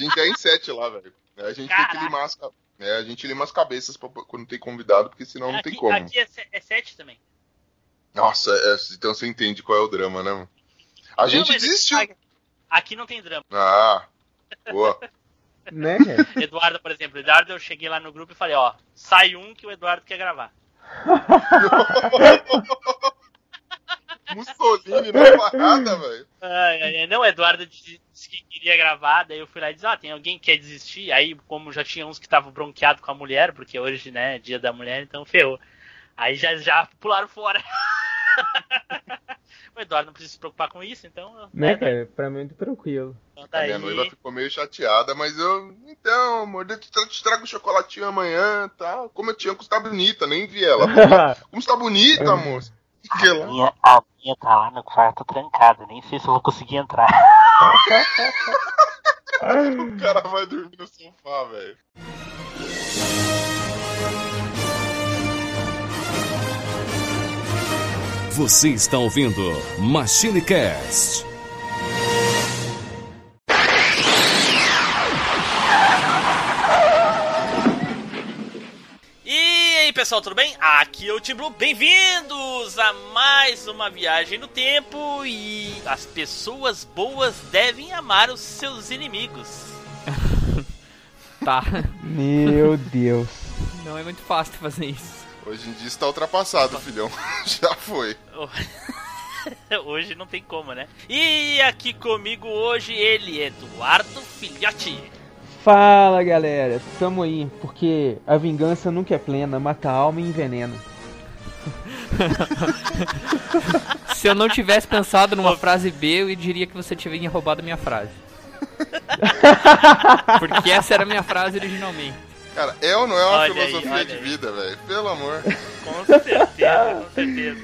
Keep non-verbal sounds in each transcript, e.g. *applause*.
gente é em sete lá, velho. A gente Caraca. tem que limar as, é, a gente lima as cabeças pra, quando tem convidado, porque senão aqui, não tem como. Aqui é, é sete também. Nossa, é, então você entende qual é o drama, né? A não, gente desistiu. Aqui não tem drama. Ah, boa. *laughs* né? Eduardo, por exemplo, Eduardo, eu cheguei lá no grupo e falei, ó, sai um que o Eduardo quer gravar. *laughs* Mussolini na parada, velho. Não, o Eduardo disse que queria gravar, daí eu fui lá e disse, ah, tem alguém que quer desistir? Aí, como já tinha uns que estavam bronqueados com a mulher, porque hoje, né, é dia da mulher, então ferrou. Aí já, já pularam fora. *laughs* o Eduardo não precisa se preocupar com isso, então. Né, né cara? Pra mim é muito tranquilo. Então, daí... A minha noiva ficou meio chateada, mas eu. Então, amor, eu te trago chocolatinho amanhã tal. Tá? Como eu tinha, como está bonita, nem vi ela. *laughs* Como está bonita, A minha, a minha tá lá no quarto trancada, nem sei se eu vou conseguir entrar. *laughs* o cara vai dormir no sofá, velho. Você está ouvindo Machine Cast. Pessoal, tudo bem? Aqui é o Tim Blue, bem-vindos a mais uma viagem no tempo e as pessoas boas devem amar os seus inimigos. *laughs* tá. Meu Deus. Não é muito fácil fazer isso. Hoje em dia está ultrapassado, filhão. *laughs* Já foi. *laughs* hoje não tem como, né? E aqui comigo hoje ele, Eduardo Filhote. Fala galera, tamo aí, porque a vingança nunca é plena, mata a alma e envenena. *laughs* Se eu não tivesse pensado numa frase B, eu diria que você tinha roubado a minha frase. *laughs* Porque essa era a minha frase originalmente. Cara, é ou não é uma olha filosofia aí, de aí. vida, velho? Pelo amor. Com certeza, com certeza.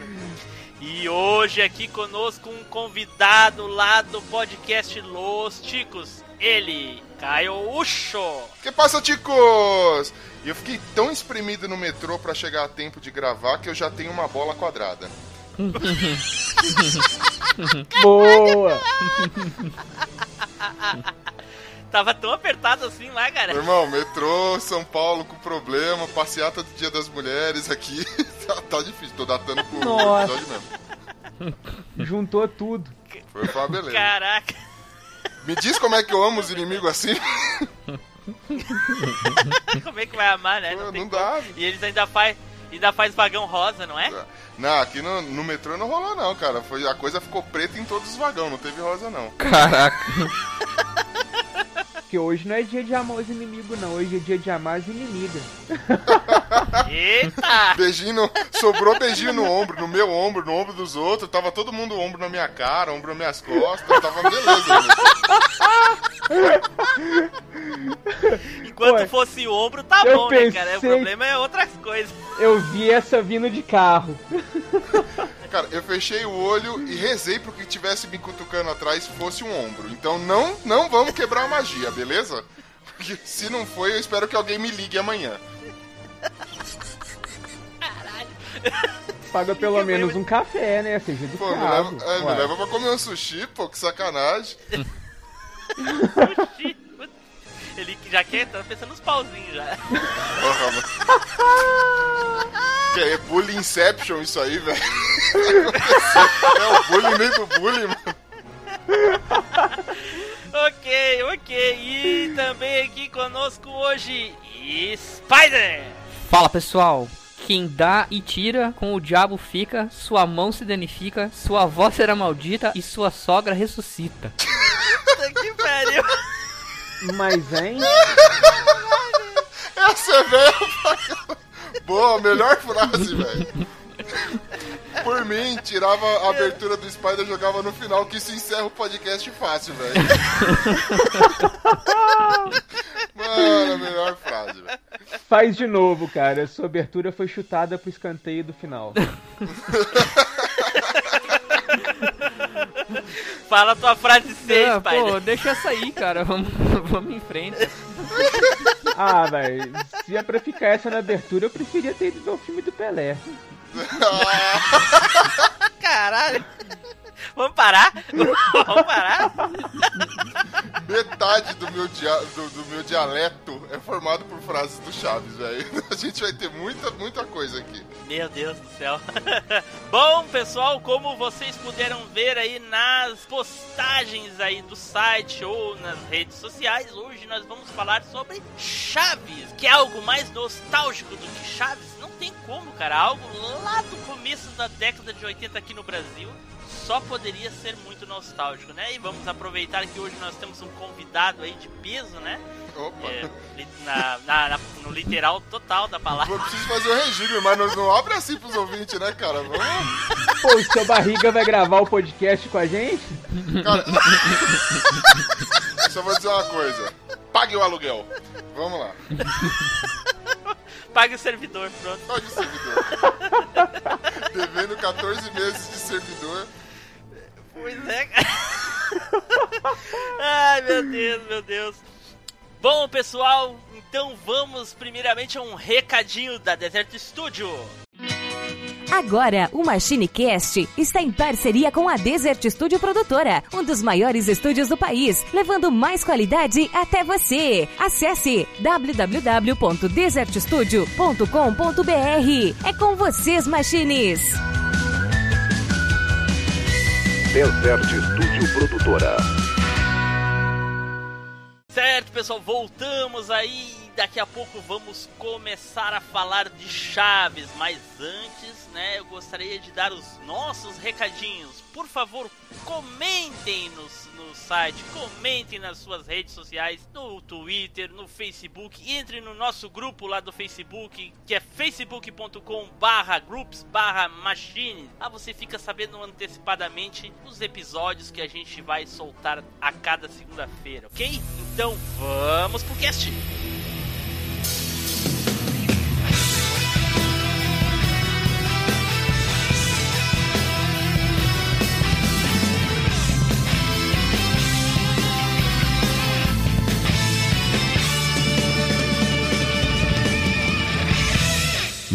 E hoje aqui conosco um convidado lá do podcast Los Ticos, ele, Caio Ucho. Que passa, ticos? E eu fiquei tão espremido no metrô para chegar a tempo de gravar que eu já tenho uma bola quadrada. *laughs* Boa! *laughs* Tava tão apertado assim lá, cara. Meu irmão, metrô, São Paulo com problema, passeata do Dia das Mulheres aqui. *laughs* tá, tá difícil, tô datando pro Nossa. episódio mesmo. Juntou tudo. Foi uma beleza. Caraca. Me diz como é que eu amo os inimigos assim. *laughs* como é que vai amar, né? Não, não dá. E eles ainda faz, ainda faz vagão rosa, não é? Não, aqui no, no metrô não rolou não, cara. Foi, a coisa ficou preta em todos os vagões, não teve rosa não. Caraca. *laughs* Porque hoje não é dia de amar os inimigos, não. Hoje é dia de amar as inimigas. Eita! *laughs* beijinho no... Sobrou beijinho no ombro, no meu ombro, no ombro dos outros. Tava todo mundo ombro na minha cara, ombro nas minhas costas. Tava beleza. Enquanto Ué, fosse o ombro, tá bom, pensei... né, cara? O problema é outras coisas. Eu vi essa vindo de carro. Cara, eu fechei o olho e rezei pro que tivesse me cutucando atrás fosse um ombro. Então não, não vamos quebrar a magia, beleza? Porque se não foi, eu espero que alguém me ligue amanhã. Caralho. Paga pelo menos um café, né? Seja do pô, me leva, é, me leva pra comer um sushi, pô, que sacanagem. sushi? Ele já quer, tá pensando nos pauzinhos já. que *laughs* é bullying inception isso aí, velho. *laughs* é o bullying meio do bullying, mano. ok, ok. E também aqui conosco hoje, Spider! Fala pessoal, quem dá e tira, com o diabo fica, sua mão se danifica, sua avó será maldita e sua sogra ressuscita. que pariu! Mas, hein? *laughs* Essa é velha Boa, melhor frase, velho. Por mim, tirava a abertura do Spider e jogava no final, que isso encerra o podcast fácil, velho. Mano, a melhor frase, velho. Faz de novo, cara. Sua abertura foi chutada pro escanteio do final. *laughs* *laughs* Fala a tua frase 6, ah, Pô, deixa essa aí, cara. Vamos, *laughs* vamos em frente. *laughs* Ah, velho. Se é pra ficar essa na abertura, eu preferia ter ido ver o filme do Pelé. Caralho. Vamos parar? Vamos parar? metade do meu, dia, do, do meu dialeto é formado por frases do Chaves, velho. *laughs* A gente vai ter muita, muita coisa aqui. Meu Deus do céu. *laughs* Bom, pessoal, como vocês puderam ver aí nas postagens aí do site ou nas redes sociais, hoje nós vamos falar sobre Chaves, que é algo mais nostálgico do que Chaves. Não tem como, cara. Algo lá do começo da década de 80 aqui no Brasil só poderia ser muito nostálgico, né? E vamos aproveitar que hoje nós temos um convidado aí de peso, né? Opa. É, na, na- na- no literal total da palavra. Eu preciso fazer o regime, mas não, não abre assim pros ouvintes, né, cara? Vamos. Pô, o seu barriga vai gravar o podcast com a gente? Cara. Eu só vou dizer uma coisa. Pague o aluguel. Vamos lá. Pague o servidor, pronto. Pague o servidor. Devendo 14 meses de servidor. Pois é. *laughs* Ai, meu Deus, meu Deus. Bom, pessoal, então vamos primeiramente a um recadinho da Desert Studio. Agora, o MachineCast está em parceria com a Desert Studio Produtora, um dos maiores estúdios do país, levando mais qualidade até você. Acesse www.desertstudio.com.br. É com vocês, Machines! Desert Studio Produtora. Certo, pessoal, voltamos aí. Daqui a pouco vamos começar a falar de Chaves, mas antes, né, eu gostaria de dar os nossos recadinhos. Por favor, comentem no, no site, comentem nas suas redes sociais, no Twitter, no Facebook, entre no nosso grupo lá do Facebook, que é facebook.com barra groups barra machine. Lá você fica sabendo antecipadamente os episódios que a gente vai soltar a cada segunda-feira, ok? Então vamos pro cast!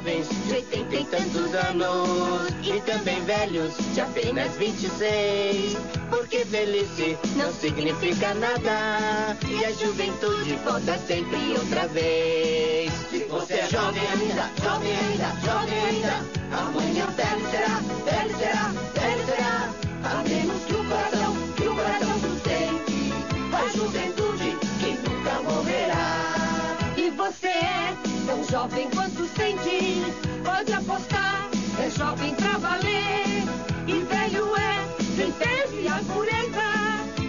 Jovens de oitenta e tantos anos e também velhos de apenas 26. Porque velhice não significa nada e a juventude volta sempre outra vez. Se você é jovem ainda, jovem ainda, jovem ainda, amanhã velho será, velho será, velho será. A menos que o coração, que o coração sustente a juventude que nunca morrerá. E você é tão jovem sente, pode apostar, é jovem pra valer. E velho é quem perde a pureza,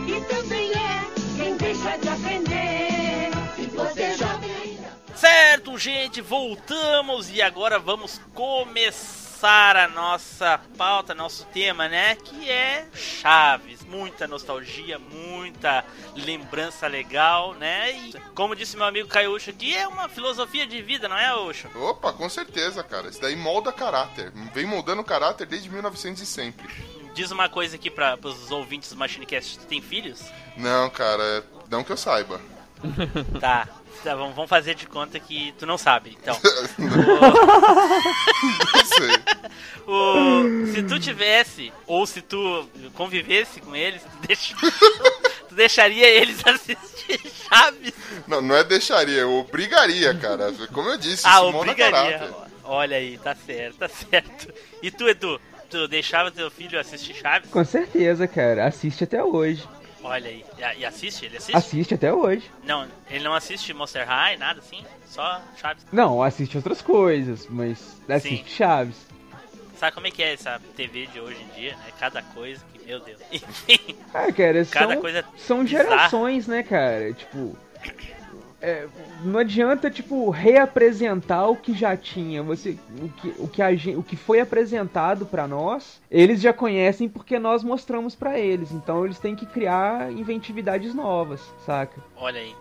e também é quem deixa de aprender. Se você jovem. Certo, gente, voltamos e agora vamos começar a nossa pauta, nosso tema, né? Que é Chaves. Muita nostalgia, muita lembrança legal, né? E como disse meu amigo Caiuxo aqui, é uma filosofia de vida, não é, Uxo? Opa, com certeza, cara. Isso daí molda caráter. Vem moldando caráter desde 1900 e sempre. Diz uma coisa aqui para os ouvintes do Machinecast: tu tem filhos? Não, cara, não que eu saiba. Tá. Tá, vamos vamos fazer de conta que tu não sabe, então. *laughs* Não sei. *laughs* O- se tu tivesse, ou se tu convivesse com eles, tu, deixa- *laughs* tu deixaria eles assistir Chaves? Não, não é deixaria, eu obrigaria, cara. Como eu disse, Ah, obrigaria. Olha aí, tá certo, tá certo. E tu, Edu? Tu deixava teu filho assistir Chaves? Com certeza, cara. Assiste até hoje. Olha aí. E, assiste? Ele assiste? Assiste até hoje. Não, ele não assiste Monster High, nada assim? Só Chaves. Não, assiste outras coisas, mas assiste Chaves. Sabe como é que é essa TV de hoje em dia, né? Cada coisa que, meu Deus. Enfim, *laughs* Ah, cara, cada são, coisa são bizarra. gerações, né, cara? Tipo. É, não adianta, tipo, reapresentar o que já tinha. Você, o, que, o, que a o que foi apresentado pra nós, eles já conhecem porque nós mostramos pra eles. Então eles têm que criar inventividades novas, saca? Olha aí.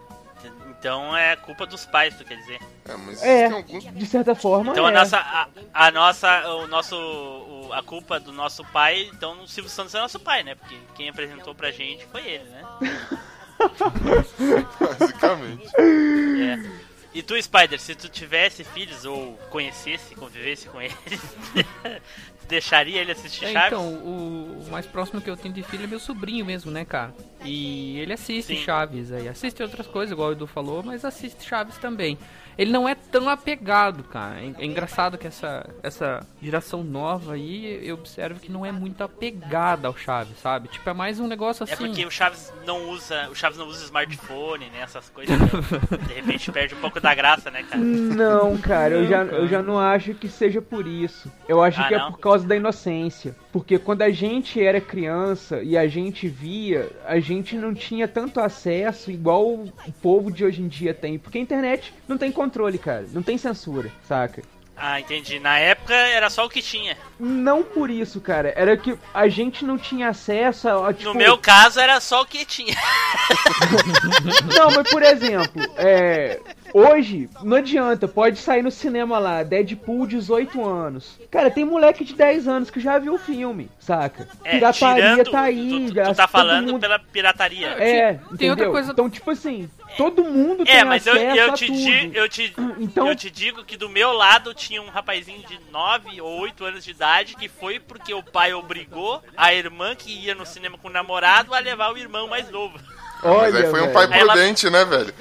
Então é culpa dos pais, tu quer dizer. É, mas É, tem alguns. de certa forma Então é. a nossa, a, a nossa, o nosso, o- a culpa do nosso pai, então o Silvio Santos é nosso pai, né? Porque quem apresentou pra gente foi ele, né? *laughs* Basicamente. É. E tu, Spider, se tu tivesse filhos ou conhecesse, convivesse com eles, *laughs* deixaria ele assistir É, Chaves? então, o, o mais próximo que eu tenho de filho é meu sobrinho mesmo, né, cara? E ele assiste Sim. Chaves aí. Assiste outras coisas, igual o Edu falou, mas assiste Chaves também. Ele não é tão apegado, cara. É, é engraçado que essa, essa geração nova aí, eu observo que não é muito apegada ao Chaves, sabe? Tipo, é mais um negócio assim. É porque o Chaves não usa, o Chaves não usa smartphone, né? Essas coisas. né? De repente perde um pouco da graça, né, cara? Não, cara, eu Não, já, cara. eu já não acho que seja por isso. Eu acho Ah, que é não? por causa da inocência. Porque quando a gente era criança e a gente via, a gente não tinha tanto acesso igual o povo de hoje em dia tem. Porque a internet não tem controle, cara. Não tem censura, saca? Ah, entendi. Na época era só o que tinha. Não por isso, cara. Era que a gente não tinha acesso a, tipo, No meu caso era só o que tinha. *laughs* Não, mas por exemplo, é, hoje não adianta, pode sair no cinema lá, Deadpool 18 anos. Cara, tem moleque de 10 anos que já viu o filme, saca? É, Pirataria tirando, tá aí, tu, tu, tu tá falando mundo- pela pirataria. É, Tem entendeu? outra coisa- Então, tipo assim, todo mundo tem É, mas eu, acesso eu, a te tudo. di- eu, te, *clears throat* Então- eu te digo que do meu lado tinha um rapazinho de 9 ou 8 anos de idade que foi porque o pai obrigou a irmã que ia no cinema com o namorado a levar o irmão mais novo. Olha, Mas aí foi um velho. pai Ela- prudente, né, velho?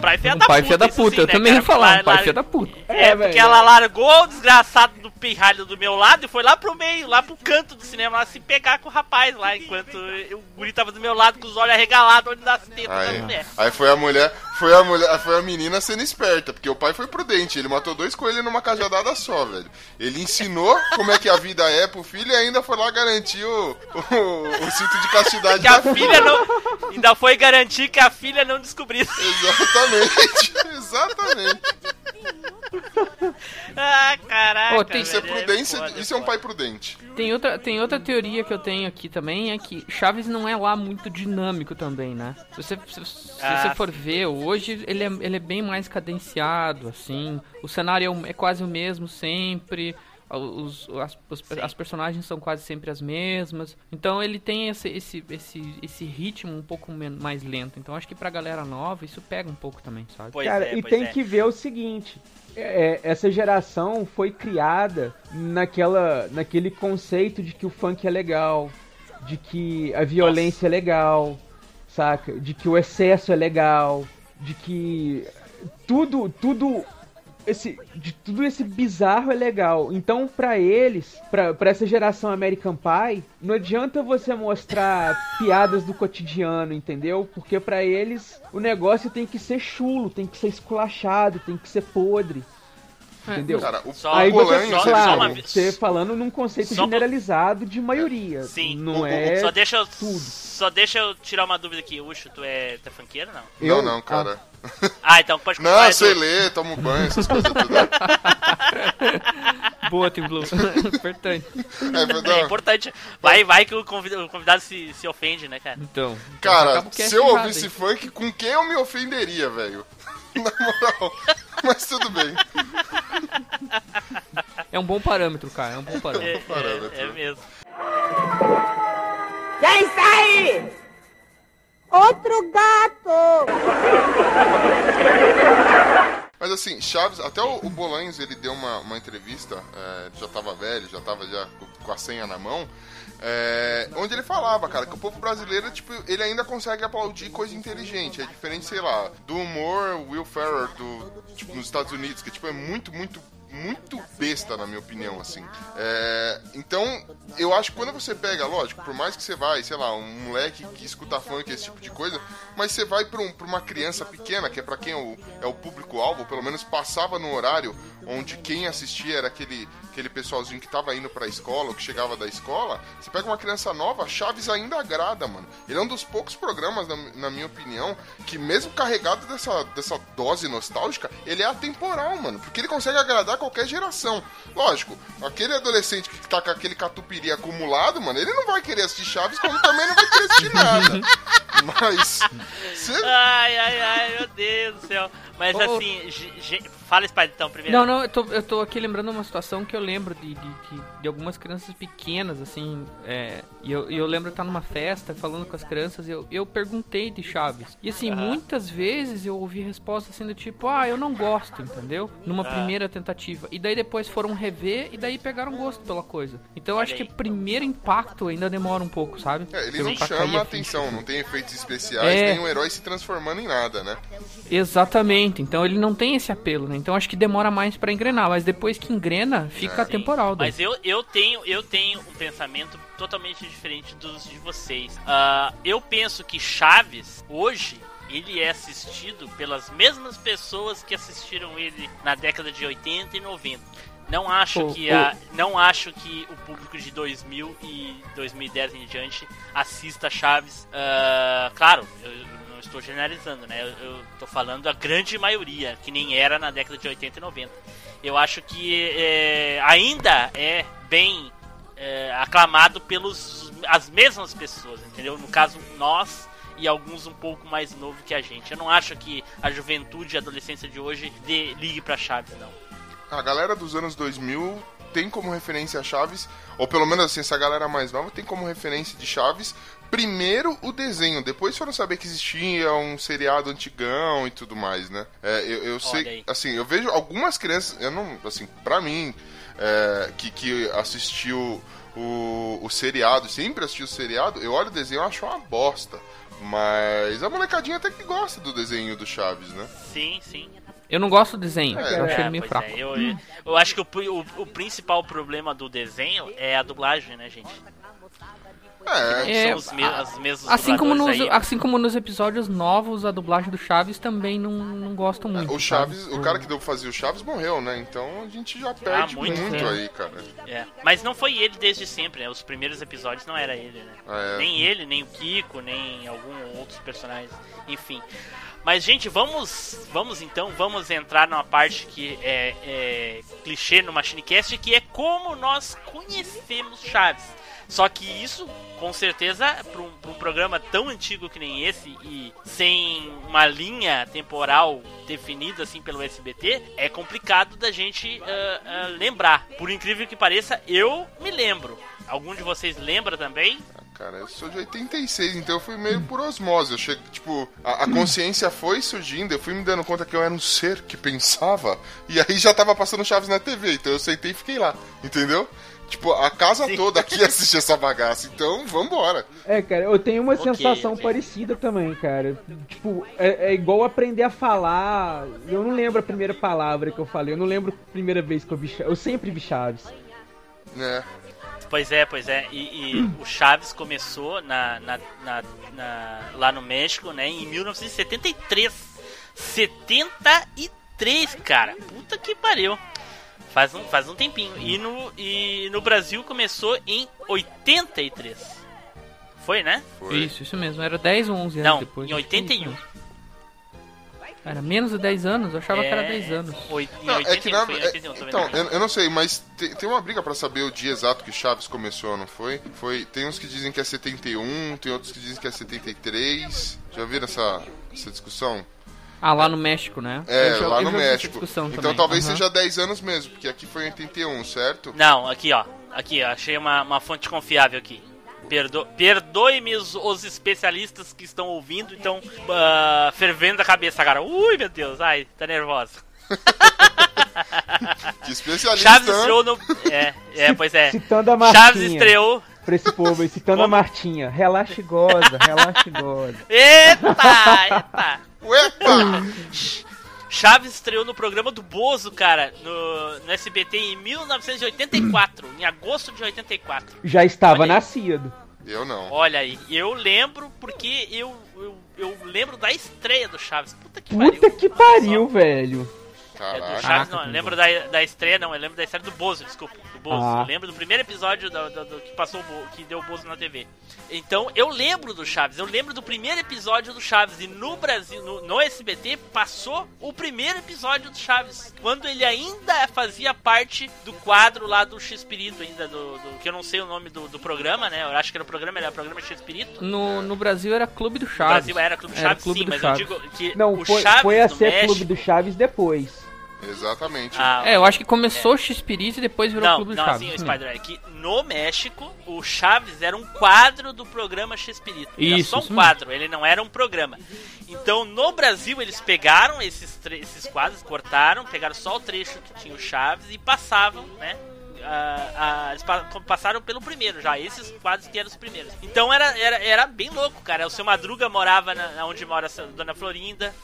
Pai filha Um da pai puta. filha da puta, sim, eu né, também ia falar, Lar- um pai filha da puta. É, É, porque velho. ela largou o desgraçado do pirralho do meu lado e foi lá pro meio, lá pro canto do cinema, lá se pegar com o rapaz lá, enquanto o guri tava do meu lado com os olhos arregalados, olhando das tetas da mulher. aí foi a mulher, foi a mulher, foi a menina sendo esperta, porque o pai foi prudente, ele matou dois coelhos numa cajadada só, velho. Ele ensinou como é que a vida é pro filho e ainda foi lá garantir o, o, o cinto de castidade Que a filha *laughs* não. Ainda foi garantir que a filha não descobrisse. Exatamente, *laughs* exatamente. Ah, caraca. Pô, tem- Isso é prudência, foda, isso é um foda. pai prudente. Tem outra, tem outra teoria que eu tenho aqui também, é que Chaves não é lá muito dinâmico também, né? Se você, se, se Ah, você for ver, hoje ele é, ele é bem mais cadenciado, assim. O cenário é, é quase o mesmo sempre. Os, as, os- as personagens são quase sempre as mesmas. Então ele tem esse, esse, esse, esse ritmo um pouco mais lento. Então acho que pra galera nova isso pega um pouco também, sabe? Pois Cara, é, e pois tem é. que ver o seguinte: é, essa geração foi criada naquela, naquele conceito de que o funk é legal, de que a violência é legal, saca? De que o excesso é legal, de que tudo, tudo esse, de tudo esse bizarro é legal. Então, pra eles, pra essa geração American Pie, não adianta você mostrar piadas do cotidiano, entendeu? Porque pra eles o negócio tem que ser chulo, tem que ser esculachado, tem que ser podre. Entendeu? Cara, o, Só- Aí você, só- ele só claro, uma você falando num conceito Só generalizado de maioria. Sim. Não O- é. Só deixa eu. tudo. Só deixa eu tirar uma dúvida aqui. Ucho, tu é, tu é funkeiro não? Não, Eu- não, cara. Ah, então pode Não, sei Edu. ler, tomo banho, essas coisas tudo. *laughs* Boa, Team Blue. *laughs* Importante. É, É importante. Vai, vai que o convidado, o convidado se, se ofende, né, cara? Então. Cara, acaba o cast se eu ouvisse aí. funk, com quem eu me ofenderia, velho? *laughs* Na moral. Mas tudo bem. É um bom parâmetro, cara. É um bom parâmetro. É, parâmetro. é, é mesmo. Quem aí? Outro gato! Mas assim, Chaves, até o, o Bolanhos, ele deu uma, uma entrevista, é, já tava velho, já tava já com a senha na mão, é, onde ele falava, cara, que o povo brasileiro, tipo, ele ainda consegue aplaudir coisa inteligente. É diferente, sei lá, do humor Will Ferrell do, tipo, nos Estados Unidos, que tipo, é muito, muito muito besta, na minha opinião, assim. É, então, eu acho que quando você pega, lógico, por mais que você vai, sei lá, um moleque que escuta funk, esse tipo de coisa, mas você vai pra, um, pra uma criança pequena, que é pra quem é o, é o público-alvo, pelo menos passava no horário onde quem assistia era aquele, aquele pessoalzinho que tava indo pra escola, ou que chegava da escola, você pega uma criança nova, Chaves ainda agrada, mano. Ele é um dos poucos programas, na, na minha opinião, que mesmo carregado dessa, dessa dose nostálgica, ele é atemporal, mano. Porque ele consegue agradar qualquer geração. Lógico, aquele adolescente que tá com aquele catupiry acumulado, mano, ele não vai querer assistir Chaves, como também não vai querer assistir *laughs* nada. Mas. Você Ai, ai, ai, meu Deus do céu. Mas Ô, assim, fala Spider então primeiro. Não, não, eu tô, eu tô aqui lembrando uma situação que eu lembro de, de, de, de algumas crianças pequenas, assim, é, e eu, e eu lembro de estar numa festa falando com as crianças, e eu, eu perguntei de Chaves. E assim, muitas vezes eu ouvi resposta assim do tipo, ah, eu não gosto, entendeu? Numa Ah. primeira tentativa. E daí depois foram rever e daí pegaram gosto pela coisa. Então eu acho que o primeiro impacto ainda demora um pouco, sabe? É, ele não chama a atenção, ficha. não tem efeitos especiais, É. nem um herói se transformando em nada, né? Exatamente, então ele não tem esse apelo, né? Então acho que demora mais pra engrenar, mas depois que engrena, fica É. temporal. daí. Mas eu, eu tenho eu tenho um pensamento totalmente diferente dos de vocês. Ah, eu penso que Chaves hoje ele é assistido pelas mesmas pessoas que assistiram ele na década de 80 e 90. Não acho Ô, que a, não acho que o público de 2000 e 2010 em diante assista Chaves. Ah, claro, eu estou generalizando, né? Eu, tô falando a grande maioria, que nem era na década de 80 e 90. Eu acho que é, ainda é bem é, aclamado pelos as mesmas pessoas, entendeu? No caso, nós e alguns um pouco mais novos que a gente. Eu não acho que a juventude e a adolescência de hoje dê, ligue pra Chaves, não. A galera dos anos 2000 tem como referência a Chaves, ou pelo menos assim, essa galera mais nova tem como referência de Chaves, primeiro o desenho, depois foram saber que existia um seriado antigão e tudo mais, né? É, eu, eu sei, assim, eu vejo algumas crianças, eu não, assim, pra mim, é, que, que assistiu o, o seriado, sempre assistiu o seriado, eu olho o desenho e acho uma bosta. Mas a molecadinha até que gosta do desenho do Chaves, né? Sim, sim. Eu não gosto do desenho, É, eu achei É, ele meio pois fraco. é, eu, eu acho que o, o, o principal problema do desenho é a dublagem, né, gente? É, É, São os me, as mesmas Assim como, nos, aí. assim como nos episódios novos, a dublagem do Chaves também não, não gosto muito. É, O Chaves, sabe? o cara que deu pra fazer o Chaves morreu, né? Então a gente já perde muito muito, tempo. aí, cara. É. Mas não foi ele desde sempre, né? Os primeiros episódios não era ele, né? É. Nem ele, nem o Kiko, nem algum outros personagens. Enfim. Mas, gente, vamos, vamos então, vamos entrar numa parte que é, é clichê no MachineCast, que é como nós conhecemos Chaves. Só que isso, com certeza, para um, programa tão antigo que nem esse e sem uma linha temporal definida assim pelo SBT, é complicado da gente ah, ah, lembrar. Por incrível que pareça, eu me lembro. Algum de vocês lembra também? Cara, eu sou de 86, então eu fui meio por osmose. Eu cheguei, tipo, a, a consciência foi surgindo, eu fui me dando conta que eu era um ser que pensava, e aí já tava passando Chaves na TV, então eu sentei e fiquei lá, entendeu? Tipo, a casa Sim. toda aqui *laughs* assiste essa bagaça, então vambora. É, cara, eu tenho uma Ok, sensação ok. parecida também, cara. Tipo, é, é igual aprender a falar. Eu não lembro a primeira palavra que eu falei, eu não lembro a primeira vez que eu vi Chaves. Eu sempre vi Chaves. Né? Pois é, pois é. E, e *clears throat* o Chaves começou na, na- na- na- lá no México, né? Em 1973. 73, cara. Puta que pariu. Faz um, faz um tempinho. E no, e no Brasil começou em 83. Foi, né? Foi. Isso, isso mesmo. Era 10 ou 11 anos Não, depois. em 81. Era menos de 10 anos? Eu achava que era É, 10 anos. Não, 81, é que na, foi em é- 81, tô vendo então, eu, eu não sei, mas te- tem uma briga pra saber o dia exato que Chaves começou, não foi? Foi, tem uns que dizem que é 71, tem outros que dizem que é 73. Já viram essa, essa discussão? Ah, lá no México, né? É, Eu já- lá eu no já vi essa México. discussão Então também. talvez Aham. seja 10 anos mesmo, porque aqui foi em 81, certo? Não, aqui ó. Aqui, ó, achei uma, uma fonte confiável aqui. Perdo... Perdoe-me os, os especialistas que estão ouvindo, então ah, fervendo a cabeça agora. Ui, meu Deus, ai, tá nervosa. *laughs* De especialista. Chaves estreou no. É, é, pois é. Citando a Martinha. Chaves estreou. Pra esse povo aí, citando a Como? Martinha. Relaxa e goza, relaxa e goza. Eita, eita. Uepa! *laughs* Chaves estreou no programa do Bozo, cara, no, no SBT em 1984, em agosto de 84. Já estava Olha nascido. Eu não. Olha aí, eu lembro porque eu, eu, eu lembro da estreia do Chaves. Puta que Puta pariu. que Olha pariu, velho. É, do Chaves, não, eu lembro da, da estreia, não, eu lembro da estreia do Bozo, desculpa, Bozo. Ah. Eu lembro do primeiro episódio do, do- do que passou que deu o Bozo na TV. Então, eu lembro do Chaves, eu lembro do primeiro episódio do Chaves. E no Brasil, no, no SBT, passou o primeiro episódio do Chaves. Quando ele ainda fazia parte do quadro lá do X-Pirito, ainda, do, do- que eu não sei o nome do, do programa, né? Eu acho que era o programa, era o programa X-Pirito. No, no Brasil era Clube do No Chaves. Brasil era Clube do Era Chaves, Clube sim, do mas Chaves. eu digo que Não, o foi, Chaves foi a ser México... Clube do Chaves depois. Exatamente. Ah, É, eu acho que começou o X-Pirito e depois virou Não, Clube do não, Chaves. assim, o. Spider é que no México, o Chaves era um quadro do programa X-Pirito. Era Isso, só um isso quadro, ele não era um programa. Então, no Brasil, eles pegaram esses, esses quadros, cortaram, pegaram só o trecho que tinha o Chaves e passavam, né? Ah, ah, eles pa- passaram pelo primeiro já, esses quadros que eram os primeiros. Então era, era, era bem louco, cara. O seu Madruga morava na, onde mora a Dona Florinda.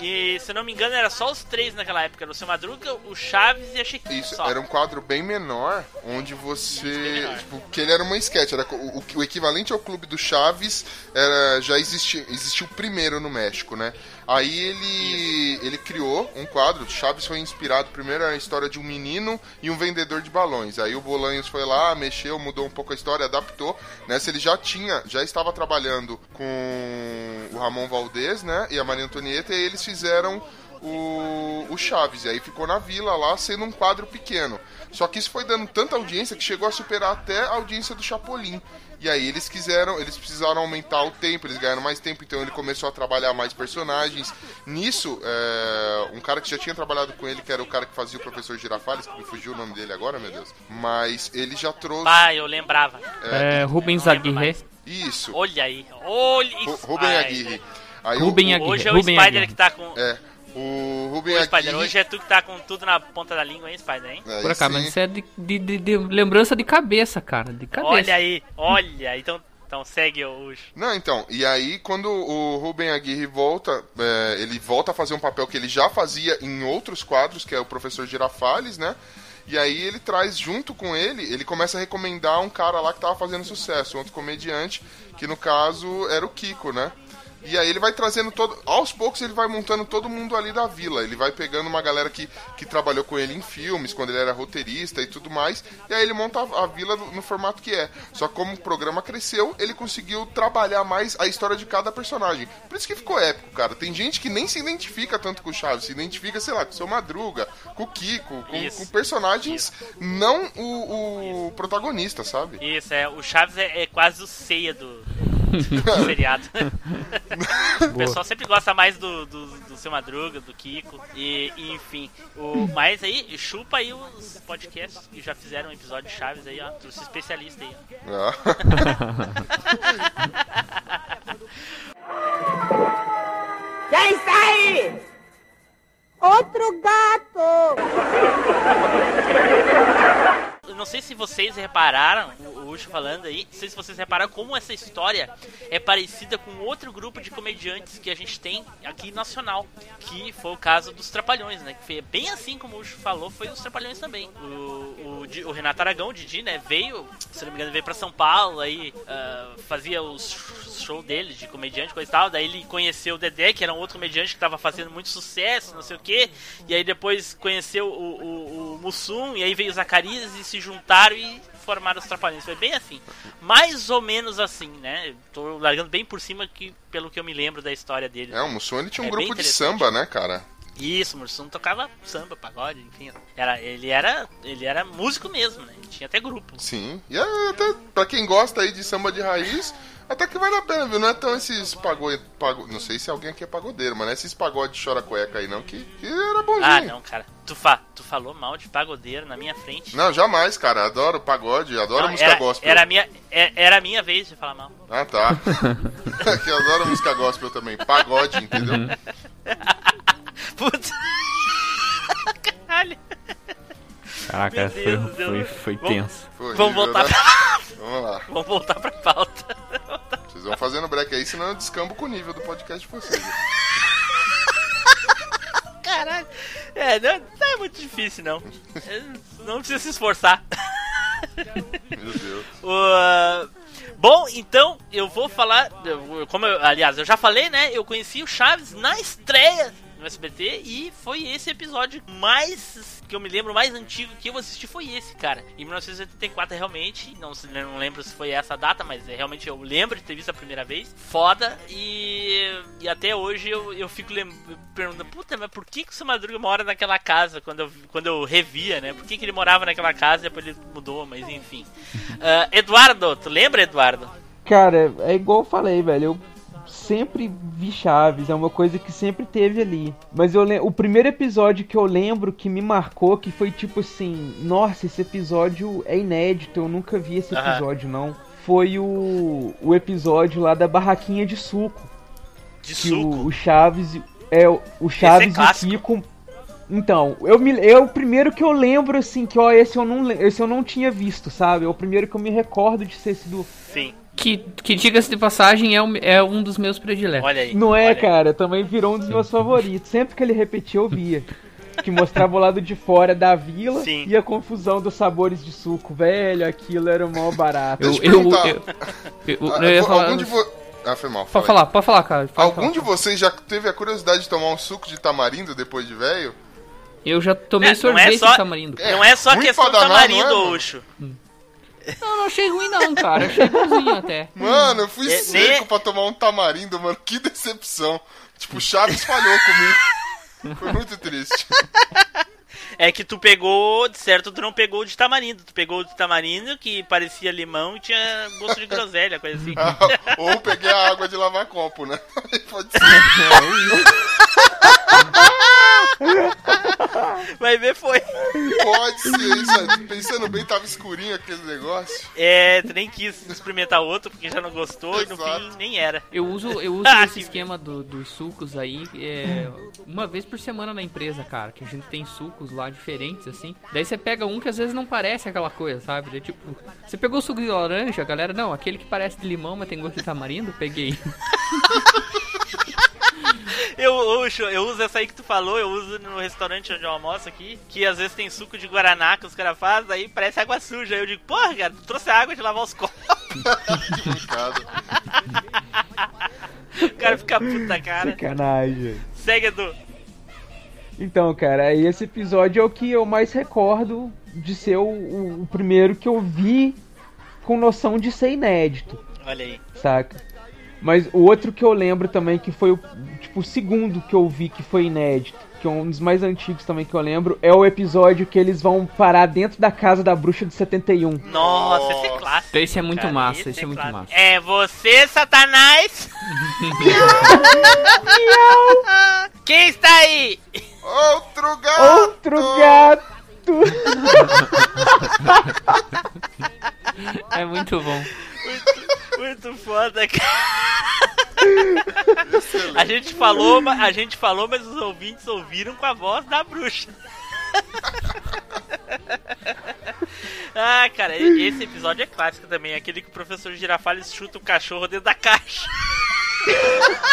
E se eu não me engano, era só os três naquela época. Era o seu Madruga, o Chaves e a Chiquinha. Isso, só. era um quadro bem menor, onde você. Tipo, que ele era uma sketch. Era, o, o- o equivalente ao Clube do Chaves era, já existia, existiu primeiro no México, né? Aí ele, ele criou um quadro. Chaves foi inspirado primeiro na história de um menino e um vendedor de balões. Aí o Bolanhos foi lá, mexeu, mudou um pouco a história, adaptou. Nessa ele já tinha, já estava trabalhando com o Ramon Valdez, né? E a Maria Antonieta, e eles fizeram o, o Chaves. E aí ficou na vila lá, sendo um quadro pequeno. Só que isso foi dando tanta audiência que chegou a superar até a audiência do Chapolin. E aí eles quiseram, eles precisaram aumentar o tempo, eles ganharam mais tempo, então ele começou a trabalhar mais personagens. Nisso, é, um cara que já tinha trabalhado com ele, que era o cara que fazia o professor Girafales, que me fugiu o nome dele agora, meu Deus. Mas ele já trouxe. Ah, eu lembrava. É, Rubens Não lembro Aguirre. Isso, Olha aí. Olha isso. Rubem. Aguirre. Aí o- Rubem o, Aguirre. Hoje é o Rubem Spider Aguirre. que tá com. É, o Rubem Ô, Spider, Aguirre. hoje é tu que tá com tudo na ponta da língua, hein, Spider, hein? Aí Por cá, sim. mas isso é de, de- de- de lembrança de cabeça, cara. De cabeça. Olha aí, olha. Então, então segue hoje. Não, então, e aí quando o Rubem Aguirre volta, é, ele volta a fazer um papel que ele já fazia em outros quadros, que é o professor Girafales, né? E aí ele traz junto com ele, ele começa a recomendar um cara lá que tava fazendo sucesso, um outro comediante, que no caso era o Kiko, né? E aí ele vai trazendo todo. Aos poucos ele vai montando todo mundo ali da vila. Ele vai pegando uma galera que, que trabalhou com ele em filmes, quando ele era roteirista e tudo mais. E aí ele monta a, a vila no, no formato que é. Só que como o programa cresceu, ele conseguiu trabalhar mais a história de cada personagem. Por isso que ficou épico, cara. Tem gente que nem se identifica tanto com o Chaves, se identifica, sei lá, com o seu Madruga, com o Kiko, com, Isso. com personagens, não o, o protagonista, sabe? Isso, é. O Chaves é, é quase o ceia do, *laughs* do seriado. o pessoal sempre gosta mais do, do, do seu Madruga, do Kiko. E, e, enfim. O, mas aí, chupa aí os podcasts que já fizeram um episódio de Chaves aí, ó. Trouxe especialista aí, ó. Ah. *laughs* Quem está aí? Outro gato! Eu não sei se vocês repararam, o Ucho falando aí, não sei se vocês repararam como essa história é parecida com outro grupo de comediantes que a gente tem aqui nacional, que foi o caso dos Trapalhões, né? Que foi bem assim como o Ucho falou, foi os Trapalhões também. O, o, o Renato Aragão, o Didi, né, veio, se não me engano, veio pra São Paulo, aí ah, fazia os show dele de comediante, coisa e tal, daí ele conheceu o Dedé, que era um outro comediante que tava fazendo muito sucesso, não sei o que, e aí depois conheceu o, o, o Mussum, e aí veio o Zacarias e se juntaram e formaram os Trapalhões. Foi bem assim. Mais ou menos assim, né? Tô largando bem por cima que, pelo que eu me lembro da história dele. É, o Mussum ele tinha um É grupo de samba, né, cara? Isso, o Mussum tocava samba, pagode, enfim. Era, ele, era, ele era músico mesmo, né? Ele tinha até grupo. Sim. E é, até pra quem gosta aí de samba de raiz, até que vale a pena, viu? Não é tão esses pagode. Pago, não sei se alguém aqui é pagodeiro, mas não é esses pagode chora cueca aí, não, que, que era bonzinho. Ah, não, cara. Tu, fa, tu falou mal de pagodeiro na minha frente. Não, jamais, cara. Adoro pagode, adoro Não, música era, gospel. era, a minha, é- era a minha vez de falar mal. Ah, tá. que *laughs* *laughs* eu adoro música gospel também. Pagode, entendeu? *laughs* Putz. Caralho. Caraca, Meu foi, Deus, foi, foi Vamos- tenso. Foi Vamos voltar né? pra, Vamos lá. vamos voltar pra pauta. Vocês vão fazendo break aí, senão eu descambo com o nível do podcast de vocês. Caralho. É, não, não é muito difícil, não. É, Não precisa se esforçar. Meu Deus. *laughs* O, bom, então eu vou falar. eu- Como eu, aliás, eu já falei, né? Eu conheci o Chaves na estreia. No SBT e foi esse episódio mais que eu me lembro mais antigo que eu assisti foi esse, cara. Em 1984 realmente, não, se- não lembro se foi essa data, mas é, realmente eu lembro de ter visto a primeira vez. Foda e, e até hoje eu, eu fico perguntando, puta, mas por que que o seu Madruga mora naquela casa quando eu, quando eu revia, né? Por que que ele morava naquela casa e depois ele mudou, mas enfim. *laughs* Ah, Eduardo, tu lembra, Eduardo? Cara, é igual eu falei, velho. Eu sempre vi Chaves, é uma coisa que sempre teve ali. Mas eu o primeiro episódio que eu lembro que me marcou, que foi tipo assim, nossa, esse episódio é inédito, eu nunca vi esse episódio não. Foi o, o episódio lá da barraquinha de suco. De que suco. o, o Chaves é o o Chaves e o. Kiko. Então, eu me é o primeiro que eu lembro assim que ó, esse eu não esse eu não tinha visto, sabe? É o primeiro que eu me recordo de ter sido Sim, Que, que diga-se de passagem, é, um- é um dos meus prediletos. olha aí. Não é, olha cara, também virou um dos meus favoritos. Sempre que ele repetia, eu via. Que mostrava o lado de fora da vila Sim. e a confusão dos sabores de suco. Velho, aquilo era o maior barato. Eu, eu eu, eu, eu- eu Ah, ia vo- falar. algum de vo... Ah, foi mal. Pode falar, pode falar, cara. pode Algum falar. de vocês já teve a curiosidade de tomar um suco de tamarindo depois de velho? Eu já tomei É, não é sorvete só- de tamarindo. É, Não é só questão danar, tamarindo, não é? Ucho. Não, não achei ruim não, cara. Achei bonzinho até. Mano, eu fui É, seco nem- pra tomar um tamarindo, mano. Que decepção. Tipo, Chaves falhou comigo. Foi muito triste. É que tu pegou, de certo, tu não pegou o de tamarindo. Tu pegou o de tamarindo que parecia limão e tinha gosto de groselha, coisa assim. Ah, *laughs* Ou peguei a água de lavar copo, né? *laughs* Pode ser. *laughs* Vai ver, foi. Pode ser isso. aí. Pensando bem, tava escurinho aquele negócio. É, tu nem quis experimentar outro porque já não gostou e no Exato. fim nem era. Eu uso, eu uso Ah, esse que- esquema do- dos sucos aí é, uma vez por semana na empresa, cara. Que a gente tem sucos lá diferentes, assim. Daí você pega um que às vezes não parece aquela coisa, sabe? Daí, tipo, você pegou o suco de laranja, a galera, não, aquele que parece de limão, mas tem gosto de tamarindo, peguei. Eu, Ucho, eu uso essa aí que tu falou, eu uso no restaurante onde eu almoço aqui, que às vezes tem suco de Guaraná que os caras fazem, aí parece água suja. Aí eu digo, porra, cara, tu trouxe água de lavar os copos. Que *laughs* brincado. O cara fica puto da cara. Sacanagem. Segue, Edu. Então, cara, esse episódio é o que eu mais recordo de ser o, o- o primeiro que eu vi com noção de ser inédito, Olha aí. saca? Mas o outro que eu lembro também que foi o tipo o segundo que eu vi que foi inédito, que é um dos mais antigos também que eu lembro, é o episódio que eles vão parar dentro da casa da bruxa de 71. Nossa, esse é clássico. Esse é muito cara, massa, esse é muito clássico. massa. É você, Satanás? *laughs* Quem está aí? Outro gato! Outro gato! É muito bom. Muito foda, cara. *laughs* A gente falou, a gente falou, mas os ouvintes ouviram com a voz da bruxa. *laughs* Ah, cara, esse episódio é clássico também, aquele que o professor Girafales chuta o cachorro dentro da caixa. *laughs*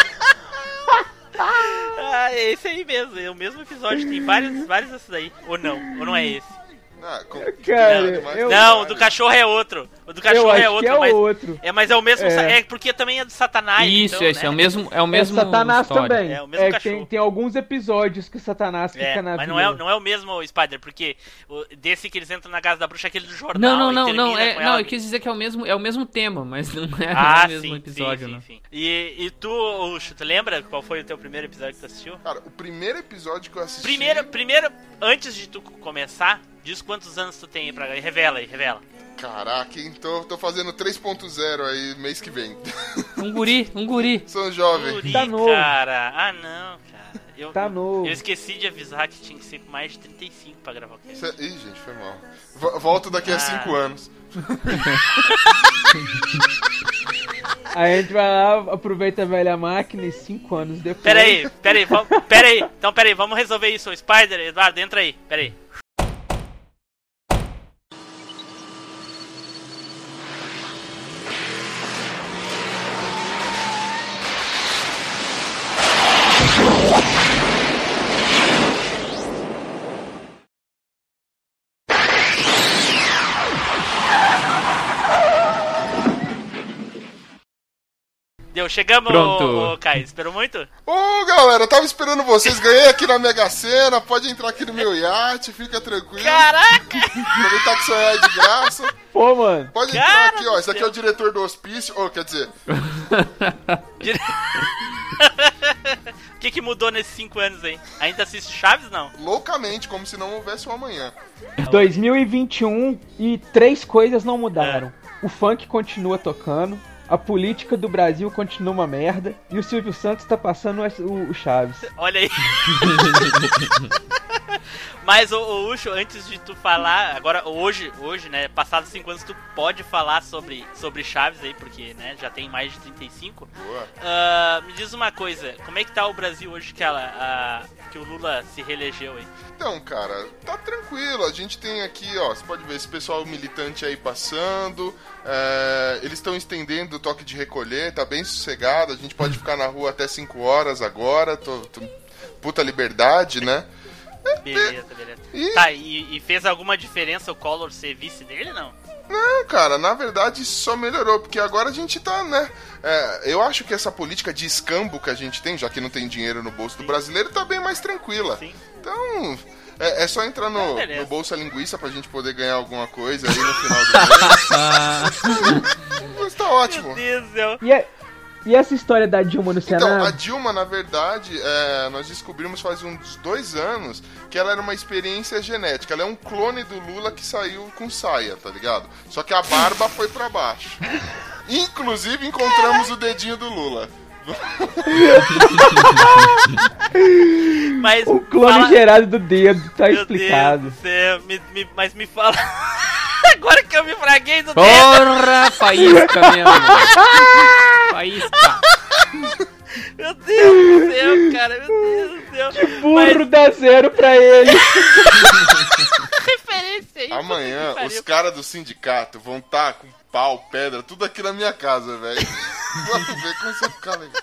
Ah, é esse aí mesmo, é o mesmo episódio, tem vários, vários desses aí. Ou não, ou não é esse. Ah, com... Cara, Mas- eu- Não, o do cachorro é outro. O do Eu cachorro acho é outro, que é mas. outro. É, mas é o mesmo. É. É, porque também é do Satanás. Isso, então, esse né? é o mesmo, é o É mesmo Satanás história. também. É o mesmo É, cachorro. tem, tem alguns episódios que Satanás fica É, na mas não é, não é o mesmo Spider, porque o- desse que eles entram na casa da bruxa, é aquele do jornal. Não, não, não, não, é, não, eu quis dizer que é o mesmo, é o mesmo tema, mas não é Ah, o mesmo sim, episódio, sim, né? sim, sim. E, e tu, tu lembra qual foi o teu primeiro episódio que tu assistiu? Cara, o primeiro episódio que eu assisti. Primeiro, primeiro, antes de tu começar, diz quantos anos tu tem aí pra. Revela aí, revela. Caraca, hein? Tô, tô fazendo 3.0 aí mês que vem. Um guri, um guri. *laughs* Sou jovem. Guri, Tá novo. cara. Ah, não, cara. Eu, Tá novo. Eu esqueci de avisar que tinha que ser mais de 35 pra gravar o cast. Cê- Ih, gente, foi mal. Vo- Volto daqui a Ah. 5 anos. Aí *laughs* a gente vai lá, aproveita a velha máquina e cinco anos depois. Pera aí, pera aí, pera aí. Então, pera aí, vamos resolver isso. O Spider, Eduardo, entra aí. Pera aí. Deu, chegamos, Pronto. Caio. Esperou muito? Ô, galera, eu tava esperando vocês. Ganhei aqui na Mega Sena. Pode entrar aqui no meu iate, fica tranquilo. Caraca! Aproveitar que seu é de graça. Pô, mano. Pode Cara entrar aqui, ó. Esse aqui é o diretor do hospício. Ô, quer dizer, Dire- *laughs* O que, que mudou nesses cinco anos aí? Ainda assiste Chaves, não? loucamente, como se não houvesse um amanhã. 2021 e três coisas não mudaram. O funk continua tocando, a política do Brasil continua uma merda e o Silvio Santos tá passando o, o Chaves. Olha aí. *laughs* Mas, ô Ucho, antes de tu falar, agora, hoje, hoje, né, passados cinco anos, tu pode falar sobre, sobre Chaves aí, porque, né, já tem mais de 35. Boa. Ah, me diz uma coisa, como é que tá o Brasil hoje que, ela, ah, que o Lula se reelegeu aí? Então, cara, tá tranquilo. A gente tem aqui, ó, você pode ver esse pessoal militante aí passando. é, eles estão estendendo o toque de recolher, tá bem sossegado. A gente pode ficar na rua até 5 horas agora. Tô, tô- puta liberdade, né? Beleza, beleza. E- Tá, e, e fez alguma diferença o Collor ser vice dele, não? Não, cara, na verdade isso só melhorou, porque agora a gente tá, né? é, eu acho que essa política de escambo que a gente tem, já que não tem dinheiro no bolso do brasileiro, tá bem mais tranquila. Sim. Então, é, é só entrar no, beleza. no Bolsa Linguiça pra gente poder ganhar alguma coisa aí no final do mês. *laughs* Mas tá ótimo. Meu Deus do céu. E, é- e essa história da Dilma no Então, Senado? a Dilma, na verdade, é, nós descobrimos faz uns dois anos que ela era uma experiência genética. Ela é um clone do Lula que saiu com saia, tá ligado? Só que a barba foi pra baixo. *laughs* Inclusive, encontramos o dedinho do Lula. Mas O clone fala- gerado do dedo, tá Meu explicado. Deus do céu, me- me- mas me fala. *laughs* Agora que eu me fraguei do dedo. porra, faísca mesmo. *laughs* Faísca. Meu Deus do céu, cara. Meu Deus do céu. Burro dá zero pra ele. Mas *laughs* referência aí. Amanhã, que os caras do sindicato vão estar com pau, pedra, tudo aqui na minha casa, velho. Vamos ver como você ficar legal.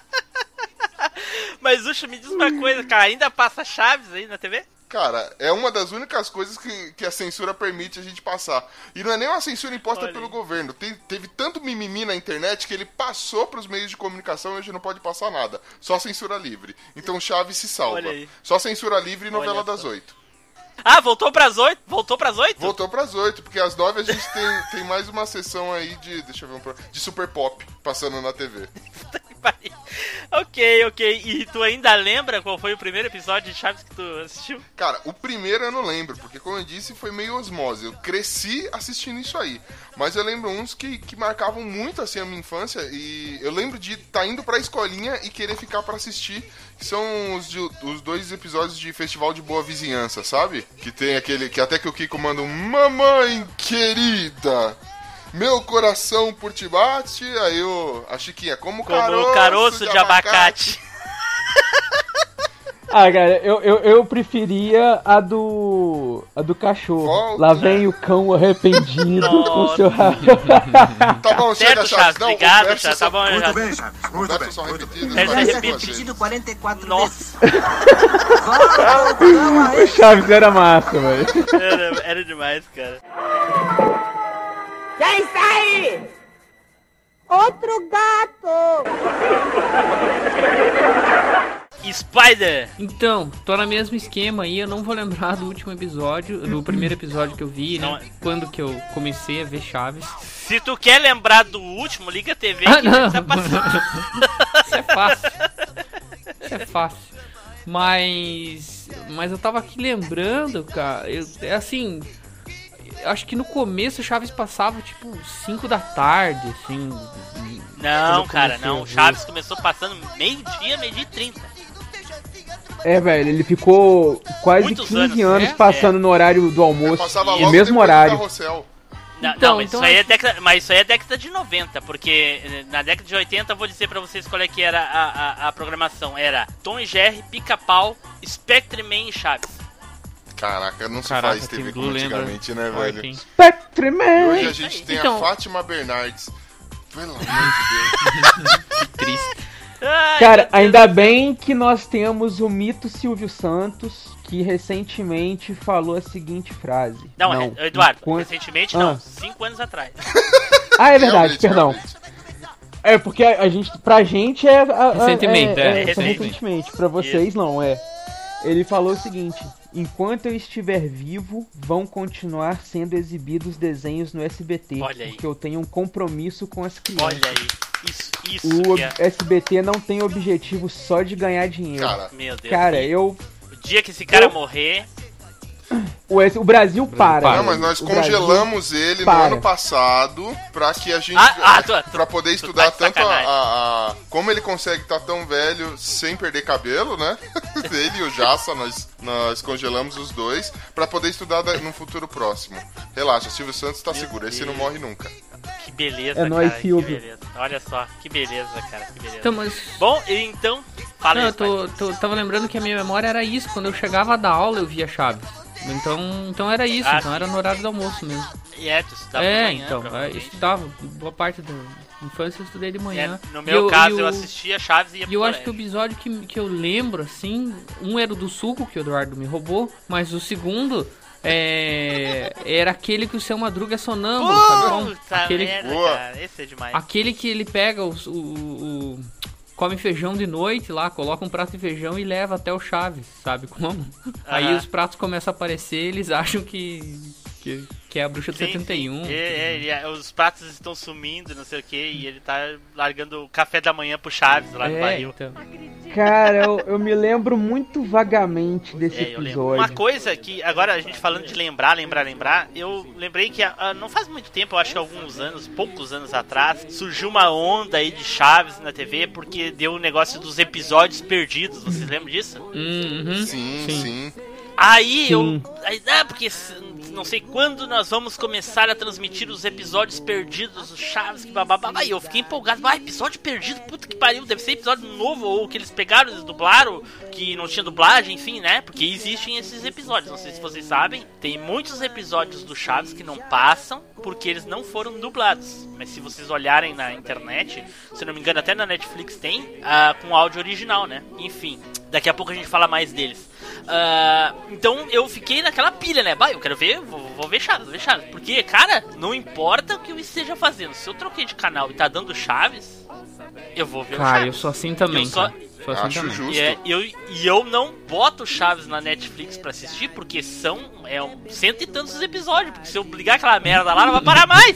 Mas, Ucha, me diz uma coisa, cara. Ainda passa Chaves aí na TV? Cara, é uma das únicas coisas que, que a censura permite a gente passar. E não é nem uma censura imposta Olha pelo governo. Tem- teve tanto mimimi na internet que ele passou pros meios de comunicação e hoje não pode passar nada. Só censura livre. Então Chaves se salva. Olha aí. Só censura livre e novela das oito. Ah, voltou pras oito? Voltou pras oito? Voltou pras oito, porque às nove a gente tem, tem mais uma sessão aí de. Deixa eu ver um De super pop passando na TV. *laughs* Pariu. ok, ok. E tu ainda lembra qual foi o primeiro episódio de Chaves que tu assistiu? Cara, o primeiro eu não lembro, porque como eu disse, foi meio osmose. Eu cresci assistindo isso aí. Mas eu lembro uns que, que marcavam muito assim a minha infância. E eu lembro de estar indo pra escolinha e querer ficar pra assistir. Que são os, de- os dois episódios de Festival de Boa Vizinhança, sabe? Que tem aquele. Que até que o Kiko manda um Mamãe querida! Meu coração por ti bate. Aí o, a Chiquinha, como, Como caroço, caroço de abacate. Ah, cara, eu, eu, eu preferia a do. a do cachorro. Volta. Lá vem o cão arrependido com Nossa. seu rabo. Tá bom, chega, Certo, Chaves. Chaves. Não, Obrigado, Chaves. só- Tá bom, Muito já. bem, Chaves. Muito bem. são repetidos. É é repetido. você. Repetido 44 Nossa, vezes. Vamos O. Chaves era massa, velho. era, era demais, cara. Quem sai? Outro gato! Spider! Então, tô no mesmo esquema aí, eu não vou lembrar do último episódio, do primeiro episódio que eu vi, Não, né? Quando que eu comecei a ver Chaves. Se tu quer lembrar do último, liga a TV Ah, que não. tá passando. *laughs* Isso é fácil. Isso é fácil. Mas. Mas eu tava aqui lembrando, cara. Eu, é assim. Eu Acho que no começo o Chaves passava tipo 5 da tarde, assim. Não, cara, não. O. Chaves começou passando meio-dia, meio-dia e trinta. É, velho, ele ficou quase Muitos 15 anos, anos, é? passando no horário do almoço. Passava no mesmo horário. Não, Então, não, mas, então isso aí é acho- década, mas isso aí é década de 90, porque eh, na década de 80 eu vou dizer pra vocês qual é que era a, a, a programação. Era Tom e Jerry, Pica-Pau, Spectre Man e Chaves. Caraca, não se Caraca, faz TV como antigamente, né, Olha velho? quem- Spectre E Man! hoje a gente tem Então- a Fátima Bernardes. Pelo amor de *laughs* Deus. Triste. Ai, Cara, ainda bem que nós temos o mito Silvio Santos, que recentemente falou a seguinte frase. Não, é- Eduardo, enquanto- recentemente Ah. não, cinco anos atrás. *laughs* Ah, é verdade, Realmente, perdão. realmente. É, porque a, a gente, pra gente é. a- a- Recentemente, é, é, é, recentemente. recentemente. Pra vocês não, é. Ele falou o seguinte: enquanto eu estiver vivo, vão continuar sendo exibidos desenhos no SBT. Olha aí. Porque eu tenho um compromisso com as crianças. Olha aí. Isso, isso O que é. SBT não tem objetivo só de ganhar dinheiro. Cara, Meu Deus. Cara, eu. O dia que esse cara eu- morrer. O, S- o Brasil para. para. não, mas nós congelamos ele no para. ano passado pra que a gente. Ah, ah, tu- pra poder tu estudar tá tanto a, a- a- Como ele consegue estar tão velho sem perder cabelo, né? *laughs* ele e o Jassa, nós, nós congelamos os dois pra poder estudar da- num futuro próximo. Relaxa, Silvio Santos tá Meu seguro, esse Deus. não morre nunca. Que beleza, É cara. nóis, que Silvio. beleza. Olha só, que beleza, cara. Que beleza. Então, mas. Bom, e então. Fala Não, aí, eu tô, tô- tava lembrando que a minha memória era isso. Quando eu chegava da aula, eu via Chaves. Então, então era isso. Ah, então era no horário do almoço mesmo. E é, tu estudava de é, manhã, então. é, eu estudava. Boa parte da infância eu estudei de É, manhã. no E meu eu- caso, eu o- assistia Chaves e ia E eu acho que o episódio que, que eu lembro, assim, um era o do suco, que o Eduardo me roubou, mas o segundo é, era aquele que o seu Madruga é sonâmbulo, sabe? Puta Aquele, merda, cara. Esse é demais. aquele que ele pega o, o- o- come feijão de noite lá, coloca um prato de feijão e leva até o Chaves, sabe como? Aí Aham. os pratos começam a aparecer, eles acham que que, que é a bruxa de Sim, 71. sim. É, é, ele- é, os pratos estão sumindo, não sei o que, e ele tá largando o café da manhã pro Chaves lá no É, barril. então. Cara, eu, eu me lembro muito vagamente desse É, episódio. Uma coisa que, agora a gente falando de lembrar, lembrar, lembrar, eu lembrei que ah, não faz muito tempo, eu acho que alguns anos, poucos anos atrás, surgiu uma onda aí de Chaves na TV porque deu o negócio dos episódios perdidos. Vocês lembram disso? Uhum. Sim, Sim. sim. Aí Sim. eu. Aí, ah, porque não sei quando nós vamos começar a transmitir os episódios perdidos do Chaves, que bababá. Aí eu fiquei empolgado. Ah, episódio perdido, puta que pariu, deve ser episódio novo, ou que eles pegaram, eles dublaram, que não tinha dublagem, enfim, né? Porque existem esses episódios. Não sei se vocês sabem, tem muitos episódios do Chaves que não passam porque eles não foram dublados. Mas se vocês olharem na internet, se não me engano, até na Netflix tem, ah, com áudio original, né? Enfim, daqui a pouco a gente fala mais deles. Ah, então eu fiquei naquela pilha, né? Bah, eu quero ver, vou, vou ver Chaves, vou ver Chaves. Porque, cara, não importa o que eu esteja fazendo. Se eu troquei de canal e tá dando Chaves, eu vou ver o Cara, eu Chaves. sou assim também. Eu só- cara. Sou assim Acho também. justo. E, é, eu, e eu não boto Chaves na Netflix pra assistir, porque são é, um, cento e tantos episódios. Porque se eu ligar aquela merda lá, não vai parar mais.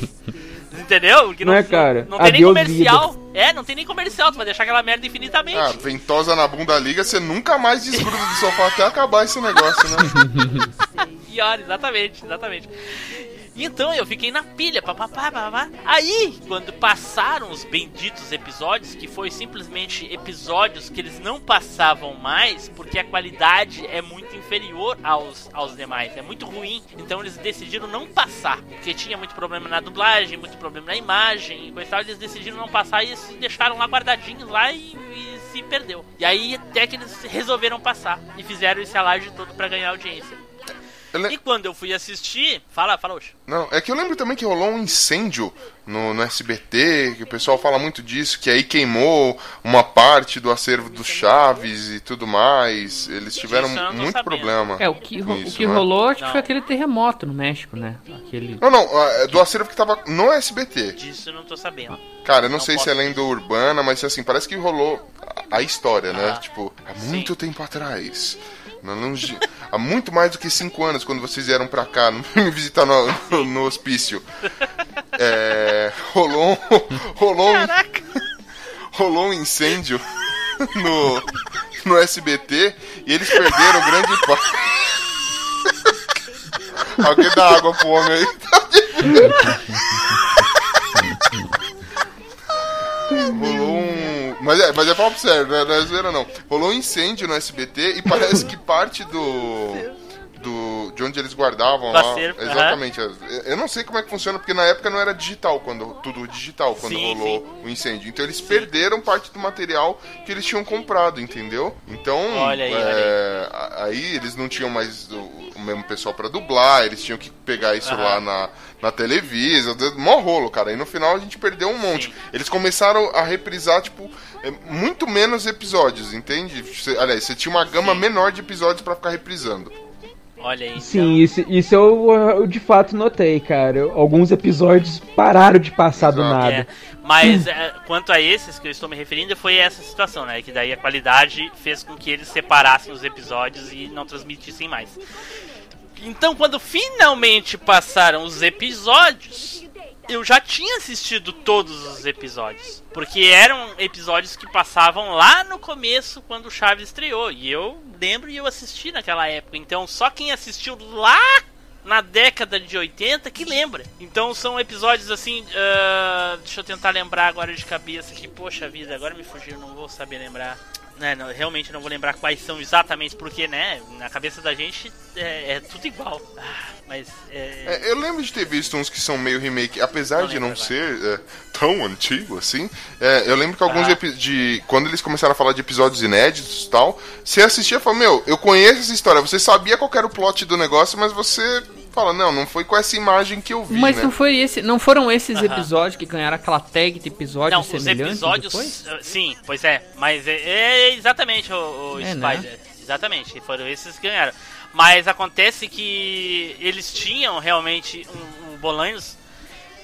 Entendeu? Porque Não é, cara? Não, tem nem comercial. É, não tem nem comercial. Tu vai deixar aquela merda infinitamente. Ah, ventosa na bunda liga, você nunca mais desgruda do sofá até acabar esse negócio, né? *laughs* Pior, exatamente, exatamente. Então eu fiquei na pilha, papapá, papapá. Aí, quando passaram os benditos episódios, que foi simplesmente episódios que eles não passavam mais, porque a qualidade é muito inferior aos, aos demais, é muito ruim. Então eles decidiram não passar, porque tinha muito problema na dublagem, muito problema na imagem, e coisa tal. Eles decidiram não passar e deixaram lá guardadinhos lá e, e se perdeu. E aí até que eles resolveram passar e fizeram esse alarde todo pra ganhar audiência. Le- E quando eu fui assistir, fala, fala hoje. Não, é que eu lembro também que rolou um incêndio no, no SBT, que o pessoal fala muito disso, que aí queimou uma parte do acervo do Chaves e tudo mais. Eles tiveram muito sabendo. problema. É, o que, ro- com o isso, que né? rolou acho que foi aquele terremoto no México, né? Aquele. Não, não, é do acervo que tava no SBT. Disso eu não tô sabendo. Cara, eu não, Não sei se é lenda urbana, mas assim, parece que rolou a, a história, né? Ah, Tipo, há muito tempo atrás. Há muito mais do que cinco anos, quando vocês vieram pra cá me visitar no, no, no hospício. É, rolou, um- rolou, um, rolou um incêndio no, no SBT e eles perderam grande parte. Alguém dá água pro homem aí. Rolou um. Mas é, mas é papo sério, não é, não é zoeira não. Rolou um incêndio no SBT e *laughs* parece que parte do. Do, de onde eles guardavam Do lá. Exatamente. Eu- Eu não sei como é que funciona, porque na época não era digital, quando tudo digital, quando Sim, rolou o incêndio. Então eles perderam parte do material que eles tinham comprado, entendeu? Então, Olha aí, é, olha a- aí eles não tinham mais o, o mesmo pessoal pra dublar, eles tinham que pegar isso lá na, na Televisa, deu mó rolo, cara. E no final a gente perdeu um monte. Sim. Eles começaram a reprisar, tipo, é, muito menos episódios, entende? Cê- aliás, você tinha uma gama menor de episódios pra ficar reprisando. Olha aí. então. Sim, isso, isso eu, eu de fato notei, cara. Alguns episódios pararam de passar do Exato. nada. É, mas é, quanto a esses que eu estou me referindo, foi essa situação, né? Que daí a qualidade fez com que eles separassem os episódios e não transmitissem mais. Então, quando finalmente passaram os episódios, eu já tinha assistido todos os episódios. Porque eram episódios que passavam lá no começo, quando o Chaves estreou. E eu lembro e eu assisti naquela época. Então, só quem assistiu lá na década de 80 que lembra. Então são episódios assim. ah, deixa eu tentar lembrar agora de cabeça que, poxa vida, agora me fugiu, não vou saber lembrar. Né, não, realmente não vou lembrar quais são exatamente, porque, né, na cabeça da gente é, é tudo igual. Ah, mas é, É, eu lembro de ter visto uns que são meio remake, apesar Não de não agora. ser é, tão antigo assim. é, eu lembro que alguns Ah. epi- de. Quando eles começaram a falar de episódios inéditos e tal, você assistia e falava, meu, eu conheço essa história, você sabia qual era o plot do negócio, mas você fala, não, não foi com essa imagem que eu vi, Mas né? não foi esse, não foram esses Aham. episódios que ganharam aquela tag de episódios Não, os semelhantes episódios. depois? ah, Sim, pois é. Mas é, é exatamente o, o É, né? Spider. Exatamente. Foram esses que ganharam. Mas acontece que eles tinham realmente um, um Bolanhos.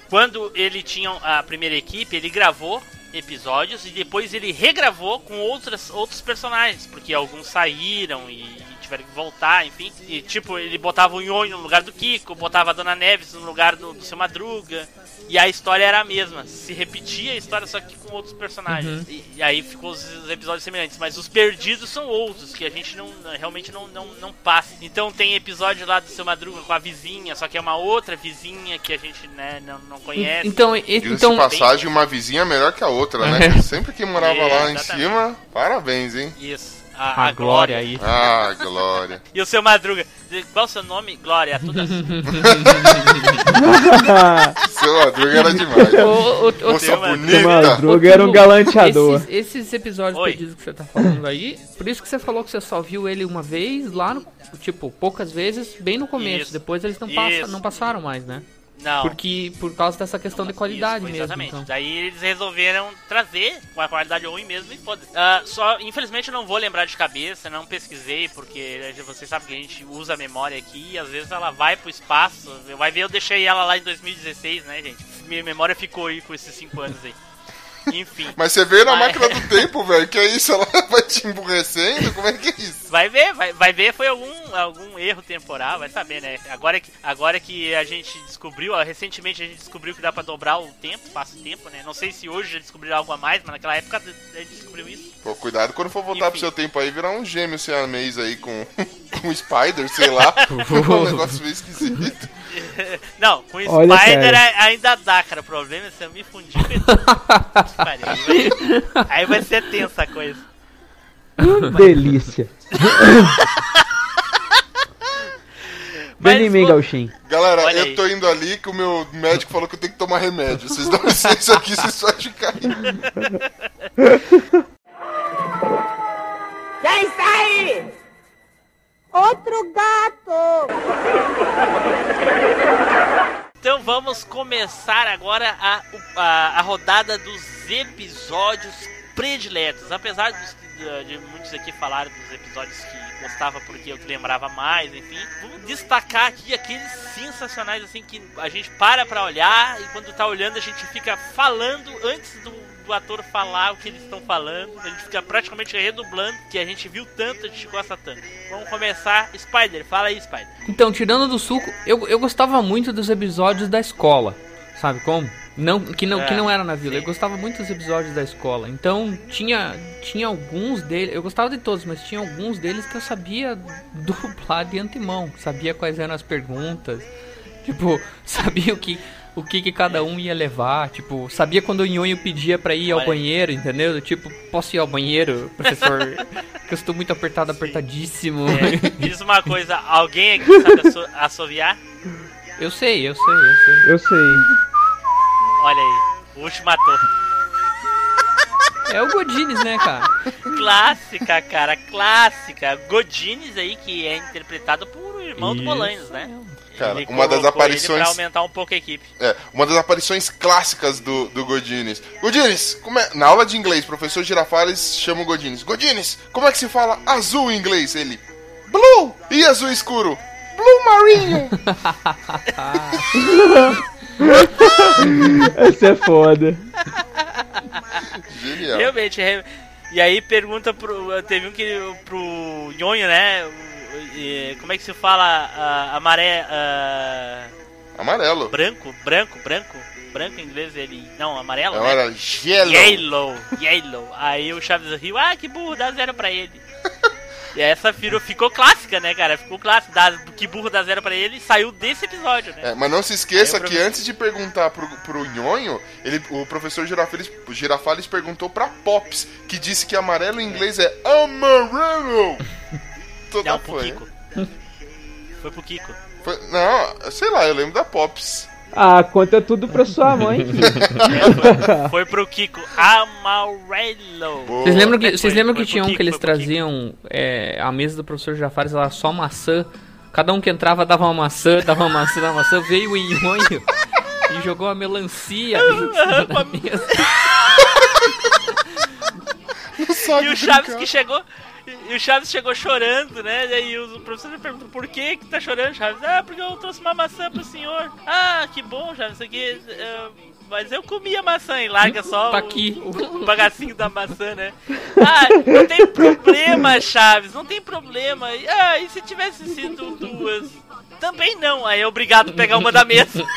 Quando ele tinha a primeira equipe, ele gravou episódios e depois ele regravou com outras, outros personagens, porque alguns saíram e tiveram que voltar, enfim. E tipo, ele botava o Nhonho no lugar do Kiko, botava a Dona Neves no lugar do, do seu Madruga. E a história era a mesma. Se repetia a história, só que com outros personagens. E, e aí ficou os, os episódios semelhantes. Mas os perdidos são outros, que a gente não realmente não, não, não passa. Então tem episódio lá do seu Madruga com a vizinha, só que é uma outra vizinha que a gente né, não, não conhece. Então, e- então de passagem, uma vizinha é melhor que a outra, né? *laughs* Sempre que morava É, lá em cima, parabéns, hein? Isso. A, a glória aí. Ah, Glória. *laughs* E o seu Madruga. Qual o seu nome? Glória. É tudo *laughs* assim. *laughs* Seu Madruga era demais. O, o, o, Moça Seu Madruga. bonita. Madruga era um galanteador. Esses, esses episódios Oi. perdidos que você tá falando aí, por isso que você falou que você só viu ele uma vez lá no. Tipo, poucas vezes, bem no começo. Isso. Depois eles não, passa, não passaram mais, né? Não. Porque por causa dessa questão de qualidade Isso, mesmo. Exatamente. Então. Daí eles resolveram trazer com a qualidade ruim mesmo e foda Ah, Só, infelizmente, eu não vou lembrar de cabeça, não pesquisei, porque vocês sabem que a gente usa a memória aqui e às vezes ela vai pro espaço. Vai ver, eu deixei ela lá em 2016, né, gente? Minha memória ficou aí com esses 5 anos aí. Enfim. Mas você veio na Mas- máquina do tempo, velho. Que é isso? Ela *laughs* vai te emburrecendo? Como é que é isso? Vai ver, vai, vai ver foi algum, algum erro temporal, vai saber, né? Agora que, agora que a gente descobriu, ó, recentemente a gente descobriu que dá pra dobrar o tempo, espaço-tempo, né? Não sei se hoje já descobriram algo a mais, mas naquela época a gente descobriu isso. Pô, cuidado quando for voltar Enfim. pro seu tempo aí, virar um gêmeo siamês aí com, *laughs* com Spider, sei lá. *laughs* um negócio meio esquisito. *laughs* Não, com Olha, Spider ainda dá, cara. O problema é se eu me fundir com ele. *laughs* Aí, vai, ser tensa a coisa. Delícia. Mas, *laughs* Vem em mim, pô, Gauchinho. Galera, Olha eu aí. tô indo ali que o meu médico falou que eu tenho que tomar remédio. Vocês dão licença aqui, vocês podem cair. Quem está aí? Outro gato! Então vamos começar agora a, a, a rodada dos episódios prediletos. Apesar dos- de, muitos aqui falarem dos episódios que gostava porque eu que lembrava mais, enfim. Vamos destacar aqui aqueles sensacionais assim que a gente para pra olhar e quando tá olhando a gente fica falando antes do, do ator falar o que eles estão falando. A gente fica praticamente redublando, que a gente viu tanto, a gente gosta tanto. Vamos começar. Spider, fala aí, Spider. Então, tirando do suco, eu, eu gostava muito dos episódios da escola. Sabe como? Não, que, não, que É, não era na vila. sim. Eu gostava muito dos episódios da escola. Então, tinha, tinha alguns deles. Eu gostava de todos, mas tinha alguns deles que eu sabia *laughs* dublar de antemão. Sabia quais eram as perguntas. Tipo, *laughs* sabia o que. O que, que cada um ia levar, tipo, sabia quando o Nhonho pedia pra ir ao Olha. banheiro, entendeu? Tipo, posso ir ao banheiro, professor? *laughs* que eu estou muito apertado, apertadíssimo. É, diz uma coisa, alguém aqui sabe asso assoviar? Eu sei, eu sei, eu sei. Eu sei. Olha aí, o último matou. É o Godines, né, cara? Clássica, cara, clássica. Godines aí, que é interpretado por o irmão do Isso. Bolanos, né? Cara, Ele uma das ele aparições- Pra aumentar um pouco a equipe. É, uma das aparições clássicas do, do Godines. Godines, como é- na aula de inglês, professor Girafales chama o Godines. Godines, como é que se fala azul em inglês? Ele, blue. E azul escuro? Blue Marinho! *laughs* Essa é foda. Genial. Realmente, re- e aí pergunta pro. Teve um que. pro Nhonho, né? Como é que se fala a, a maré. a- Amarelo. branco? Branco, branco? Branco em inglês ele. Não, amarelo? É né? gelo. Yellow, yellow. Aí o Chaves riu, ah, que burro, dá zero pra ele. *laughs* E essa virou, ficou clássica, né, cara? Ficou clássica, dá, que burro dá zero pra ele e saiu desse episódio, né? É, mas não se esqueça que antes de perguntar pro, pro Nhonho, ele, o professor Girafales, Girafales perguntou pra Pops, que disse que amarelo em inglês é amarelo. Toda Não, pro foi. Kiko. Foi pro Kiko. Foi- Não, sei lá, eu lembro da Pops. Ah, conta tudo pra sua mãe, *laughs* filho. Foi pro Kiko. Amarelo. Boa. Vocês lembram que, Foi- vocês lembram foi que tinha um Kiko, que eles foi traziam é, a mesa do professor Jafares, ela só maçã. Cada um que entrava dava uma maçã, dava uma maçã, dava uma maçã. Veio o Inhonho e jogou a melancia *laughs* da mesa. E o Chaves que chegou. E o Chaves chegou chorando, né? Daí o professor perguntou por que que tá chorando, Chaves? Ah, porque eu trouxe uma maçã pro senhor. Ah, que bom, Chaves, isso aqui. é, mas eu comi a maçã e larga só Tá o- aqui. *laughs* o, bagacinho da maçã, né? Ah, não tem problema, Chaves, não tem problema. E, Ah, e se tivesse sido duas? Também não. Aí é obrigado a pegar uma da mesa. *laughs*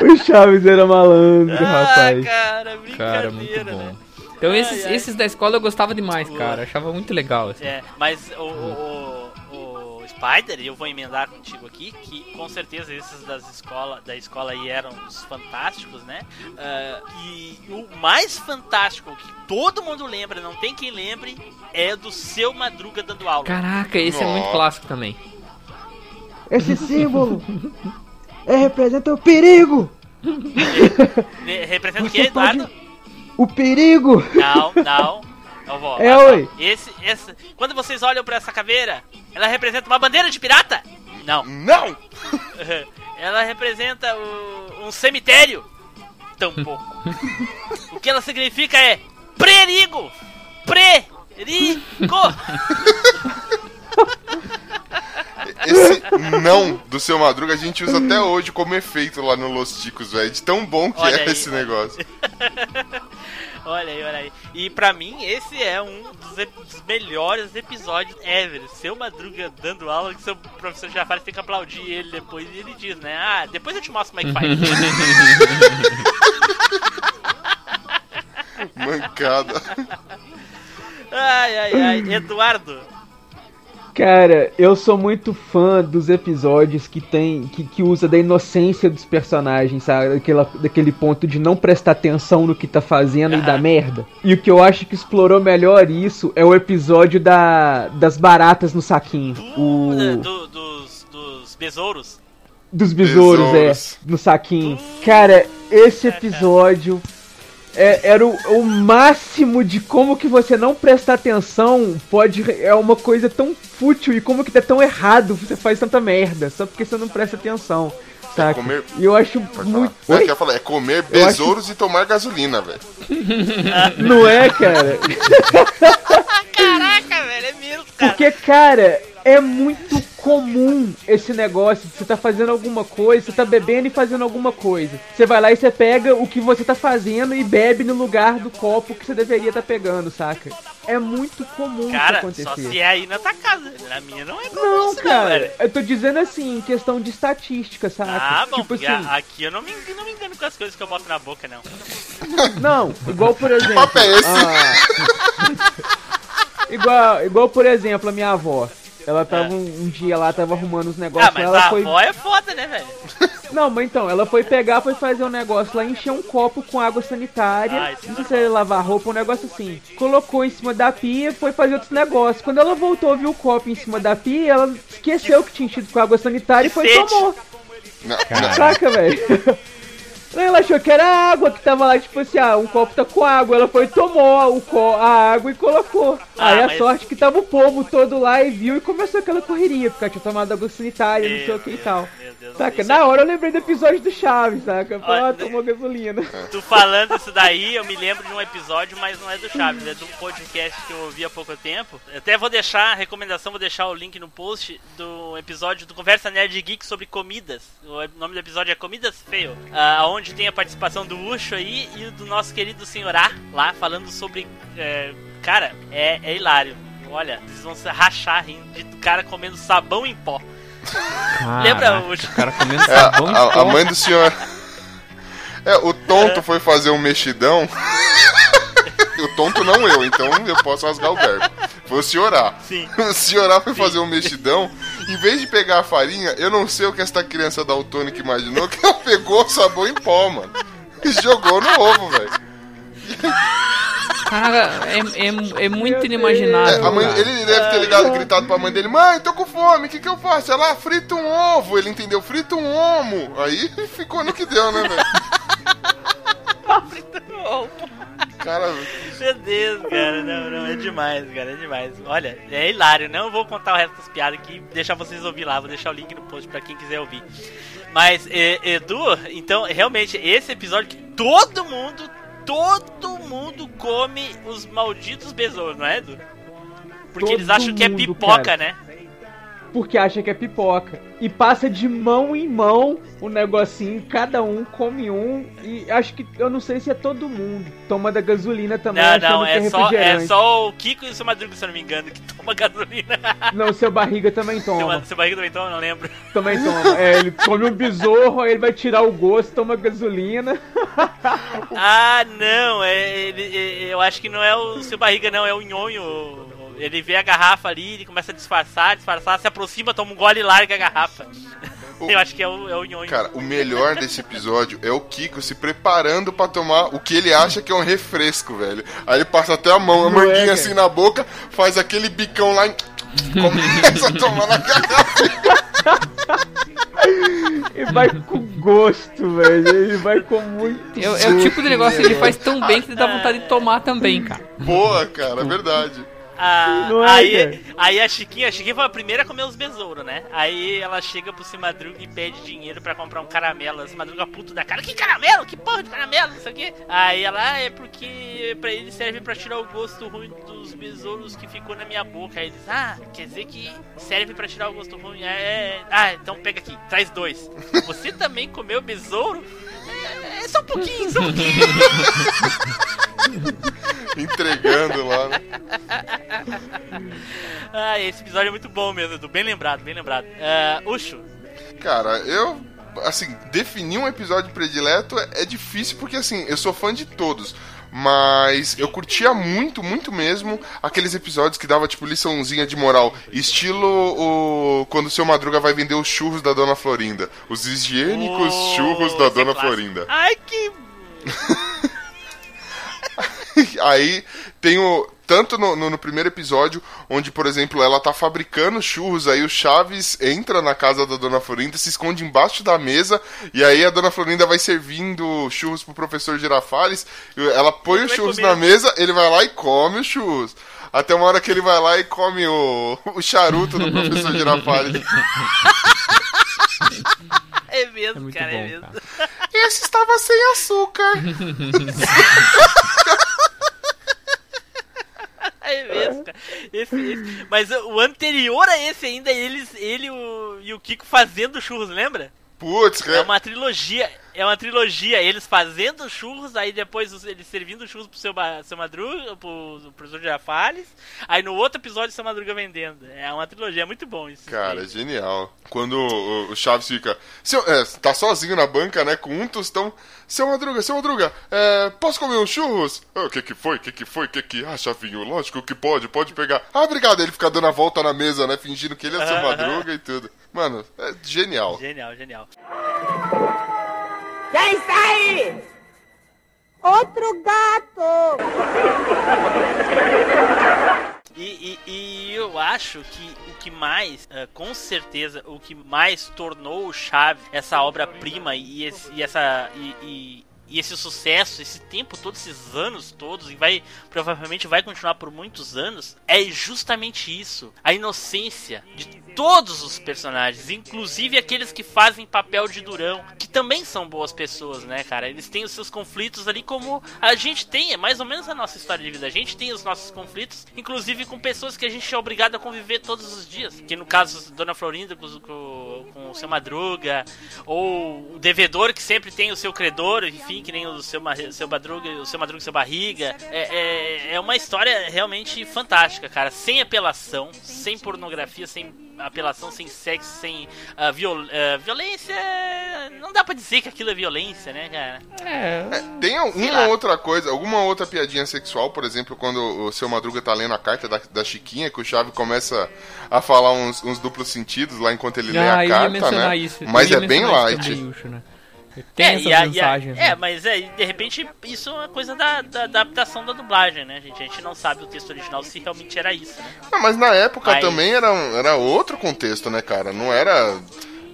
O Chaves era malandro, Ah, rapaz. cara, Cara, muito brincadeira, bom. né? Então Ai, esses, ai. esses da escola eu gostava demais, cara. Achava muito legal. Assim. É, mas o, o, o, o Spider, e eu vou emendar contigo aqui, que com certeza esses das escola, da escola aí eram os fantásticos, né? Ah, e o mais fantástico que todo mundo lembra, não tem quem lembre, é do seu Madruga dando aula. Caraca, esse é muito clássico também. Esse *laughs* símbolo é, representa o perigo. Ne- Representa o que, Eduardo? O perigo. Não, *laughs* não. Eu vou. É, oi. Esse, esse, quando vocês olham pra essa caveira, ela representa uma bandeira de pirata? Não. Não! *laughs* Ela representa o- um cemitério? Tampouco. *laughs* o que ela significa é perigo! Perigo! Esse não do seu Madruga a gente usa até hoje como efeito lá no Los Ticos, velho. De tão bom que Olha é aí, esse negócio. *laughs* olha aí, olha aí. E pra mim, esse é um dos, dos melhores episódios ever. Seu Madruga dando aula, que seu professor Jafari tem que aplaudir ele depois. E ele diz, né? Ah, depois eu te mostro como é que faz. *laughs* Mancada. ai, ai, ai. Eduardo. Cara, eu sou muito fã dos episódios que tem. que, que usa da inocência dos personagens, sabe? Daquela, daquele ponto de não prestar atenção no que tá fazendo e dar merda. E o que eu acho que explorou melhor isso é o episódio da, das baratas no saquinho. O, Do, do- dos, dos besouros. dos besouros, Besouros. é. No saquinho. Cara, esse episódio. é- era o, o máximo de como que você não prestar atenção pode. É uma coisa tão fútil e como que tá tão errado, você faz tanta merda, só porque você não presta atenção. Saca? comer- E eu acho Pode muito. falar. É, Oi? eu falei, é comer Eu acho- besouros e tomar gasolina, velho. Não é, cara? *laughs* Caraca, velho, é mesmo, cara. Porque, cara, é muito comum esse negócio de você tá fazendo alguma coisa, você tá bebendo e fazendo alguma coisa. Você vai lá e você pega o que você tá fazendo e bebe no lugar do copo que você deveria estar pegando, saca? É muito comum Cara, isso acontecer. só se é aí na tua casa. Na minha não é comum Não, isso, cara, velho. eu tô dizendo assim, em questão de estatística, saca? Ah, bom, tipo porque assim, a- aqui eu não me, não me engano com as coisas que eu boto na boca, não. não, igual por *laughs* exemplo. papo é esse? ah, *laughs* igual, igual por exemplo, a minha avó. Ela tava um, um dia lá, tava arrumando uns negócios, ah, mas ela a foi. avó é foda, né, velho? *laughs* Não, mas então, ela foi pegar, foi fazer um negócio lá, encher um copo com água sanitária, Ah, isso não é sei se lavar roupa, um negócio assim. Colocou em cima da pia, foi fazer outros negócios. Quando ela voltou, viu o copo em cima da pia, ela esqueceu que tinha enchido com água sanitária e foi sede. tomou. Não. Saca, velho? *laughs* Ela achou que era água que tava lá, tipo assim, ah, um copo tá com água. Ela foi, tomou o co a água e colocou. Ah, Aí a mas- sorte que tava o povo todo lá e viu e começou aquela correria, porque tinha tomado água sanitária, não sei o que e tal. Meu Deus. Saca? Isso Na hora eu lembrei do episódio do Chaves, saca? Pô, Olha, tomou gasolina. *laughs* Tu falando isso daí, eu me lembro de um episódio, mas não é do Chaves, é de um podcast que eu ouvi há pouco tempo. Eu até vou deixar a recomendação, vou deixar o link no post do episódio do Conversa Nerd Geek sobre comidas. O nome do episódio é Comidas Feio, ah, onde tem a participação do Ucho aí e do nosso querido senhor A lá falando sobre. é, cara, é, é hilário. Olha, vocês vão se rachar rindo de do cara comendo sabão em pó. Lembra, Ucho? O cara comendo É, sabão em a, a pó. mãe do senhor. É, o tonto foi fazer um mexidão. *laughs* o tonto não eu, então eu posso rasgar o verbo. *laughs* Foi o senhor A. Sim. O senhor A foi fazer um mexidão. Em vez de pegar a farinha, eu não sei o que essa criança daltônica imaginou, que ela pegou o sabão em pó, mano. E jogou no ovo, velho. Cara, é, é, é muito inimaginável. É, a mãe, ele deve ter ligado, gritado pra mãe dele: Mãe, tô com fome, o que, que eu faço? Ela frita um ovo. Ele entendeu: frita um homo. Aí *laughs* ficou no que deu, né, velho? Cara, Meu Deus, cara, não, não, é demais, cara, é demais. Olha, é hilário, não vou contar o resto das piadas aqui, deixar vocês ouvir lá, vou deixar o link no post pra quem quiser ouvir. Mas, é, Edu, então, realmente, esse episódio que todo mundo, todo mundo come os malditos besouros, não é, Edu? Porque Todo eles acham que é pipoca, cara. né? Porque acha que é pipoca. E passa de mão em mão o negocinho, cada um come um. E acho que, eu não sei se é todo mundo. Toma da gasolina também, Não, não, é é só, é só o Kiko e o seu Madruga, se eu não me engano, que *laughs* toma gasolina. Não, seu barriga também Seu, toma. seu barriga também toma, não lembro. Também toma. É, ele come um besouro, aí ele vai tirar o gosto, toma gasolina. Ah, não, é, ele, é- eu acho que não é o seu barriga, não, é o nhonho. Ele vê a garrafa ali, ele começa a disfarçar, disfarçar, se aproxima, toma um gole e larga a garrafa. Eu acho que é o, é o nhonho. cara, o melhor desse episódio é o Kiko se preparando pra tomar o que ele acha que é um refresco, velho. Aí ele passa até a mão, a Não é, manguinha cara. assim na boca, faz aquele bicão lá e começa a tomar na garrafa. E vai com gosto, velho. Ele vai com muito É, é o tipo de negócio que ele faz tão bem que ele dá vontade de tomar também, cara. Boa, cara, é verdade. Ah, Não é, aí, cara? aí a Chiquinha, a Chiquinha foi a primeira a comer os besouros, né? Aí ela chega pro seu Madruga e pede dinheiro pra comprar um caramelo. Esse Madruga puto da cara, que caramelo? Que porra de caramelo? Não sei o quê. Aí ela, ah, é porque pra ele serve pra tirar o gosto ruim dos besouros que ficou na minha boca. Aí eles, ah, quer dizer que serve pra tirar o gosto ruim? É, é. Ah, então pega aqui, traz dois. Você também comeu besouro? É, é só um pouquinho, só um *laughs* pouquinho. Entregando lá. né? ah, esse episódio é muito bom mesmo, Edu. Bem lembrado, bem lembrado. Ah, Ucho, Cara, eu. Assim, definir um episódio predileto é, é difícil porque, assim, eu sou fã de todos. Mas eu curtia muito, muito mesmo aqueles episódios que dava, tipo, liçãozinha de moral. Estilo o. Quando o seu Madruga vai vender os churros da Dona Florinda. Os higiênicos Oh, churros da esse Dona clássico. Florinda. Ai, que. *laughs* *laughs* Aí tem o. Tanto no, no- no primeiro episódio, onde, por exemplo, ela tá fabricando churros, aí o Chaves entra na casa da Dona Florinda, se esconde embaixo da mesa, e aí a Dona Florinda vai servindo churros pro professor Girafales, ela põe Ele os churros comer. na mesa, ele vai lá e come os churros. Até uma hora que ele vai lá e come o, o charuto do professor Girafales. *laughs* É mesmo, É muito cara, é bom, mesmo. cara. Esse estava sem açúcar. *laughs* É mesmo, cara. Esse, esse- Mas o anterior a esse ainda, eles, ele o- e o Kiko fazendo churros, lembra? Putz, É uma trilogia. É uma trilogia. Eles fazendo churros, aí depois eles servindo churros pro seu, seu Madruga, pro, pro professor Girafales. Aí no outro episódio, seu Madruga vendendo. É uma trilogia, é muito bom isso. Cara, genial. Quando o, o Chaves fica. Seu, é, tá sozinho na banca, né? Com um tostão. Seu Madruga, seu Madruga, é, posso comer uns churros? "Ah, O que que foi? O que que foi? O que que. Ah, Chavinho, lógico que pode, pode pegar. Ah, obrigado. Ele fica dando a volta na mesa, né? Fingindo que ele é seu. Madruga e tudo. Mano, é genial. Genial, genial. Quem está aí? Outro gato! E, e- e eu acho que o que mais, eh, com certeza, o que mais tornou o Chaves essa obra-prima e, esse- e essa. E, e- e esse sucesso, esse tempo, todos esses anos todos, e vai provavelmente vai continuar por muitos anos, é justamente isso. A inocência de todos os personagens, inclusive aqueles que fazem papel de durão, que também são boas pessoas, né, cara? Eles têm os seus conflitos ali como a gente tem, é mais ou menos a nossa história de vida. A gente tem os nossos conflitos, inclusive com pessoas que a gente é obrigado a conviver todos os dias. Que no caso, Dona Florinda com, com, o seu Madruga, ou o devedor que sempre tem o seu credor, enfim, que nem o seu, seu Madruga, o seu Madruga seu Barriga. É, é, é uma história realmente fantástica, cara. Sem apelação, sem pornografia, sem apelação, sem sexo, sem ah, viol- ah, violência. Não dá pra dizer que aquilo é violência, né, cara? É, Tem lá. alguma outra coisa, alguma outra piadinha sexual, por exemplo, quando o seu Madruga tá lendo a carta da, da Chiquinha, que o Chave começa a falar uns, uns duplos sentidos lá enquanto ele lê ah, a eu ia carta, né? isso. Mas é bem light. também, né? Tem É, essas e a- e a- mensagens. é, né? mas é, de repente isso é uma coisa da, da adaptação da dublagem, né, gente? A gente não sabe o texto original se realmente era isso, né? Ah, mas na época Mas- também era, era outro contexto, né, cara? Não era.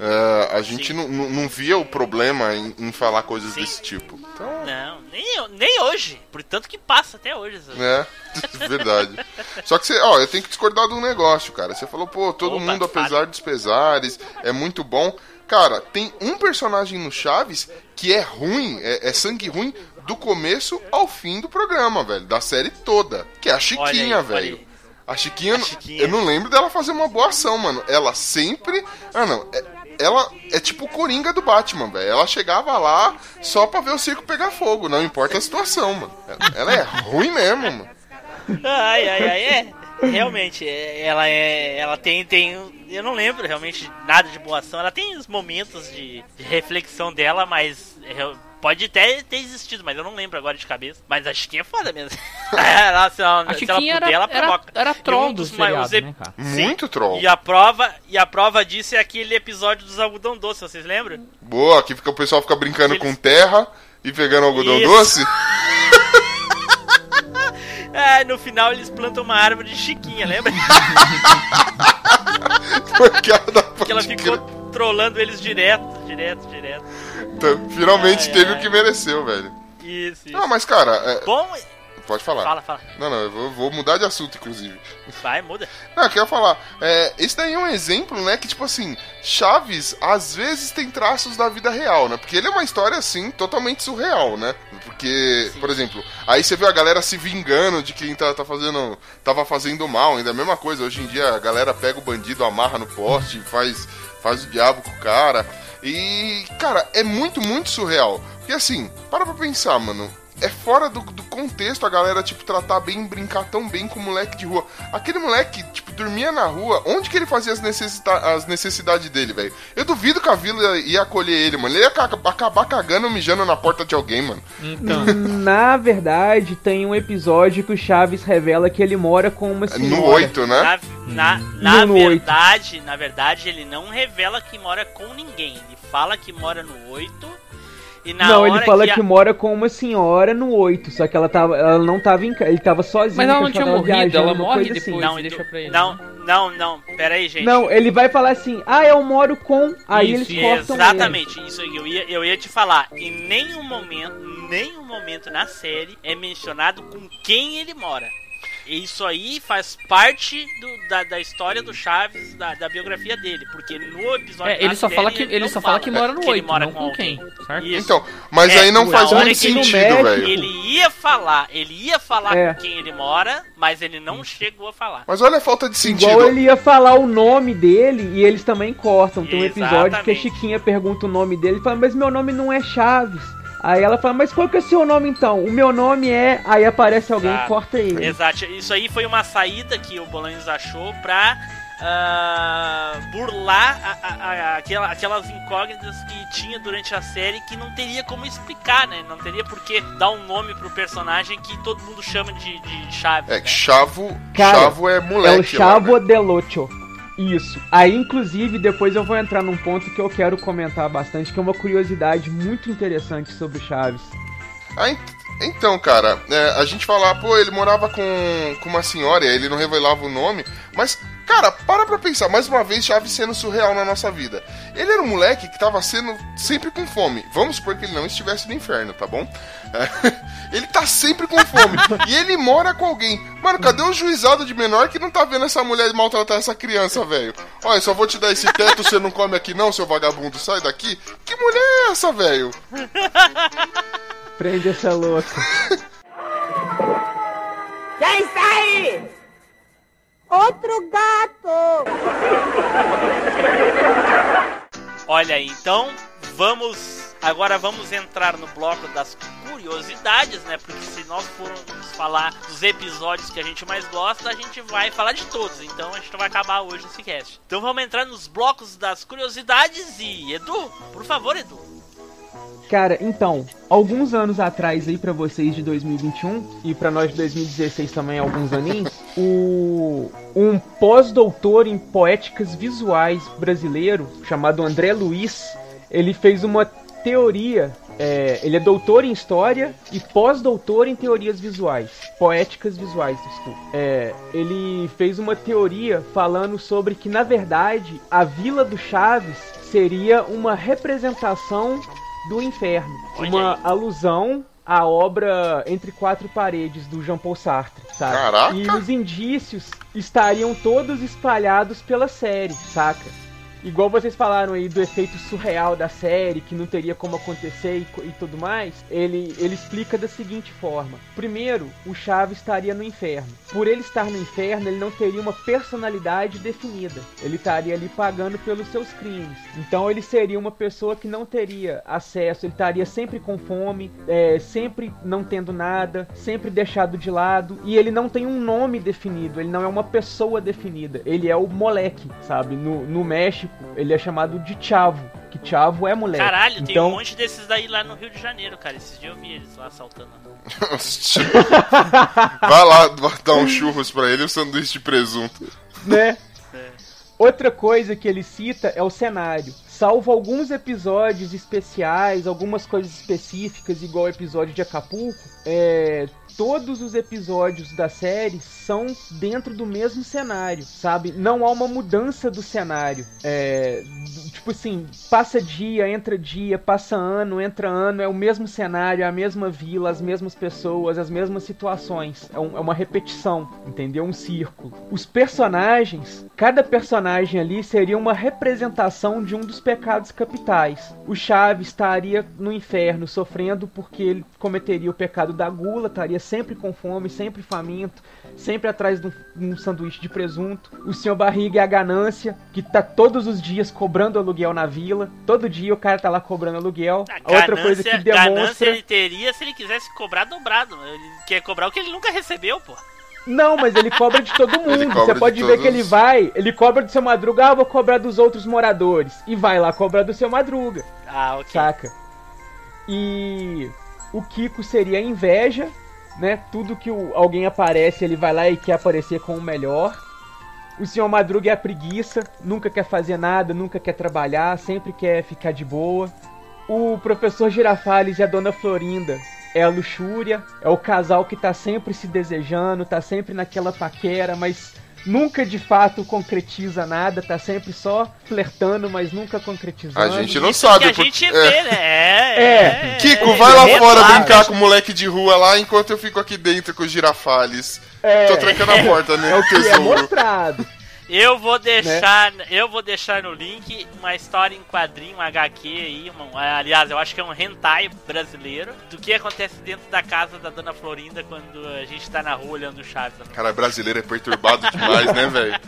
é, a gente não, via o problema em, em falar coisas Sim. desse tipo. Então, Não, nem, nem hoje. Portanto que passa até hoje. essa- É, *laughs* verdade. Só que você, ó, eu tenho que discordar de um negócio, cara. Você falou, pô, todo Opa, mundo, apesar dos pesares, é muito bom. Cara, tem um personagem no Chaves que é ruim, é, é sangue ruim do começo ao fim do programa, velho. Da série toda. Que é a Chiquinha, aí, velho. A Chiquinha, A Chiquinha. eu não lembro dela fazer uma boa ação, mano. Ela sempre. Ah, não. é- ela é tipo o Coringa do Batman, velho. Ela chegava lá só pra ver o circo pegar fogo, não importa a situação, mano. Ela- Ela é ruim mesmo, mano. Ai, ai, ai, é. Realmente, é, ela é. Ela tem, tem. Eu não lembro realmente nada de boa ação. Ela tem os momentos de, de reflexão dela, mas. é, Pode até ter existido, mas eu não lembro agora de cabeça. Mas a Chiquinha é foda mesmo. *laughs* ela, se ela, A se ela puder, ela era, era, provoca. era E troll um do dos ep- né, cara? Muito troll. E a prova, e a prova disso é aquele episódio dos algodão doce, vocês lembram? Boa, aqui fica, o pessoal fica brincando Eles- com terra e pegando algodão Isso. doce. *laughs* Ah, no final eles plantam uma árvore de Chiquinha, lembra? *laughs* Porque ela dá Que ela ficou trolando eles direto, direto, direto. Então, finalmente Ai, teve ai. o que mereceu, velho. Isso, isso. Não, mas cara, é- Bom, pode falar. fala, fala. Não, não, eu vou, vou mudar de assunto, inclusive. Vai, muda. Não, eu quero falar. É, esse daí é um exemplo, né? Que, tipo assim, Chaves às vezes tem traços da vida real, né? Porque ele é uma história, assim, totalmente surreal, né? Porque, por exemplo, aí você vê a galera se vingando de quem tá, tá fazendo. tava fazendo mal, ainda é a mesma coisa. Hoje em dia a galera pega o bandido, amarra no poste, faz, faz o diabo com o cara. E, cara, é muito, muito surreal. Porque assim, para pra pensar, mano. É fora do, do contexto a galera, tipo, tratar bem, brincar tão bem com o moleque de rua. Aquele moleque, tipo, dormia na rua, onde que ele fazia as, necessita as necessidades dele, velho? Eu duvido que a vila ia acolher ele, mano. Ele ia ca- acabar cagando, mijando na porta de alguém, mano. Então, Na verdade, tem um episódio que o Chaves revela que ele mora com uma senhora. No 8, né? Na, na, na No verdade, na verdade, ele não revela que mora com ninguém. Ele fala que mora no 8. E na não, hora ele fala que, que, a- mora com uma senhora no 8, só que ela tava, ela não tava em casa, ele tava sozinho. Mas ela não tinha morrido, viajando, ela morre coisa depois. assim. Não, deixa pra ele, Não, né? não, não. Pera aí, gente. Não, ele vai falar assim, ah, eu moro com. Aí Isso, eles cortam Exatamente, isso aí eu ia, eu ia te falar. Em nenhum momento, nenhum momento na série é mencionado com quem ele mora. Isso aí faz parte do- da, da história do Chaves, da, da biografia dele, porque no episódio É, ele só fala que ele não só fala que mora no ele 8, mora não com quem, alguém. certo? Isso. Então, mas É, aí não faz muito ele sentido, velho. Ele ia falar, ele ia falar É. com quem ele mora, mas ele não chegou a falar. Mas olha a falta de sentido. Igual ele ia falar o nome dele e eles também cortam. Tem um episódio que a Exatamente. Chiquinha pergunta o nome dele e fala, mas meu nome não é Chaves. Aí ela fala, mas qual que é o seu nome então? O meu nome é. Aí aparece alguém e corta ele. Exato, isso aí foi uma saída que o Bolanhos achou pra ah, burlar a- a- a- aquela- aquelas incógnitas que tinha durante a série que não teria como explicar, né? Não teria por que dar um nome pro personagem que todo mundo chama de, de Chaves. É, né? que Chavo, Cara, Chavo é moleque. é o Chavo lá, né? Delocho. Isso. Aí, inclusive, depois eu vou entrar num ponto que eu quero comentar bastante, que é uma curiosidade muito interessante sobre Chaves. Ah, ent- então, cara, é, a gente fala, pô, ele morava com, com uma senhora e ele não revelava o nome, mas, cara, para pra pensar, mais uma vez, Chaves sendo surreal na nossa vida. Ele era um moleque que tava sendo sempre com fome. Vamos supor que ele não estivesse no inferno, tá bom? É, *laughs* Ele tá sempre com fome. e ele mora com alguém. Mano, cadê o juizado de menor que não tá vendo essa mulher maltratar essa criança, velho? Olha, só vou te dar esse teto, você não come aqui não, seu vagabundo, sai daqui. Que mulher é essa, velho? Prende essa louca. Quem está aí? Outro gato! Olha aí, então vamos. Agora vamos entrar no bloco das curiosidades, né? Porque se nós formos falar dos episódios que a gente mais gosta, a gente vai falar de todos. Então a gente vai acabar hoje esse cast. Então vamos entrar nos blocos das curiosidades e Edu, por favor, Edu. Cara, então, alguns anos atrás aí pra vocês de 2021 e pra nós de 2016 também alguns aninhos, o um pós-doutor em poéticas visuais brasileiro chamado André Luiz, ele fez uma teoria, é, ele é doutor em história e pós-doutor em teorias visuais, poéticas visuais, desculpa. É, ele fez uma teoria falando sobre que na verdade a Vila do Chaves seria uma representação do inferno, uma alusão à obra Entre Quatro Paredes do Jean Paul Sartre, sabe? Caraca! E os indícios estariam todos espalhados pela série, saca? Igual vocês falaram aí do efeito surreal da série, que não teria como acontecer e, e tudo mais, ele, ele explica da seguinte forma. Primeiro, o Chaves estaria no inferno. Por ele estar no inferno, ele não teria uma personalidade definida. Ele estaria ali pagando pelos seus crimes. Então ele seria uma pessoa que não teria acesso, ele estaria sempre com fome, é, sempre não tendo nada, sempre deixado de lado. E ele não tem um nome definido, ele não é uma pessoa definida. Ele é o moleque, sabe? No, no México, ele é chamado de Chavo. Que Chavo é moleque. Caralho, tem então, um monte desses daí lá no Rio de Janeiro, cara. Esses dias eu vi eles lá assaltando. Vai lá dar um churros pra ele e um sanduíche de presunto. né? Outra coisa que ele cita é o cenário. Salvo alguns episódios especiais, algumas coisas específicas, igual o episódio de Acapulco, é, todos os episódios da série são dentro do mesmo cenário, sabe? Não há uma mudança do cenário. É, tipo assim, passa dia, entra dia, passa ano, entra ano, é o mesmo cenário, é a mesma vila, as mesmas pessoas, as mesmas situações. É, um- é uma repetição, entendeu? Um círculo. Os personagens, cada personagem ali seria uma representação de um dos pecados capitais. O Chaves estaria no inferno sofrendo porque ele cometeria o pecado da gula, estaria sempre com fome, sempre faminto, sempre atrás de um, um sanduíche de presunto. O Senhor Barriga é a ganância, que tá todos os dias cobrando aluguel na vila. Todo dia o cara tá lá cobrando aluguel. A A outra coisa que ganância demonstra. ele teria se ele quisesse cobrar dobrado. Ele quer cobrar o que ele nunca recebeu, pô. Não, mas ele cobra de todo *laughs* mundo. Você de pode ver todos. que ele vai, ele cobra do seu madruga, ah, eu vou cobrar dos outros moradores. E vai lá cobrar do seu madruga, Ah, ok. saca? E o Kiko seria a inveja, né? Tudo que o- alguém aparece, ele vai lá e quer aparecer com o melhor. O senhor Madruga é a preguiça, nunca quer fazer nada, nunca quer trabalhar, sempre quer ficar de boa. O professor Girafales e a dona Florinda é a luxúria, é o casal que tá sempre se desejando, tá sempre naquela paquera, mas nunca de fato concretiza nada, tá sempre só flertando, mas nunca concretizando. A gente não Isso sabe. que a gente é. vê, né? É, É. Kiko, é, vai lá é, fora brincar com o moleque de rua lá enquanto eu fico aqui dentro com os girafales. É, Tô trancando a porta, né? é o que é mostrado. Eu vou deixar, eu vou deixar no link uma história em quadrinho, um HQ aí, uma- aliás, eu acho que é um hentai brasileiro, do que acontece dentro da casa da Dona Florinda quando a gente tá na rua olhando o Chaves. Cara, brasileiro é perturbado demais, né, velho?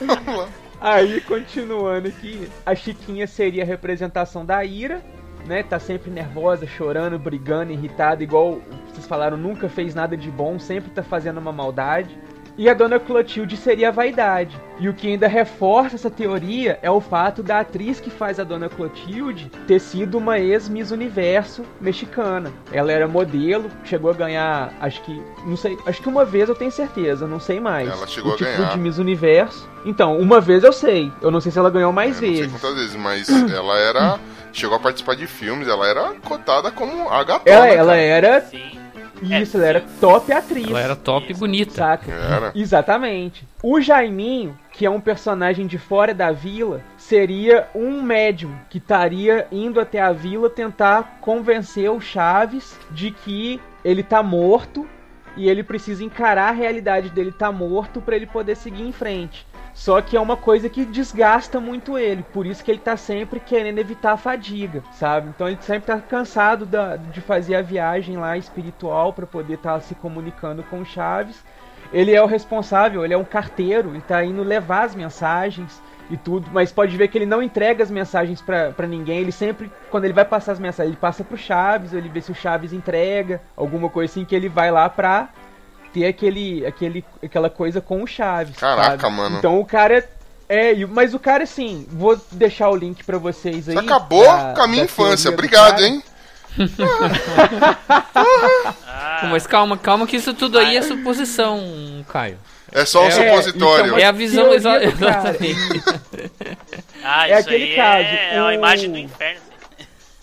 Vamos *laughs* lá. Aí, continuando aqui, a Chiquinha seria a representação da ira, né? Tá sempre nervosa, chorando, brigando, irritada, igual vocês falaram, nunca fez nada de bom, sempre tá fazendo uma maldade. E a Dona Clotilde seria a vaidade. E o que ainda reforça essa teoria é o fato da atriz que faz a Dona Clotilde ter sido uma ex-Miss Universo mexicana. Ela era modelo, chegou a ganhar, acho que, não sei, acho que uma vez eu tenho certeza, não sei mais. Ela chegou o a título ganhar. de Miss Universo. Então, uma vez eu sei. Eu não sei se ela ganhou mais Eu não sei vezes. quantas vezes, mas *clears throat* ela era. Chegou a participar de filmes, ela era cotada como a gatona. Ela, ela era Sim. Isso, ela era top atriz. Ela era top e bonita. Saca? Era. Exatamente. O Jaiminho, que é um personagem de fora da vila, seria um médium que estaria indo até a vila tentar convencer o Chaves de que ele tá morto e ele precisa encarar a realidade dele tá morto para ele poder seguir em frente. Só que é uma coisa que desgasta muito ele, por isso que ele tá sempre querendo evitar a fadiga, sabe? Então ele sempre tá cansado da- de fazer a viagem lá espiritual para poder estar se comunicando com o Chaves. Ele é o responsável, ele é um carteiro, ele tá indo levar as mensagens e tudo, mas pode ver que ele não entrega as mensagens pra ninguém, ele sempre, quando ele vai passar as mensagens, ele passa pro Chaves, ele vê se o Chaves entrega, alguma coisa assim que ele vai lá pra ter aquele, aquele, aquela coisa com o Chaves. Caraca, sabe? mano. Então o cara é, e- mas o cara assim, vou deixar o link pra vocês aí. Você acabou da- com a minha infância. Obrigado, hein? Ah, *laughs* Pô, Mas calma, calma que isso tudo aí é suposição, Caio. É só um É, supositório. então, É a visão teoria *laughs* exatamente. ah, é isso aquele aí caso, é, é uma o- imagem do inferno.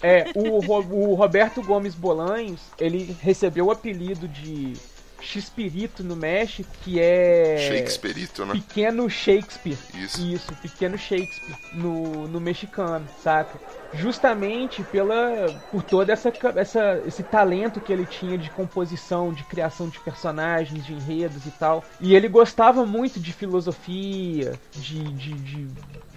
É, o, Ro- o Roberto Gomes Bolanhos, ele recebeu o apelido de Xpirito no México, que é Shakespeareito, né? Pequeno Shakespeare. Isso. Pequeno Shakespeare no, no mexicano, saca? Justamente pela por todo essa, essa, esse talento que ele tinha de composição, de criação de personagens, de enredos e tal. E ele gostava muito de filosofia, de, de, de,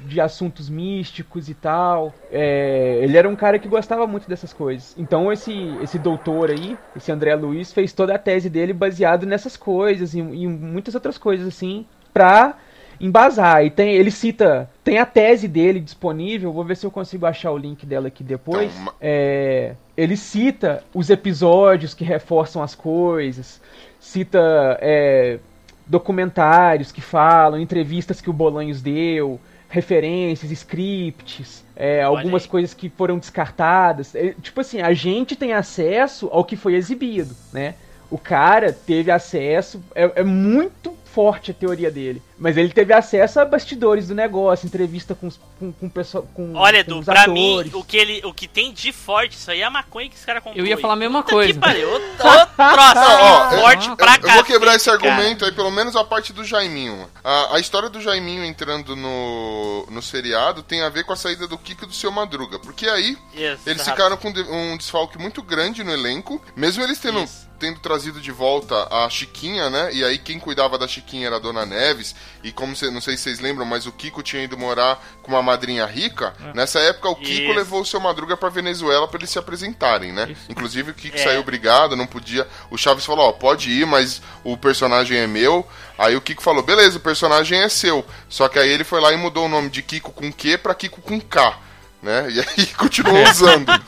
de assuntos místicos e tal. É, ele era um cara que gostava muito dessas coisas. Então esse, esse doutor aí, esse André Luiz, fez toda a tese dele baseado nessas coisas e, e muitas outras coisas assim, pra embasar. E tem, ele cita, tem a tese dele disponível, vou ver se eu consigo achar o link dela aqui depois. Então, É, ele cita os episódios que reforçam as coisas, cita é, documentários que falam, entrevistas que o Bolanhos deu, referências, scripts, é, algumas coisas que foram descartadas. É, tipo assim, a gente tem acesso ao que foi exibido, né? O cara teve acesso, é, é muito forte a teoria dele, mas ele teve acesso a bastidores do negócio, entrevista com, com, com, pessoa- com, Olha, com Edu, os pra mim, o que, ele, o que tem de forte, isso aí é a maconha que esse cara comprou. Eu ia falar a mesma Puta coisa. Que pariu, outro, *laughs* outro troço Não, ó, forte eu, pra eu vou quebrar esse cara. argumento aí, pelo menos a parte do Jaiminho. A, a história do Jaiminho entrando no, no seriado tem a ver com a saída do Kiko e do seu Madruga. Porque aí Isso, eles ficaram com um desfalque muito grande no elenco, mesmo eles tendo, Isso. tendo trazido de volta a Chiquinha, né? E aí quem cuidava da Chiquinha era a Dona Neves. E como cê, não sei se vocês lembram, mas o Kiko tinha ido morar com uma madrinha rica. Nessa época o Kiko Isso. levou o seu Madruga pra Venezuela pra eles se apresentarem, né? Isso. Inclusive o Kiko É. saiu brigado, não podia. O Chaves falou, ó, pode ir, mas o personagem é meu. Aí o Kiko falou, beleza, o personagem é seu. Só que aí ele foi lá e mudou o nome de Kiko com Q pra Kiko com K. Né? E aí *laughs* continuou usando. *laughs*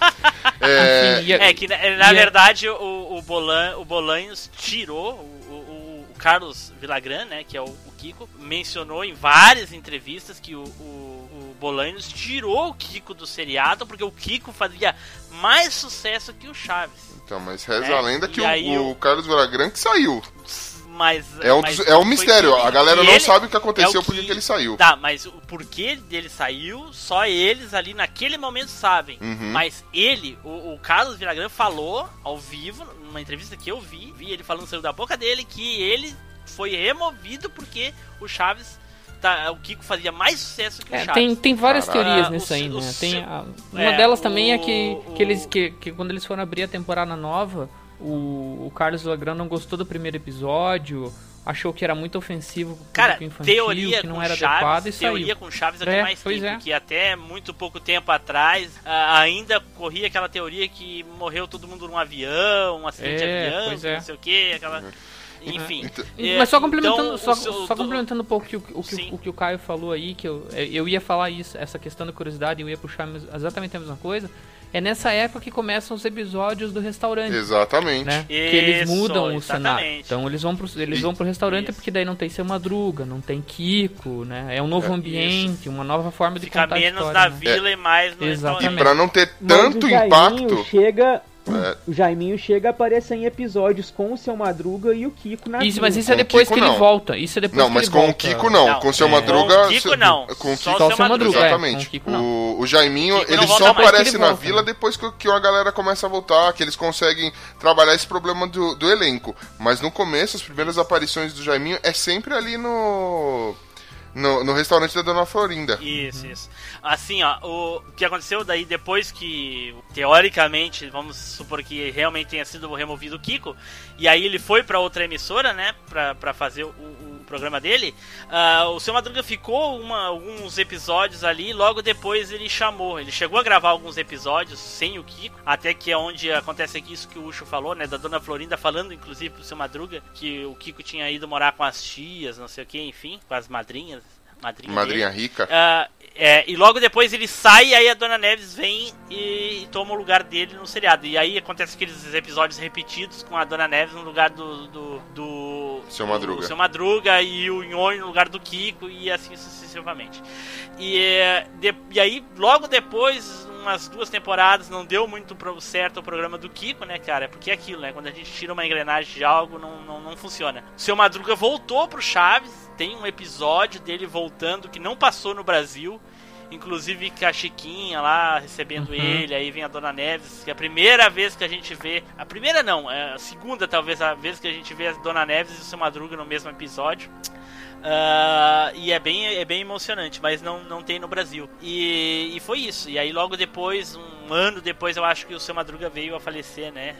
É, Enfim, e a- É que, na, na é- verdade, o, o, Bolan, o Bolanhos tirou o, o- o Carlos Villagrán, né, que é o, o Kiko, mencionou em várias entrevistas que o, o, o Bolanhos tirou o Kiko do seriado porque o Kiko fazia mais sucesso que o Chaves. Então, mas reza É, a lenda que o, o Carlos Villagrán que saiu. Mas, É um, mas é um mistério. A galera não ele- sabe o que aconteceu é o porque que ele saiu. Tá, mas o porquê dele saiu, só eles ali naquele momento sabem. Uhum. Mas ele, o, o Carlos Villagrán falou ao vivo, numa entrevista que eu vi, vi ele falando saiu da boca dele que ele foi removido porque o Chaves, tá, o Kiko fazia mais sucesso que o É, Chaves. tem, tem várias Caralho. teorias Ah, nisso o aí, né? o Tem a- uma é, delas também é que, o- que eles que, que quando eles foram abrir a temporada nova, o, o Carlos Villagrán não gostou do primeiro episódio, achou que era muito ofensivo Cara, infantil, teoria que não com era Chaves, adequado e teoria saiu. com Chaves até É, mais pois tempo, é. que até muito pouco tempo atrás ainda corria aquela teoria que morreu todo mundo num avião, um acidente É, de avião, que é. não sei o que, aquela... Enfim. Então- É, Mas só complementando, então, só, o seu- só complementando um pouco o que, o, que, o que o Caio falou aí, que eu, é, eu ia falar isso, essa questão da curiosidade, eu ia puxar exatamente a mesma coisa. É nessa época que começam os episódios do restaurante. Exatamente. né? que eles Isso, mudam o cenário. exatamente. Então eles vão pro, eles vão pro restaurante Isso. porque daí não tem seu Madruga, não tem Kiko, né? É um novo É, ambiente, uma nova forma de Fica contar menos história. na né? vila e mais no Exatamente. E restaurante. pra não ter tanto impacto. chega É, O Jaiminho chega a aparecer em episódios com o seu Madruga e o Kiko na Isso, mas isso é depois Kiko, que ele não. volta. Isso é depois não, que mas ele com volta. o Kiko não. Não, com o seu é. Madruga. Com o Kiko não. Com o Só Kiko. Só o seu Madruga, é. Exatamente. Com o Kiko, o, o Jaiminho, Kiko ele só aparece Ele na volta, vila depois que, que a galera começa a voltar, que eles conseguem trabalhar esse problema do, do elenco. Mas no começo, as primeiras aparições do Jaiminho é sempre ali no. No, no restaurante da Dona Florinda. Isso, isso. Assim, ó, o que aconteceu daí depois que, teoricamente, vamos supor que realmente tenha sido removido o Kiko, e aí ele foi pra outra emissora, né, pra, pra fazer o, o programa dele, ah, o Seu Madruga ficou uma, alguns episódios ali, logo depois ele chamou, ele chegou a gravar alguns episódios sem o Kiko, até que é onde acontece aqui isso que o Ucho falou, né, da Dona Florinda falando, inclusive, pro Seu Madruga, que o Kiko tinha ido morar com as tias, não sei o que, enfim, com as madrinhas, madrinha Madrinha rica. Ah, é, e logo depois ele sai e aí a Dona Neves vem e toma o lugar dele no seriado. E aí acontece aqueles episódios repetidos com a Dona Neves no lugar do. do, do Seu Madruga. Seu Madruga e o Nhonho no lugar do Kiko e assim sucessivamente. E, é, de- e aí, logo depois, umas duas temporadas, não deu muito certo o programa do Kiko, né, cara? Porque é aquilo, né? Quando a gente tira uma engrenagem de algo, não, não, não funciona. Seu Madruga voltou pro Chaves, tem um episódio dele voltando que não passou no Brasil. Inclusive com a Chiquinha lá recebendo Uhum. ele, aí vem a Dona Neves, que é a primeira vez que a gente vê. A primeira não, é a segunda talvez a vez que a gente vê a Dona Neves e o seu Madruga no mesmo episódio. Ah, e é bem, é bem emocionante, mas não, não tem no Brasil. E, e foi isso. E aí logo depois, um ano depois, eu acho que o seu Madruga veio a falecer, né?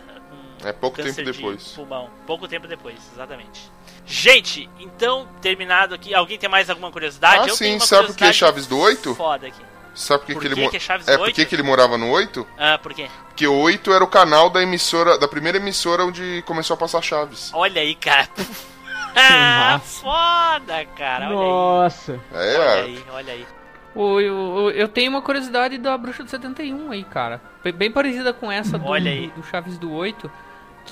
com É pouco câncer tempo de depois. Pulmão. Pouco tempo depois, exatamente. Gente, então, terminado aqui. Alguém tem mais alguma curiosidade? Ah, Eu sim, tenho uma sabe por que curiosidade Chaves do 8? Foda aqui. Sabe por que, Por que ele que mo- que é Chaves É, 8? por que que ele morava no 8? Ah, por quê? Porque o 8 era o canal da emissora, da primeira emissora onde começou a passar Chaves. Olha aí, cara. *laughs* ah, massa. foda, cara. Olha Nossa. aí. É, Olha aí, olha aí. O- Eu, eu tenho uma curiosidade da Bruxa de 71 aí, cara. Bem- Bem parecida com essa do, Olha aí. do, do Chaves do 8.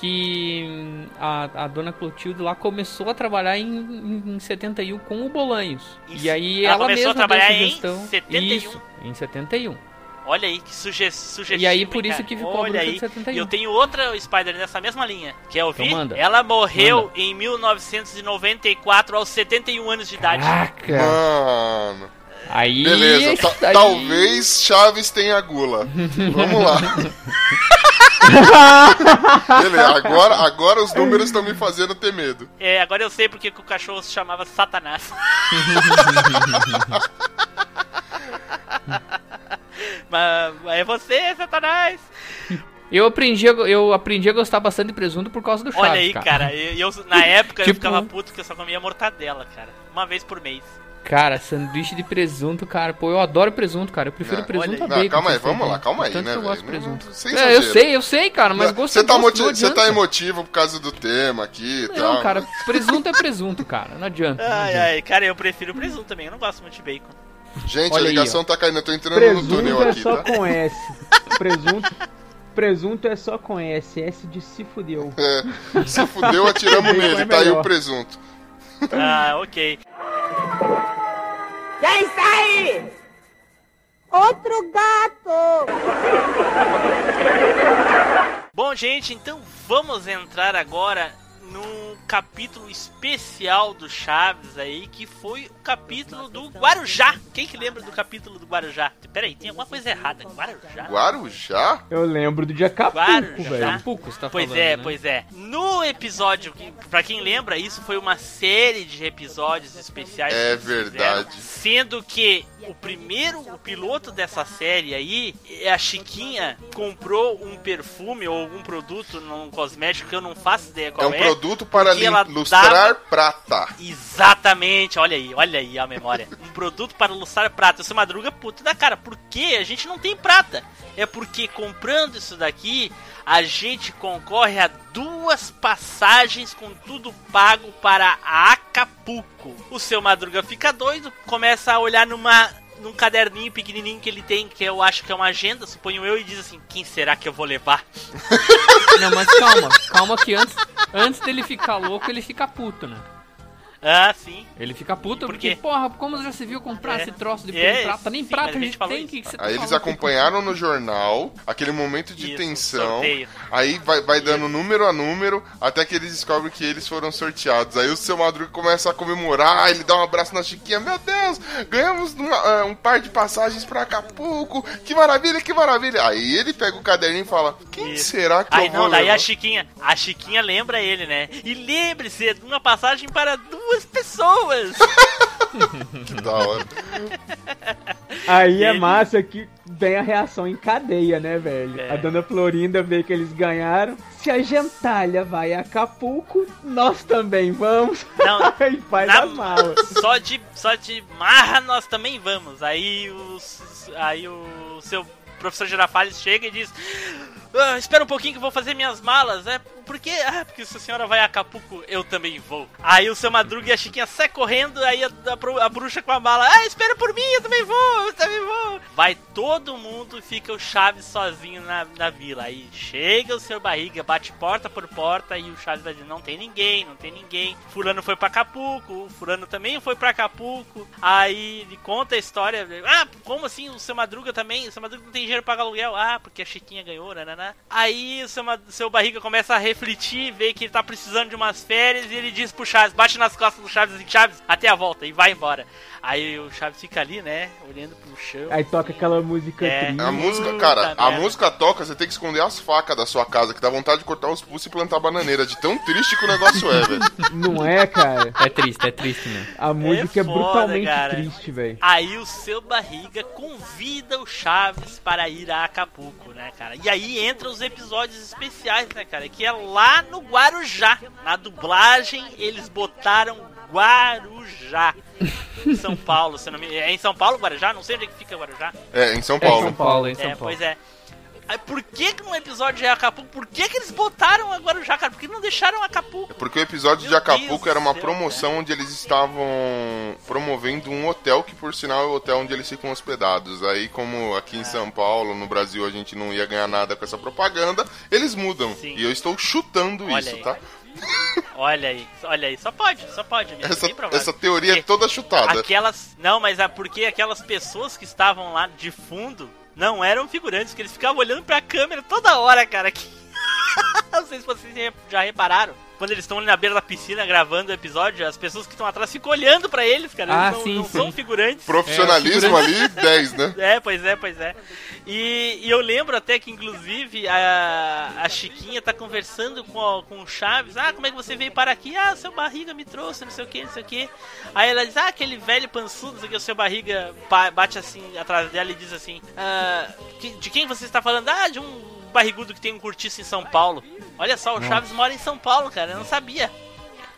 Que hum, a, a dona Clotilde lá começou a trabalhar em, em, em 71 com o Bolanhos. Isso. E aí Ela ela, começou a mesma trabalhar deu em sugestão. 71. Isso, em 71. Olha aí, que suge sugestivo. E aí, por isso cara? que ficou a Olha Bruxa aí. de 71. E eu tenho outra Spider nessa mesma linha. Quer ouvir? Então manda. Ela morreu Manda. em 1994 aos 71 anos de idade. Caraca! Mano. Aí, Beleza, ta- aí- talvez Chaves tenha gula. *laughs* Vamos lá. *laughs* Beleza, agora, agora os números estão me fazendo ter medo. É, agora eu sei porque que o cachorro se chamava Satanás. *laughs* Mas é você, Satanás. Eu aprendi, a, eu aprendi a gostar bastante de presunto por causa do Chaves, Olha aí, cara. E eu, na época eu Tipo- ficava puto que eu só comia mortadela, cara. Uma vez por mês. Cara, sanduíche de presunto, cara. Pô, eu adoro presunto, cara. Eu prefiro Não, presunto a aí. Não, bacon. calma aí, vamos lá, calma aí, Tanto né, que eu gosto de presunto. Não- É, eu sei, eu sei, cara, mas gosto Você tá, gosto, não você tá emotivo por causa do tema aqui e tal. Não, cara, presunto é presunto, cara. Não adianta. não Ai, adianta. ai, cara, eu prefiro presunto também. Eu não gosto muito de bacon. Gente, Olha a aí, ligação ó. tá caindo, eu tô entrando no túnel Presunto é aqui, só tá? com S. Presunto, presunto é só com S. S de se fudeu. É, se fudeu, atiramos Bacon nele, é tá aí o presunto. Ah, ok. Quem aí? Outro gato! Bom, gente, então vamos entrar agora num capítulo especial do Chaves aí, que foi capítulo do Guarujá. Quem que lembra do capítulo do Guarujá? Pera aí, tem alguma coisa errada. Guarujá? Guarujá? Eu lembro do de Acapulco, Guarujá. velho. Acapulco, você tá Pois falando, é, né? pois é. No episódio, pra quem lembra, isso foi uma série de episódios especiais. É verdade. fizeram, sendo que o primeiro, o piloto dessa série aí, a Chiquinha comprou um perfume ou algum produto num cosmético que eu não faço ideia É qual um é. produto para lustrar dava- prata. Exatamente, olha aí, olha aí a memória. Um produto para lustrar prata. Essa madruga puta da cara. Por quê? A gente não tem prata. É porque comprando isso daqui, a gente concorre a duas passagens com tudo pago para Acapulco. O seu madruga fica doido, começa a olhar numa num caderninho pequenininho que ele tem, que eu acho que é uma agenda, suponho eu, e diz assim: quem será que eu vou levar? Não, mas calma, calma que antes, antes dele ficar louco, ele fica puto, né? Ah, sim. Ele fica puto Por porque, porra, como já se viu comprar É. esse troço de É, prata? Nem sim, prata a a gente gente falou tem isso. que você tá Aí eles acompanharam no jornal aquele momento de Isso, tensão. sorteio. Aí vai, vai dando número a número até que eles descobrem que eles foram sorteados. Aí o seu Madruga começa a comemorar, ele dá um abraço na Chiquinha. Meu Deus, ganhamos uma- ah, um par de passagens pra Acapulco. Que maravilha, que maravilha. Aí ele pega o caderninho e fala: Quem Isso. será que Aí eu vou não, daí levar? a Chiquinha, a Chiquinha lembra ele, né? E lembre-se, é uma passagem para duas pessoas. *laughs* Que da hora. Aí é Ele- massa que vem a reação em cadeia, né, velho? É. A dona Florinda vê que eles ganharam. Se a gentalha vai a Acapulco, nós também vamos. Não, *laughs* e faz na- as malas. só de só de marra nós também vamos. Aí os aí o seu professor Girafales chega e diz: "Ah, espera um pouquinho que eu vou fazer minhas malas. É porque ah, porque se a senhora vai a Acapulco, eu também vou. Aí o seu Madruga e a Chiquinha saem correndo, aí a, a a bruxa com a mala: "Ah, espera por mim, eu também vou, eu também vou". Vai todo mundo e fica o Chaves sozinho na, na vila. Aí chega o seu Barriga, bate porta por porta e o Chaves vai dizer: "Não tem ninguém, não tem ninguém". Fulano foi pra Acapulco, o fulano também foi pra Acapulco. Aí ele conta a história. Ah, como assim o seu Madruga também? O seu Madruga não tem dinheiro pra pagar aluguel. Ah, porque a Chiquinha ganhou, né? Aí o seu, seu Barriga começa a refletir, vê que ele tá precisando de umas férias e ele diz pro Chaves, bate nas costas do Chaves assim, Chaves, até a volta, e vai embora. Aí o Chaves fica ali, né, olhando pro chão. Aí toca aquela música É. triste. A música, Puta cara, a merda. música toca, você tem que esconder as facas da sua casa, que dá vontade de cortar os pulsos e plantar bananeira, de tão triste que o negócio é, velho. *laughs* Não é, cara? É triste, é triste mesmo. A música é, foda, brutalmente cara. triste, velho. Aí o seu barriga convida o Chaves para ir a Acapulco, né, cara? E aí entra os episódios especiais, né, cara? Que é lá no Guarujá. Na dublagem, eles botaram Guarujá. Em São Paulo, se não me... É em São Paulo, Guarujá? Não sei onde é que fica Guarujá. É, em São É Paulo. São Paulo. em São é, Paulo. pois é. Aí, por que que no episódio é Acapulco? Por que que eles botaram a Guarujá, cara? Por que não deixaram Acapulco? Porque o episódio de Meu Acapulco Deus era uma promoção onde eles estavam promovendo um hotel que, por sinal, é o hotel onde eles ficam hospedados. Aí, como aqui Ah. em São Paulo, no Brasil, a gente não ia ganhar nada com essa propaganda, eles mudam. Sim. E eu estou chutando Olha isso, aí. tá? Olha aí, olha aí. Só pode, só pode. amigo, Essa, essa teoria é Porque- toda chutada. Aquelas. Não, mas é porque aquelas pessoas que estavam lá de fundo não eram figurantes, que eles ficavam olhando pra câmera toda hora, cara. Que... *laughs* não sei se vocês já repararam. Quando eles estão ali na beira da piscina gravando o episódio, as pessoas que estão atrás ficam olhando pra eles, cara. Eles Ah, não, sim, não sim. são figurantes. Profissionalismo ali, 10, né? *laughs* É, pois é, pois é. E, e eu lembro até que, inclusive, a, a Chiquinha tá conversando com, o- com o Chaves. Ah, como é que você veio para aqui? Ah, seu barriga me trouxe, não sei o que, não sei o que. Aí ela diz, ah, aquele velho pançudo, não sei o que, o seu barriga bate assim atrás dela e diz assim: ah, de quem você está falando? Ah, de um barrigudo que tem um cortiço em São Paulo. Olha só, o Chaves mora em São Paulo, cara, eu não sabia.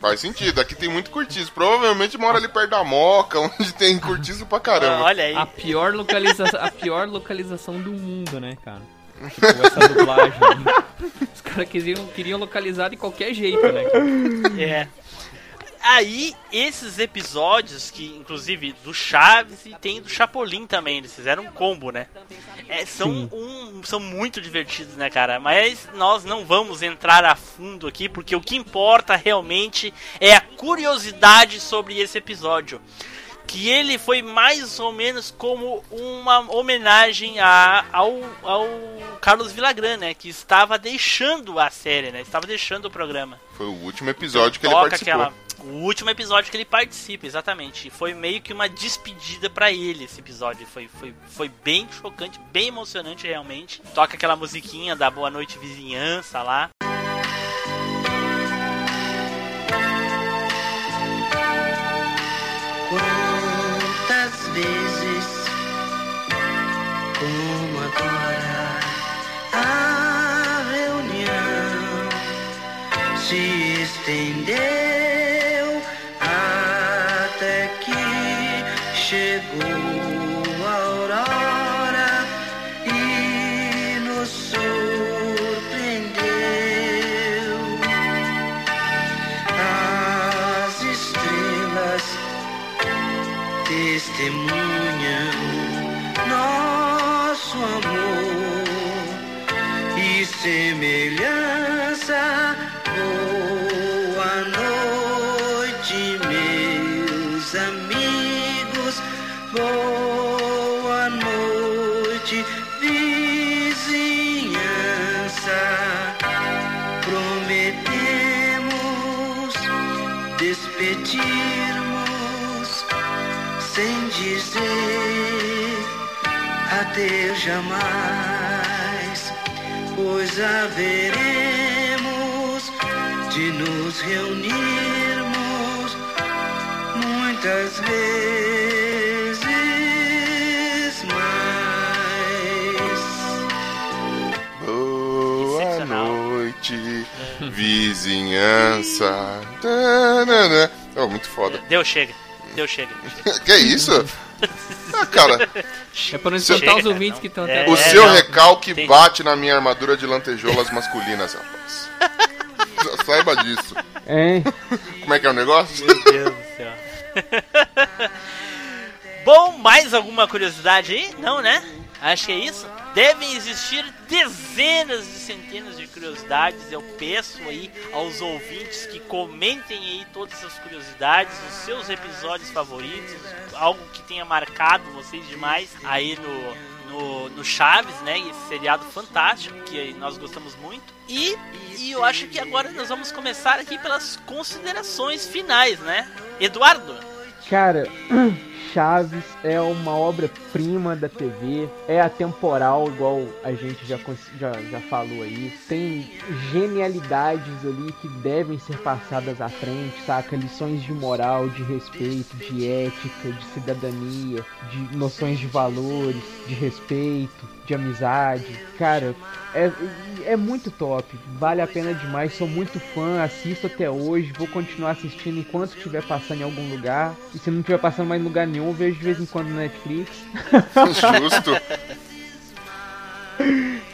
Faz sentido. Aqui tem muito cortiço. Provavelmente mora ali perto da Moca, *laughs* onde tem cortiço pra Ah, caramba. olha aí. A pior, localiza a pior localização do mundo, né, cara? *laughs* Tipo, essa dublagem. Os caras queriam, queriam localizar de qualquer jeito, né, cara? É. Aí, esses episódios, que inclusive do Chaves e tem do Chapolin também, eles fizeram um combo, né? É, são, um, são muito divertidos, né, cara? Mas nós não vamos entrar a fundo aqui, porque o que importa realmente é a curiosidade sobre esse episódio. Que ele foi mais ou menos como uma homenagem a, ao, ao Carlos Villagrán, né? Que estava deixando a série, né? Estava deixando o programa Foi o último episódio que ele participou. aquela- o último episódio que ele participa, exatamente. Foi meio que uma despedida pra ele esse episódio. Foi, foi, foi bem chocante, bem emocionante realmente. Toca aquela musiquinha da Boa Noite Vizinhança lá. Quantas vezes, como agora, a reunião se estendeu semelhança. Boa noite, meus amigos. Boa noite, vizinhança. Prometemos despedirmos sem dizer até jamais pois haveremos de nos reunirmos muitas vezes mais. Boa noite, vizinhança. Tanana. Oh, muito foda. Deu, chega. Deu, chega. chega. *laughs* Que isso? Ah, cara, É pra não Seu- espantar os ouvintes não. que estão É, até o é, seu não, recalque tem- bate na minha armadura de lantejoulas masculinas, rapaz. Saiba disso. Hein? Como é que é o negócio? Meu Deus do céu. Bom, mais alguma curiosidade aí? Não, né? Acho que é isso. Devem existir dezenas e centenas de curiosidades. Eu peço aí aos ouvintes que comentem aí todas essas curiosidades, os seus episódios favoritos, algo que tenha marcado vocês demais aí no, no, no Chaves, né? Esse seriado fantástico que nós gostamos muito. E, e eu acho que agora nós vamos começar aqui pelas considerações finais, né? Eduardo, Cara, *clears throat* Chaves é uma obra-prima da TV, é atemporal, igual a gente já, já, já falou aí. Tem genialidades ali que devem ser passadas à frente, saca? Lições de moral, de respeito, de ética, de cidadania, de noções de valores, de respeito, de amizade. Cara, é, é muito top, vale a pena demais. Sou muito fã, assisto até hoje, vou continuar assistindo enquanto estiver passando em algum lugar. E se não estiver passando mais em lugar nenhum, eu vejo de vez em quando no Netflix. *laughs* Justo.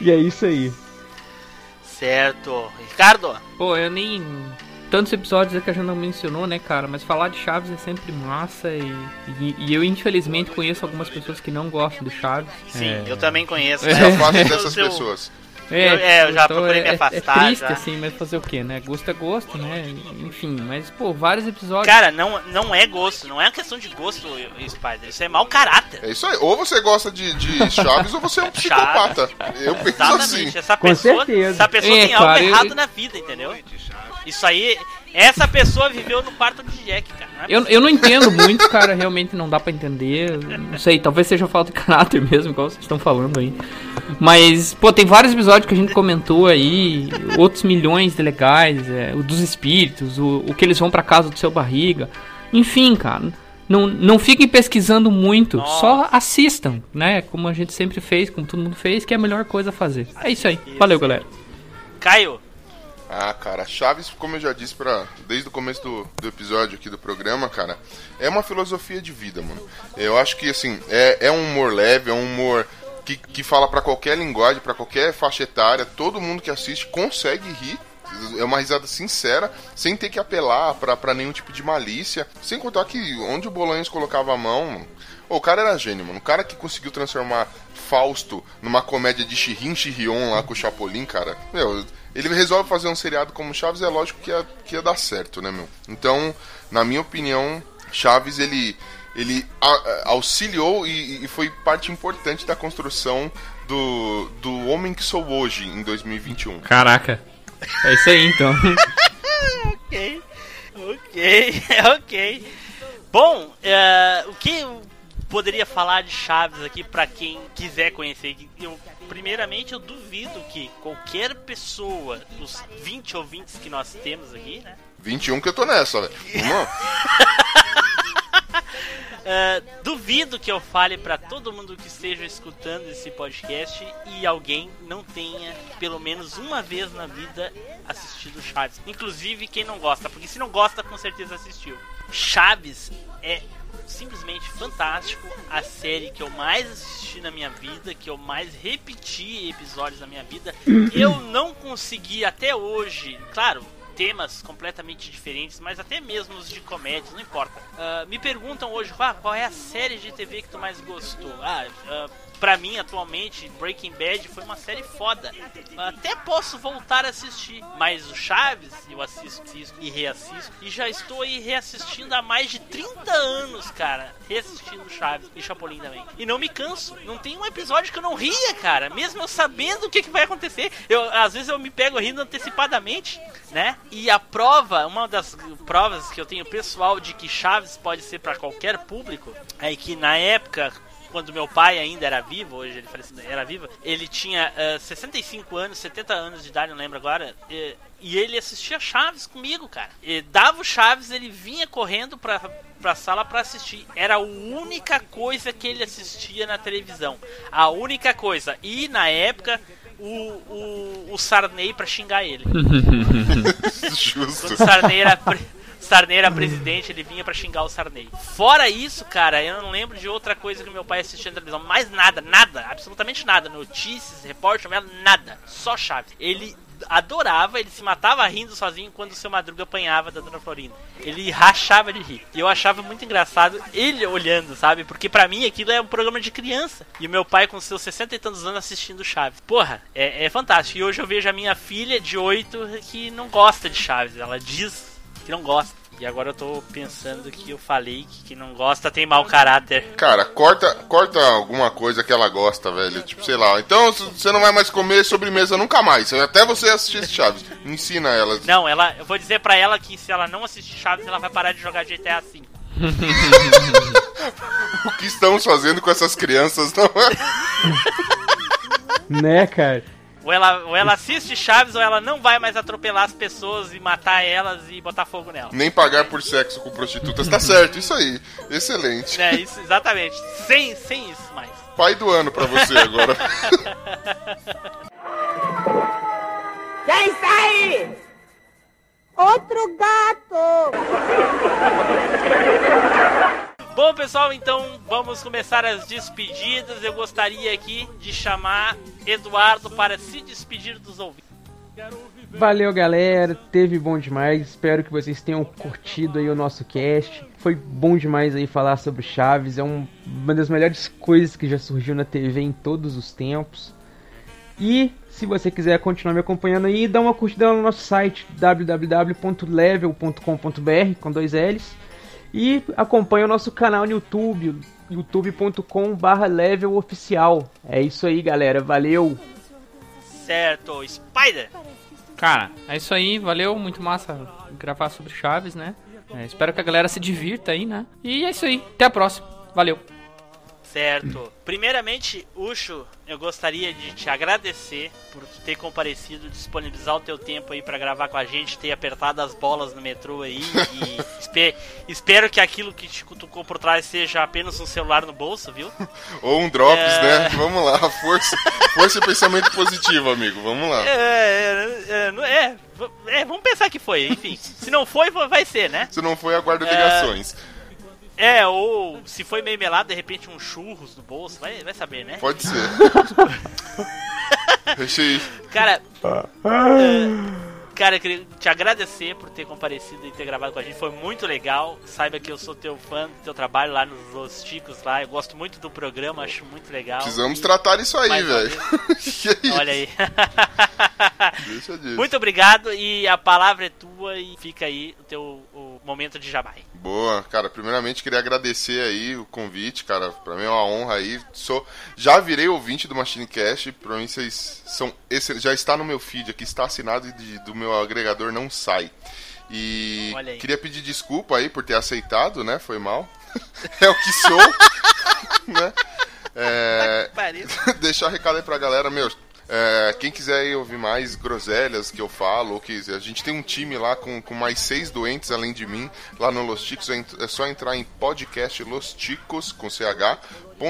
E é isso aí. certo. Ricardo, Pô, eu nem. Tantos episódios que a gente não mencionou, né, cara? Mas falar de Chaves é sempre massa e, e, e eu, infelizmente, conheço algumas pessoas que não gostam de Chaves. sim, É. eu também conheço. É né? Eu- *laughs* dessas eu- pessoas. Eu- é, eu já então procurei me é- afastar, É triste, já. assim, mas fazer o quê, né? Gosto é gosto, né? Enfim, mas, pô, vários episódios. Cara, não, não é gosto, não é uma questão de gosto, Spider. Isso é mau caráter. É isso aí. Ou você gosta de, de Chaves ou você é um *laughs* psicopata. Eu penso Exatamente. assim. Essa Com pessoa, certeza. essa pessoa É, tem algo cara, eu- errado na vida, entendeu? Isso aí, essa pessoa viveu no quarto de Jack, cara. Não é Eu, eu não entendo *laughs* muito, cara, realmente não dá pra entender. Não sei, talvez seja falta de caráter mesmo, igual vocês estão falando aí. Mas, pô, tem vários episódios que a gente comentou aí, outros milhões de legais, é, o dos espíritos, o, o que eles vão pra casa do seu barriga. Enfim, cara, não, não fiquem pesquisando muito, Nossa. só assistam, né? Como a gente sempre fez, como todo mundo fez, que é a melhor coisa a fazer. É isso aí. Valeu, galera. Caio, Ah, cara, Chaves, como eu já disse pra, desde o começo do, do episódio aqui do programa, cara, é uma filosofia de vida, mano. Eu acho que, assim, é, é um humor leve, é um humor que, que fala pra qualquer linguagem, pra qualquer faixa etária. Todo mundo que assiste consegue rir. É uma risada sincera, sem ter que apelar pra nenhum tipo de malícia. Sem contar que onde o Bolanhos colocava a mão, o cara era gênio, mano. O cara que conseguiu transformar Fausto numa comédia de Chirrin Chirrion lá com o Chapolin, cara. Meu, ele resolve fazer um seriado como Chaves, é lógico que ia, que ia dar certo, né, meu? Então, na minha opinião, Chaves, ele, ele auxiliou e, foi parte importante da construção do, do homem que sou hoje, em 2021. Caraca. É isso aí, então. *laughs* ok, ok, *laughs* ok. Bom, é, o que poderia falar de Chaves aqui pra quem quiser conhecer? Eu, primeiramente, eu duvido que qualquer pessoa, dos 20 ouvintes que nós temos aqui, né? 21 que eu tô nessa, velho. Vamos. *laughs* É, duvido que eu fale pra todo mundo que esteja escutando esse podcast e alguém não tenha, pelo menos uma vez na vida, assistido Chaves. Inclusive quem não gosta, porque se não gosta, com certeza assistiu. Chaves é simplesmente fantástico, a série que eu mais assisti na minha vida, que eu mais repeti episódios na minha vida. Eu não consegui até hoje, claro, temas completamente diferentes, mas até mesmo os de comédias, não importa. Ah, me perguntam hoje, ah, qual é a série de TV que tu mais gostou? Ah, ah, pra mim, atualmente, Breaking Bad foi uma série foda. Até posso voltar a assistir, mas o Chaves, eu assisto assisto e reassisto. E já estou aí reassistindo há mais de 30 anos, cara. Reassistindo Chaves e Chapolin também. E não me canso. Não tem um episódio que eu não ria, cara. Mesmo eu sabendo o que, que vai acontecer. Eu, às vezes eu me pego rindo antecipadamente, né? E a prova, uma das provas que eu tenho pessoal de que Chaves pode ser para qualquer público, é que na época quando meu pai ainda era vivo, hoje ele falecido, era vivo, ele tinha uh, 65 anos, 70 anos de idade, não lembro agora, e, e ele assistia Chaves comigo, cara. E dava o Chaves, ele vinha correndo pra, pra sala pra assistir. Era a única coisa que ele assistia na televisão. A única coisa. E na época, o, o, o Sarney pra xingar ele. *laughs* *laughs* Justo. Quando o Sarney era. Pre... Sarney era presidente, ele vinha pra xingar o Sarney. Fora isso, cara, eu não lembro de outra coisa que meu pai assistia na televisão. Mais nada, nada, absolutamente nada. Notícias, repórter, nada. Só Chaves. Ele adorava, ele se matava rindo sozinho quando o seu Madruga apanhava da Dona Florinda. Ele rachava de rir. E eu achava muito engraçado ele olhando, sabe? Porque para mim aquilo é um programa de criança. E meu pai com seus 60 e tantos anos assistindo Chaves. Porra, é, é fantástico. E hoje eu vejo a minha filha de 8 que não gosta de Chaves. Ela diz que não gosta. E agora eu tô pensando que eu falei que quem não gosta tem mau caráter. Cara, corta, corta alguma coisa que ela gosta, velho. Tipo, sei lá. Então você não vai mais comer sobremesa nunca mais. Até você assistir esse Chaves. Ensina ela. Não, ela, eu vou dizer pra ela que se ela não assistir Chaves, ela vai parar de jogar GTA V. *laughs* o que estamos fazendo com essas crianças, não é? né, cara? Ou ela, ou ela assiste Chaves ou ela não vai mais atropelar as pessoas e matar elas e botar fogo nelas. Nem pagar por sexo com prostitutas. Tá certo, isso aí. Excelente. É, isso, exatamente. Sem, sem isso mais. Pai do ano pra você agora. *laughs* Quem aí? Outro gato! Bom, pessoal, então vamos começar as despedidas. Eu gostaria aqui de chamar Eduardo para se despedir dos ouvintes. Valeu, galera. Teve bom demais. Espero que vocês tenham curtido aí o nosso cast. Foi bom demais aí falar sobre Chaves. É um, uma das melhores coisas que já surgiu na TV em todos os tempos. E se você quiser continuar me acompanhando aí, dá uma curtida no nosso site www.level.com.br com dois L's e acompanha o nosso canal no YouTube, youtube.com/barra level oficial. É isso aí, galera. Valeu! Certo, Spider! Cara, é isso aí, valeu, muito massa gravar sobre Chaves, né? É, espero que a galera se divirta aí, né? E é isso aí, até a próxima. Valeu! Certo. Primeiramente, Ucho, eu gostaria de te agradecer por ter comparecido, disponibilizar o teu tempo aí para gravar com a gente, ter apertado as bolas no metrô aí e *laughs* espe espero que aquilo que te cutucou por trás seja apenas um celular no bolso, viu? *laughs* Ou um drops, é... né? Vamos lá, força, força e pensamento positivo, amigo. Vamos lá. É, é, é, é, vamos pensar que foi, enfim. *laughs* Se não foi, vai ser, né? Se não foi, aguarda ligações. É, ou se foi meio melado, de repente um churros no bolso, vai, vai saber, né? Pode ser. *laughs* Recheio. Cara, uh, cara, eu queria te agradecer por ter comparecido e ter gravado com a gente. Foi muito legal. Saiba que eu sou teu fã do teu trabalho lá nos Los Ticos lá. Eu gosto muito do programa, acho muito legal. Precisamos e... tratar isso aí, velho. *laughs* Olha aí. *laughs* Deixa disso. Muito obrigado e a palavra é tua e fica aí o teu o momento de jabai. Boa, cara, primeiramente queria agradecer aí o convite, cara, pra mim é uma honra aí, sou, já virei ouvinte do Machine Cast, pra mim vocês são, esse já está no meu feed aqui, está assinado e de, do meu agregador não sai. E queria pedir desculpa aí por ter aceitado, né, foi mal, *laughs* é o que sou, *laughs* né, é, *laughs* deixar recado aí pra galera, meu, é, quem quiser ouvir mais groselhas que eu falo, ou que a gente tem um time lá com, com mais seis doentes além de mim, lá no Los Ticos, é, é só entrar em podcast Los Ticos, com ch.com.br.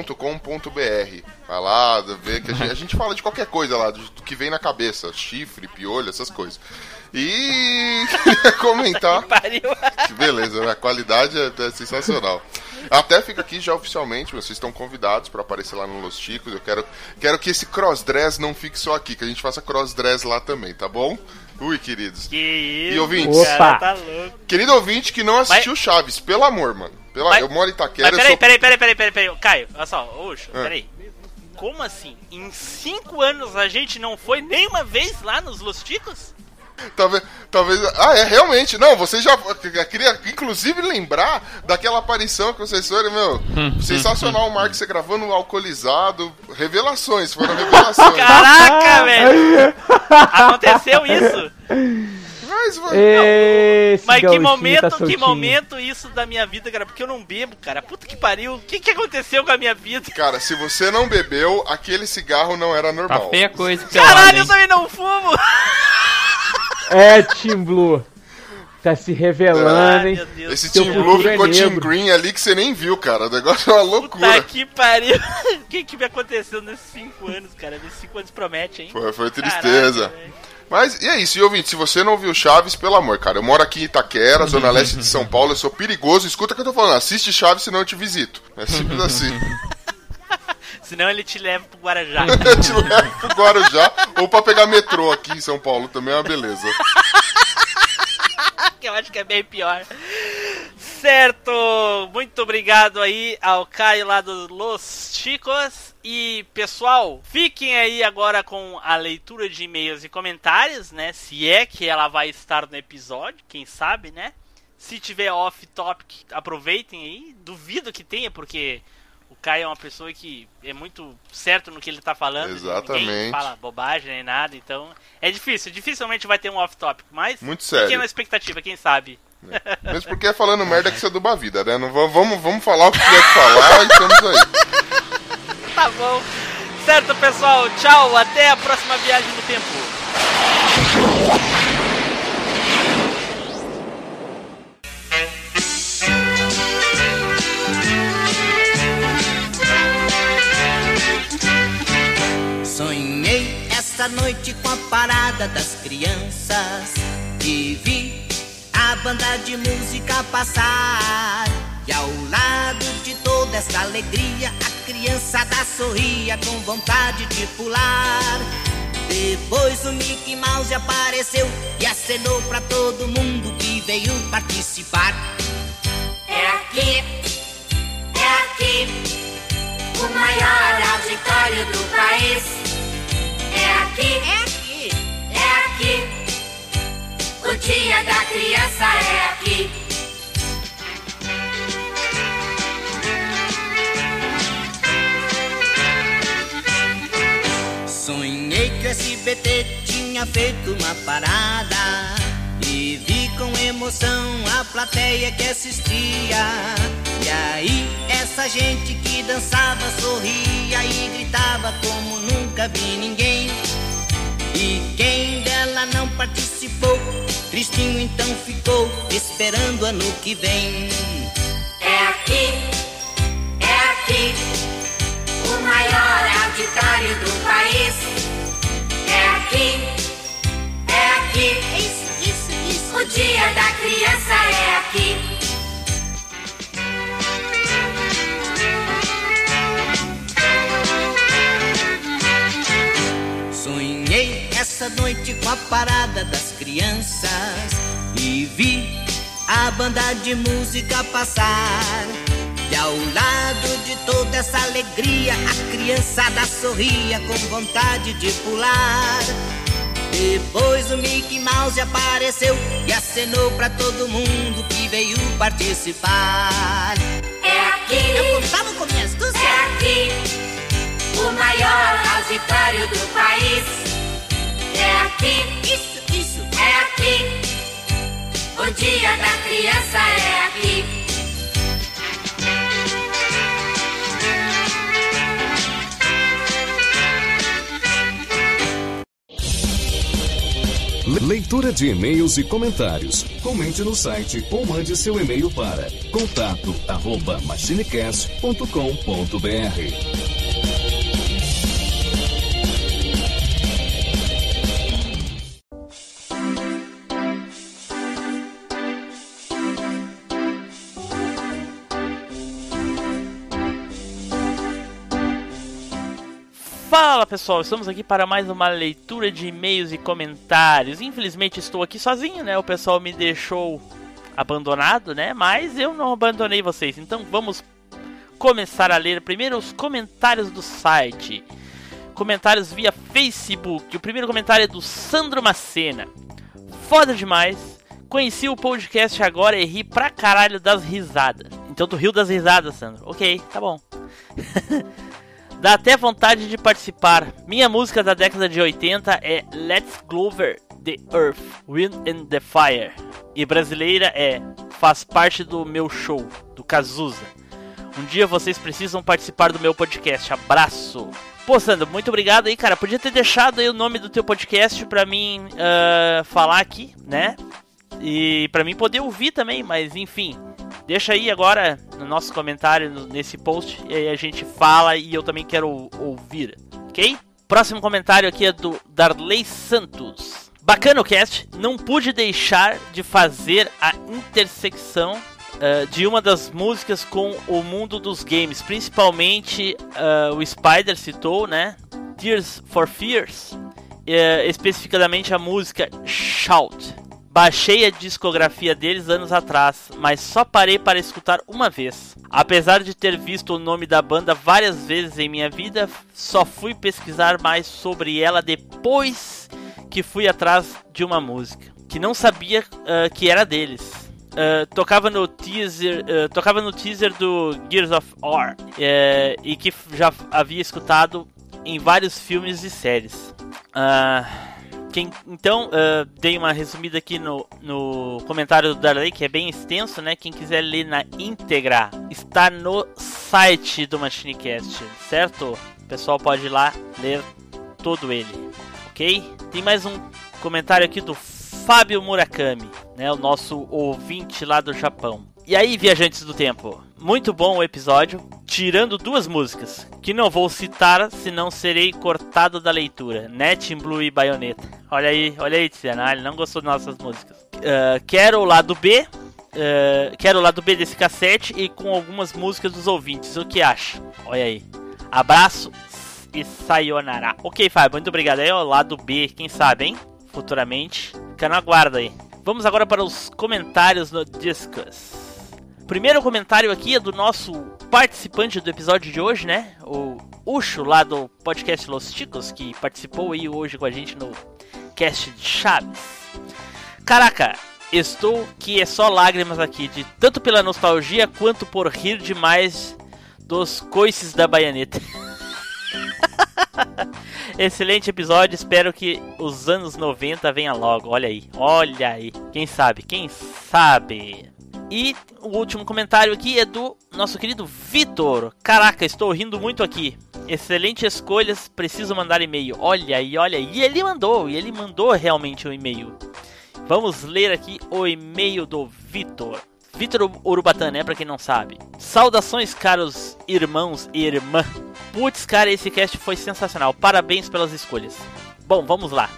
Vai lá, ver que a gente, a gente, fala de qualquer coisa lá, do, do que vem na cabeça, chifre, piolho, essas coisas. E queria *laughs* comentar. Que beleza, a qualidade é, é sensacional. Até fica aqui já oficialmente, vocês estão convidados para aparecer lá no Los Ticos. Eu quero, quero que esse crossdress não fique só aqui, que a gente faça crossdress lá também, tá bom? Ui, queridos. Que isso, e ouvintes, Opa. tá louco. querido ouvinte que não assistiu Mas... Chaves, pelo amor, mano. Pela... Mas... Eu moro em Itaquera. Mas peraí, sou... peraí, peraí, peraí, peraí, peraí, Caio, olha só, oxo, ah. peraí. como assim? Em cinco anos a gente não foi nenhuma vez lá nos Los Ticos? Talvez, talvez. Ah, é, realmente. Não, você já. eu Queria, inclusive, lembrar daquela aparição que vocês foram, meu. sensacional o Mark você gravando alcoolizado. Revelações, foram revelações. Caraca, *laughs* velho! Aconteceu isso? Mas, mano, Esse Mas que gauchinho momento, tá que momento isso da minha vida, cara? Porque eu não bebo, cara. Puta que pariu. O que, que aconteceu com a minha vida? Cara, se você não bebeu, aquele cigarro não era Tá normal. feia a coisa. Caralho, eu também não fumo! *laughs* É, Team Blue. Tá se revelando, hein? meu Deus. Esse Seu Team Blue futuro é ficou Team. Green ali que você nem viu, cara. O negócio é uma loucura. Puta que pariu. *laughs* O que, que me aconteceu nesses cinco anos, cara? Nesses cinco anos promete, hein? Foi, foi tristeza. Caraca. Mas e é isso, e ouvinte, se você não viu Chaves, pelo amor, cara, eu moro aqui em Itaquera, zona leste de São Paulo, eu sou perigoso, escuta o que eu tô falando, assiste Chaves, senão eu te visito. É simples *laughs* assim. Senão ele te leva pro Guarajá. *laughs* eu te pro Guarujá, ou pra pegar metrô aqui em São Paulo, também é uma beleza. que *laughs* eu acho que é bem pior. Certo! Muito obrigado aí ao Caio lá do Los Chicos. E pessoal, fiquem aí agora com a leitura de e-mails e comentários, né? Se é que ela vai estar no episódio, quem sabe, né? Se tiver off-topic, aproveitem aí. Duvido que tenha, porque Caio é uma pessoa que é muito certo no que ele tá falando. Ninguém Exatamente. fala bobagem nem nada, então é difícil. Dificilmente vai ter um off-topic, mas Muito sério. na expectativa, quem sabe. Mesmo porque é falando merda que você aduba a vida, né? Não vamos, vamos, falar o que que falar e estamos aí. *laughs* Tá bom. Certo, pessoal. Tchau. Até a próxima viagem no tempo. Essa noite com a parada das crianças e vi a banda de música passar. E ao lado de toda essa alegria, a criançada sorria com vontade de pular. Depois o Mickey Mouse apareceu e acenou pra todo mundo que veio participar. É aqui, é aqui, o maior auditório do país. É aqui, É aqui! é aqui, o dia da criança é aqui. Sonhei que o SBT tinha feito uma parada e vi com emoção a plateia que assistia. E aí, essa gente que dançava, sorria e gritava como nunca vi ninguém. E quem dela não participou, tristinho então ficou, esperando ano que vem. É aqui, é aqui, o maior auditório do país. É aqui, é aqui, Isso, isso, isso. o dia da criança é aqui. Essa noite com a parada das crianças e vi a banda de música passar. E ao lado de toda essa alegria, a criançada sorria com vontade de pular. Depois o Mickey Mouse apareceu e acenou pra todo mundo que veio participar. É aqui, Eu contava com minhas duas é aqui, o maior auditório do país. É aqui, Isso, isso. é aqui, o dia da criança é aqui. Leitura de e-mails e comentários. Comente no site ou mande seu e-mail para contato Fala pessoal, estamos aqui para mais uma leitura de e-mails e comentários. Infelizmente estou aqui sozinho, né? O pessoal me deixou abandonado, né? Mas eu não abandonei vocês. Então vamos começar a ler primeiro os comentários do site. Comentários via Facebook. O primeiro comentário é do Sandro Macena. Foda demais. Conheci o podcast agora e ri pra caralho das risadas. Então tu riu das risadas, Sandro. Ok, tá bom. *laughs* Dá até vontade de participar. Minha música da década de 80 é Let's Glover the Earth, Wind and the Fire. E brasileira é Faz parte do meu show, do Cazuza. Um dia vocês precisam participar do meu podcast. Abraço! Pô, Sandro, muito obrigado aí, cara. Podia ter deixado aí o nome do teu podcast pra mim uh, falar aqui, né? E pra mim poder ouvir também, mas enfim. Deixa aí agora no nosso comentário, nesse post, e aí a gente fala e eu também quero ouvir, ok? Próximo comentário aqui é do Darley Santos. Bacana o cast, não pude deixar de fazer a intersecção uh, de uma das músicas com o mundo dos games, principalmente uh, o Spider citou, né? Tears for Fears, uh, especificamente a música Shout. Baixei a discografia deles anos atrás, mas só parei para escutar uma vez. Apesar de ter visto o nome da banda várias vezes em minha vida, só fui pesquisar mais sobre ela depois que fui atrás de uma música que não sabia uh, que era deles. Uh, tocava no teaser, uh, tocava no teaser do Gears of War e que já havia escutado em vários filmes e séries. Uh, quem, então, uh, dei uma resumida aqui no, no comentário do Darley, que é bem extenso, né? Quem quiser ler na íntegra, está no site do MachineCast, certo? O pessoal pode ir lá ler todo ele, ok? Tem mais um comentário aqui do Fábio Murakami, né? O nosso ouvinte lá do Japão. E aí, viajantes do tempo? Muito bom o episódio, tirando duas músicas, que não vou citar, senão serei cortado da leitura. Net Blue e Bayonetta. Olha aí, olha aí, Tiziana, ele não gostou das nossas músicas. Uh, quero o lado B, uh, quero o lado B desse cassete e com algumas músicas dos ouvintes. O que acha? Olha aí. Abraço e sayonara. Ok, Fábio, muito obrigado. Aí, ó, lado B, quem sabe, hein? Futuramente. Fica na guarda aí. Vamos agora para os comentários no Discus primeiro comentário aqui é do nosso participante do episódio de hoje, né? O Ucho, lá do podcast Los Chicos, que participou aí hoje com a gente no cast de Chaves. Caraca, estou que é só lágrimas aqui, de tanto pela nostalgia quanto por rir demais dos coices da baianeta. *laughs* Excelente episódio, espero que os anos 90 venham logo. Olha aí, olha aí. Quem sabe, quem sabe. E o último comentário aqui é do nosso querido Vitor. Caraca, estou rindo muito aqui. Excelentes escolhas, preciso mandar e-mail. Olha aí, olha aí. E ele mandou, e ele mandou realmente um e-mail. Vamos ler aqui o e-mail do Vitor. Vitor Urubatã, né? Pra quem não sabe. Saudações, caros irmãos e irmã. Putz, cara, esse cast foi sensacional. Parabéns pelas escolhas. Bom, vamos lá.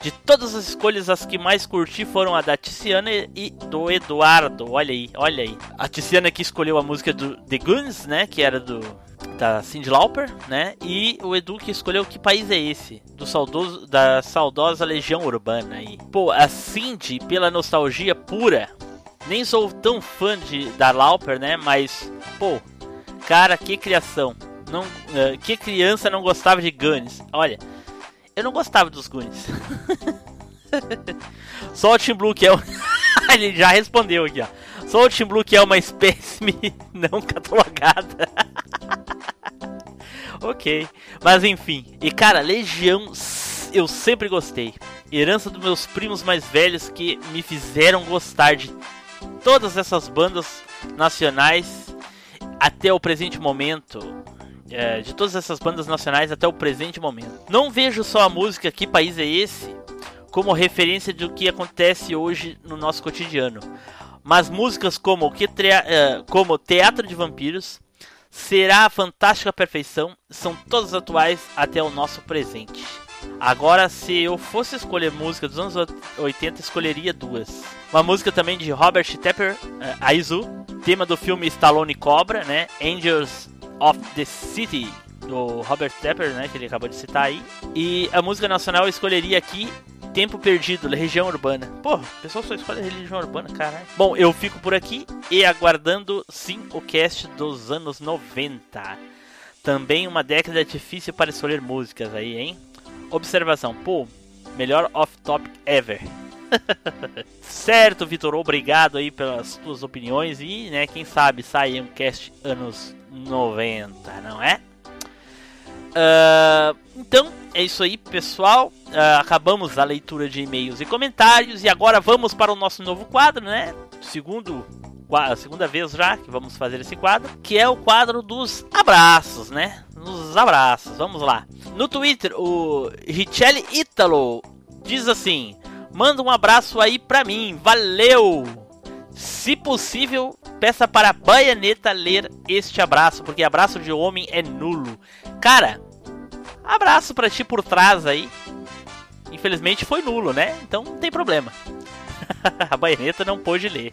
De todas as escolhas, as que mais curti foram a da Tiziana e do Eduardo. Olha aí, olha aí. A Tiziana que escolheu a música do The Guns, né? Que era do da Cyndi Lauper, né? E o Edu que escolheu que país é esse? Do saudoso da saudosa Legião Urbana aí. Pô, a Cyndi pela nostalgia pura. Nem sou tão fã de da Lauper, né? Mas pô, cara, que criação. Não, uh, que criança não gostava de Guns? Olha, eu não gostava dos Goonies. Só o Team Blue que é o... *laughs* Ele já respondeu aqui, ó. Só o Team Blue que é uma espécie *laughs* não catalogada. *laughs* ok. Mas enfim. E cara, Legião eu sempre gostei. Herança dos meus primos mais velhos que me fizeram gostar de todas essas bandas nacionais até o presente momento é, de todas essas bandas nacionais até o presente momento. Não vejo só a música Que País é Esse como referência do que acontece hoje no nosso cotidiano, mas músicas como, que é, como Teatro de Vampiros, Será a Fantástica Perfeição são todas atuais até o nosso presente. Agora, se eu fosse escolher música dos anos 80, escolheria duas. Uma música também de Robert Tepper, uh, Aizu, tema do filme Stallone Cobra, né? Angels of the City, do Robert Tepper, né, que ele acabou de citar aí. E a música nacional eu escolheria aqui Tempo Perdido, Região Urbana. Pô, o pessoal só escolhe religião urbana, caralho. Bom, eu fico por aqui e aguardando sim o cast dos anos 90. Também uma década difícil para escolher músicas aí, hein? Observação, pô, melhor off-topic ever. *laughs* certo, Vitor, obrigado aí pelas tuas opiniões e, né, quem sabe saia um cast anos 90, não é? Uh, então, é isso aí, pessoal. Uh, acabamos a leitura de e-mails e comentários e agora vamos para o nosso novo quadro, né? Segundo a segunda vez já que vamos fazer esse quadro, que é o quadro dos abraços, né? Nos abraços, vamos lá. No Twitter, o Richelli Italo diz assim: manda um abraço aí pra mim, valeu! Se possível, peça para a Baianeta ler este abraço, porque abraço de homem é nulo. Cara, abraço para ti por trás aí. Infelizmente foi nulo, né? Então não tem problema. *laughs* a Baianeta não pôde ler.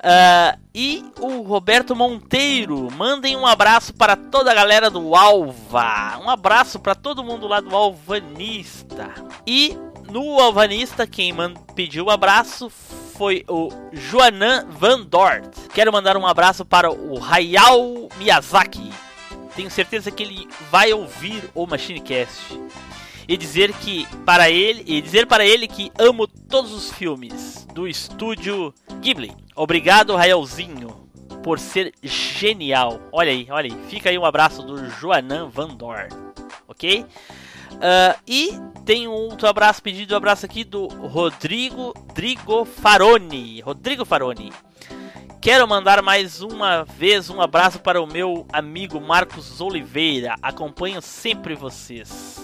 Uh, e o Roberto Monteiro, mandem um abraço para toda a galera do Alva. Um abraço para todo mundo lá do Alvanista. E no Alvanista, quem pediu o abraço foi o Joanan Van Dort. Quero mandar um abraço para o Hayao Miyazaki. Tenho certeza que ele vai ouvir o Machinecast e dizer que para ele e dizer para ele que amo todos os filmes do estúdio Ghibli. Obrigado, Raelzinho, por ser genial. Olha aí, olha aí. Fica aí um abraço do Joanan Van Dor, ok? Uh, e tem um outro abraço pedido, um abraço aqui do Rodrigo Drigo Faroni. Rodrigo Faroni. Quero mandar mais uma vez um abraço para o meu amigo Marcos Oliveira. Acompanho sempre vocês.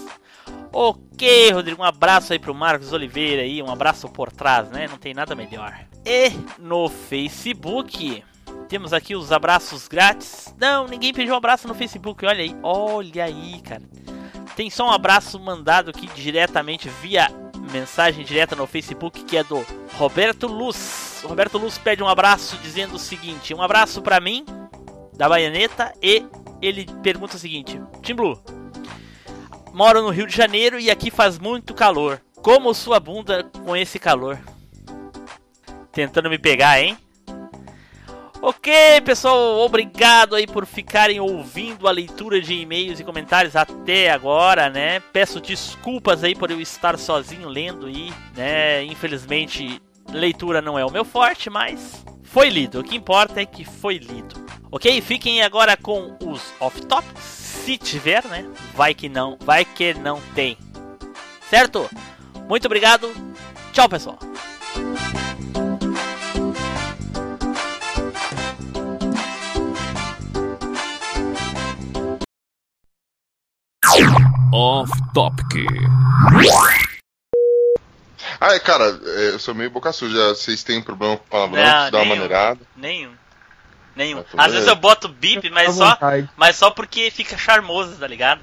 Ok, Rodrigo, um abraço aí pro Marcos Oliveira aí, um abraço por trás, né? Não tem nada melhor. E no Facebook, temos aqui os abraços grátis. Não, ninguém pediu um abraço no Facebook, olha aí. Olha aí, cara. Tem só um abraço mandado aqui diretamente via mensagem direta no Facebook que é do Roberto Luz. O Roberto Luz pede um abraço dizendo o seguinte: um abraço para mim da Baianeta e ele pergunta o seguinte: Tim Blue, Moro no Rio de Janeiro e aqui faz muito calor. Como sua bunda com esse calor? Tentando me pegar, hein? Ok, pessoal, obrigado aí por ficarem ouvindo a leitura de e-mails e comentários até agora, né? Peço desculpas aí por eu estar sozinho lendo aí, né? Infelizmente, leitura não é o meu forte, mas foi lido. O que importa é que foi lido. Ok? Fiquem agora com os off-topics se tiver, né? Vai que não, vai que não tem. Certo? Muito obrigado. Tchau, pessoal. Off Topic. Ah, cara, é, eu sou meio boca suja. Vocês têm problema com palavrão? Não, dá uma nenhum. maneirada? Nenhum. Nenhum. Ah, Às vezes eu boto bip, mas só, mas só porque fica charmoso, tá ligado?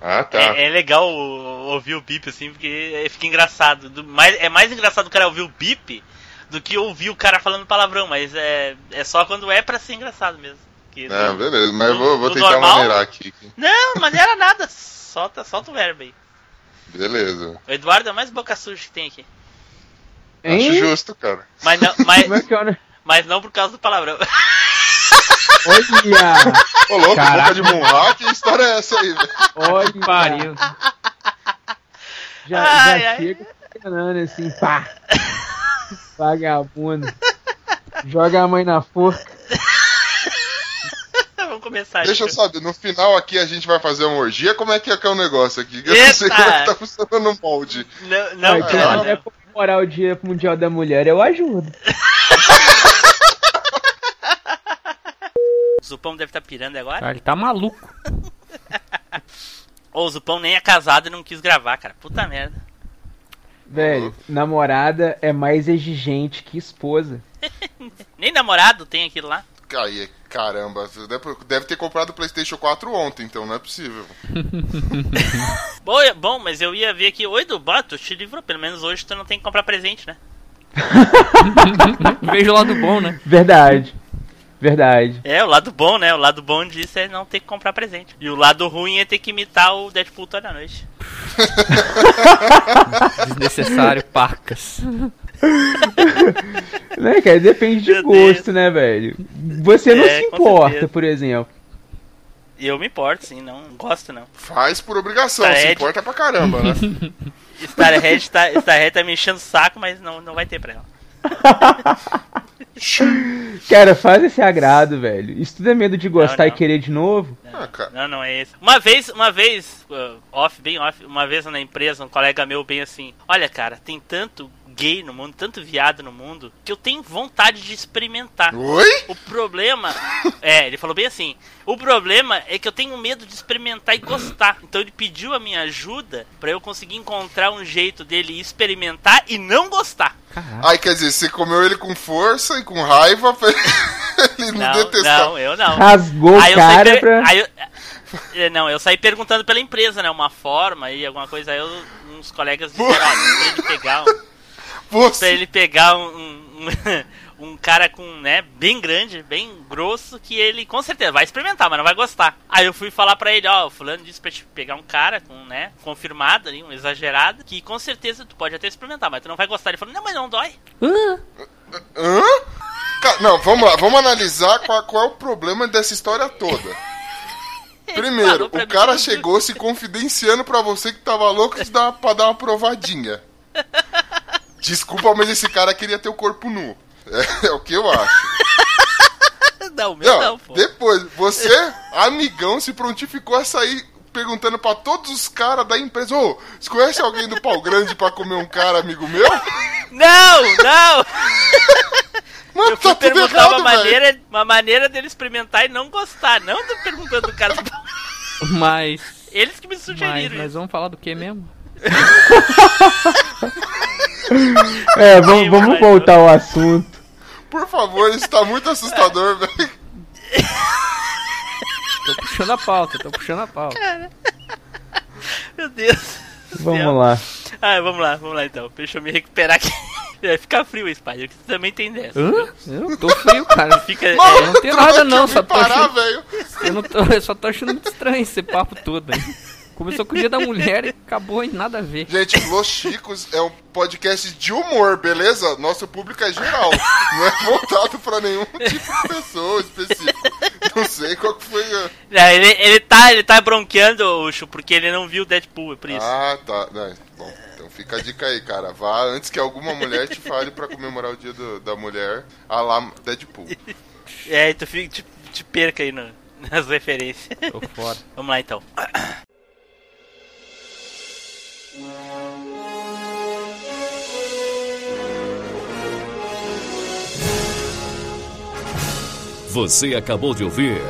Ah, tá. É, é legal ouvir o bip assim, porque fica engraçado. Do- mais, é mais engraçado o cara ouvir o bip do que ouvir o cara falando palavrão, mas é, é só quando é pra ser engraçado mesmo. Que Não, no- beleza, mas eu vou, vou tentar normal? maneirar aqui. Não, maneira nada. Solta, solta o verbo aí. Beleza. O Eduardo é o mais boca suja que tem aqui. Acho Hein? justo, cara. Mas não, mas, é que eu... mas não por causa do palavrão. Olha! Ô, louco, Caraca. boca de Munra, que história é essa aí, velho? Olha! Pariu. Já, Ai, já ai. chega enganando assim, pá! Vagabundo. Joga a mãe na forca. Começar. Deixa eu saber, no final aqui a gente vai fazer uma orgia, como é que é, que é o negócio aqui? Eu não sei Eita! como é que tá funcionando o molde. Não, não, não, quiser comemorar o Dia Mundial da Mulher, eu ajudo. *laughs* O Zupão deve estar pirando agora. Cara, ele tá maluco. *laughs* Ou o Zupão nem é casado e não quis gravar, cara. Puta merda. Velho, namorada é mais exigente que esposa. *laughs* Nem namorado tem aquilo lá. Aí, caramba, deve- ter comprado o PlayStation 4 ontem, então não é possível. *laughs* Bom, é- bom, mas eu ia ver aqui. Oi, Dubá, tu te livrou. Pelo menos hoje tu não tem que comprar presente, né? *laughs* Vejo o lado bom, né? Verdade. Verdade. É, o lado bom, né? O lado bom disso é não ter que comprar presente. E o lado ruim é ter que imitar o Deadpool toda noite. *laughs* Desnecessário, pacas. Né, cara? Depende de Meu gosto, Deus. né, velho? Você não É, se importa, certeza. por exemplo. E eu me importo, sim, não gosto não. Faz por obrigação, Tá, se importa pra caramba, né? *laughs* Starhead tá, Starhead tá me enchendo o saco, mas não, não vai ter pra ela. *laughs* Cara, faz esse agrado, velho. Isso tudo é medo de gostar Não, e não. querer de novo. Ah, cara. Não, não é esse. Uma vez, uma vez, uh, off, bem off, uma vez na empresa, um colega meu bem assim, olha cara, tem tanto gay no mundo, tanto viado no mundo, que eu tenho vontade de experimentar. Oi? O problema, *laughs* é, ele falou bem assim, o problema é que eu tenho medo de experimentar e gostar. Então ele pediu a minha ajuda pra eu conseguir encontrar um jeito dele experimentar e não gostar. Ai, quer dizer, você comeu ele com força e com raiva *laughs* pra ele não, Não, detestar. não, eu não. Rasgou Aí eu cara pra. aí eu- é, Não, eu saí perguntando pela empresa, né? Uma forma e alguma coisa. Aí eu, uns colegas *laughs* disseram, olha, pra ele pegar um, pra Você. ele pegar um, um, *laughs* um cara com, né, bem grande, bem grosso, que ele com certeza vai experimentar, mas não vai gostar. Aí eu fui falar pra ele, ó, o fulano disse pra te pegar um cara com, né, confirmado ali, um exagerado, que com certeza tu pode até experimentar, mas tu não vai gostar. Ele falou, não, mas não dói. Hã? Ca- Não, vamos lá, vamos analisar qual, qual é o problema dessa história toda. *laughs* Primeiro, pra o cara chegou se confidenciando pra você que tava louco de dar, pra dar uma provadinha. Desculpa, mas esse cara queria ter o corpo nu. É, é o que eu acho. *laughs* Não, o meu Não, não, pô. depois, você, amigão, se prontificou a sair perguntando pra todos os caras da empresa: Ô, você conhece alguém do pau grande pra comer um cara, amigo meu? *laughs* Não, não! *laughs* Mano, Eu fui tá tudo perguntar errado, uma maneira, uma maneira dele experimentar e não gostar. Não tô perguntando do cara. Mas. Eles que me Mas sugeriram nós isso. vamos falar do que mesmo? *laughs* É, vamos, vamos voltar ao assunto. Por favor, isso tá muito assustador, velho. Tô puxando a pauta, tô puxando a pauta. Meu Deus. Vamos lá. Ah, vamos lá, vamos lá então. Deixa eu me recuperar aqui. *laughs* Vai ficar frio, Spider, que você também tem dessa. Hã? Eu tô frio, cara. Fica. é, Eu não tenho nada não, só eu tô parar, achando, eu, não tô, eu só tô achando muito estranho esse papo todo aí. Começou com o dia da mulher e acabou em nada a ver. Gente, Los Chicos é um podcast de humor, beleza? Nosso público é geral. Não é voltado pra nenhum tipo de pessoa específico. Não sei qual que foi. a- Não, ele, ele, tá, ele tá bronqueando, Ucho, porque ele não viu Deadpool, é por isso. Ah, tá. Não, bom, então fica a dica aí, cara. Vá antes que alguma mulher te fale pra comemorar o dia do- da mulher, a lá Deadpool. É, tu fica, te, te perca aí no- nas referências. Tô fora. Vamos lá então. Você acabou de ouvir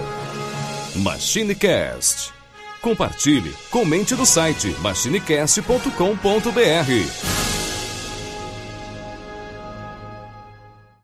MachineCast. Compartilhe, comente no site machinecast.com.br.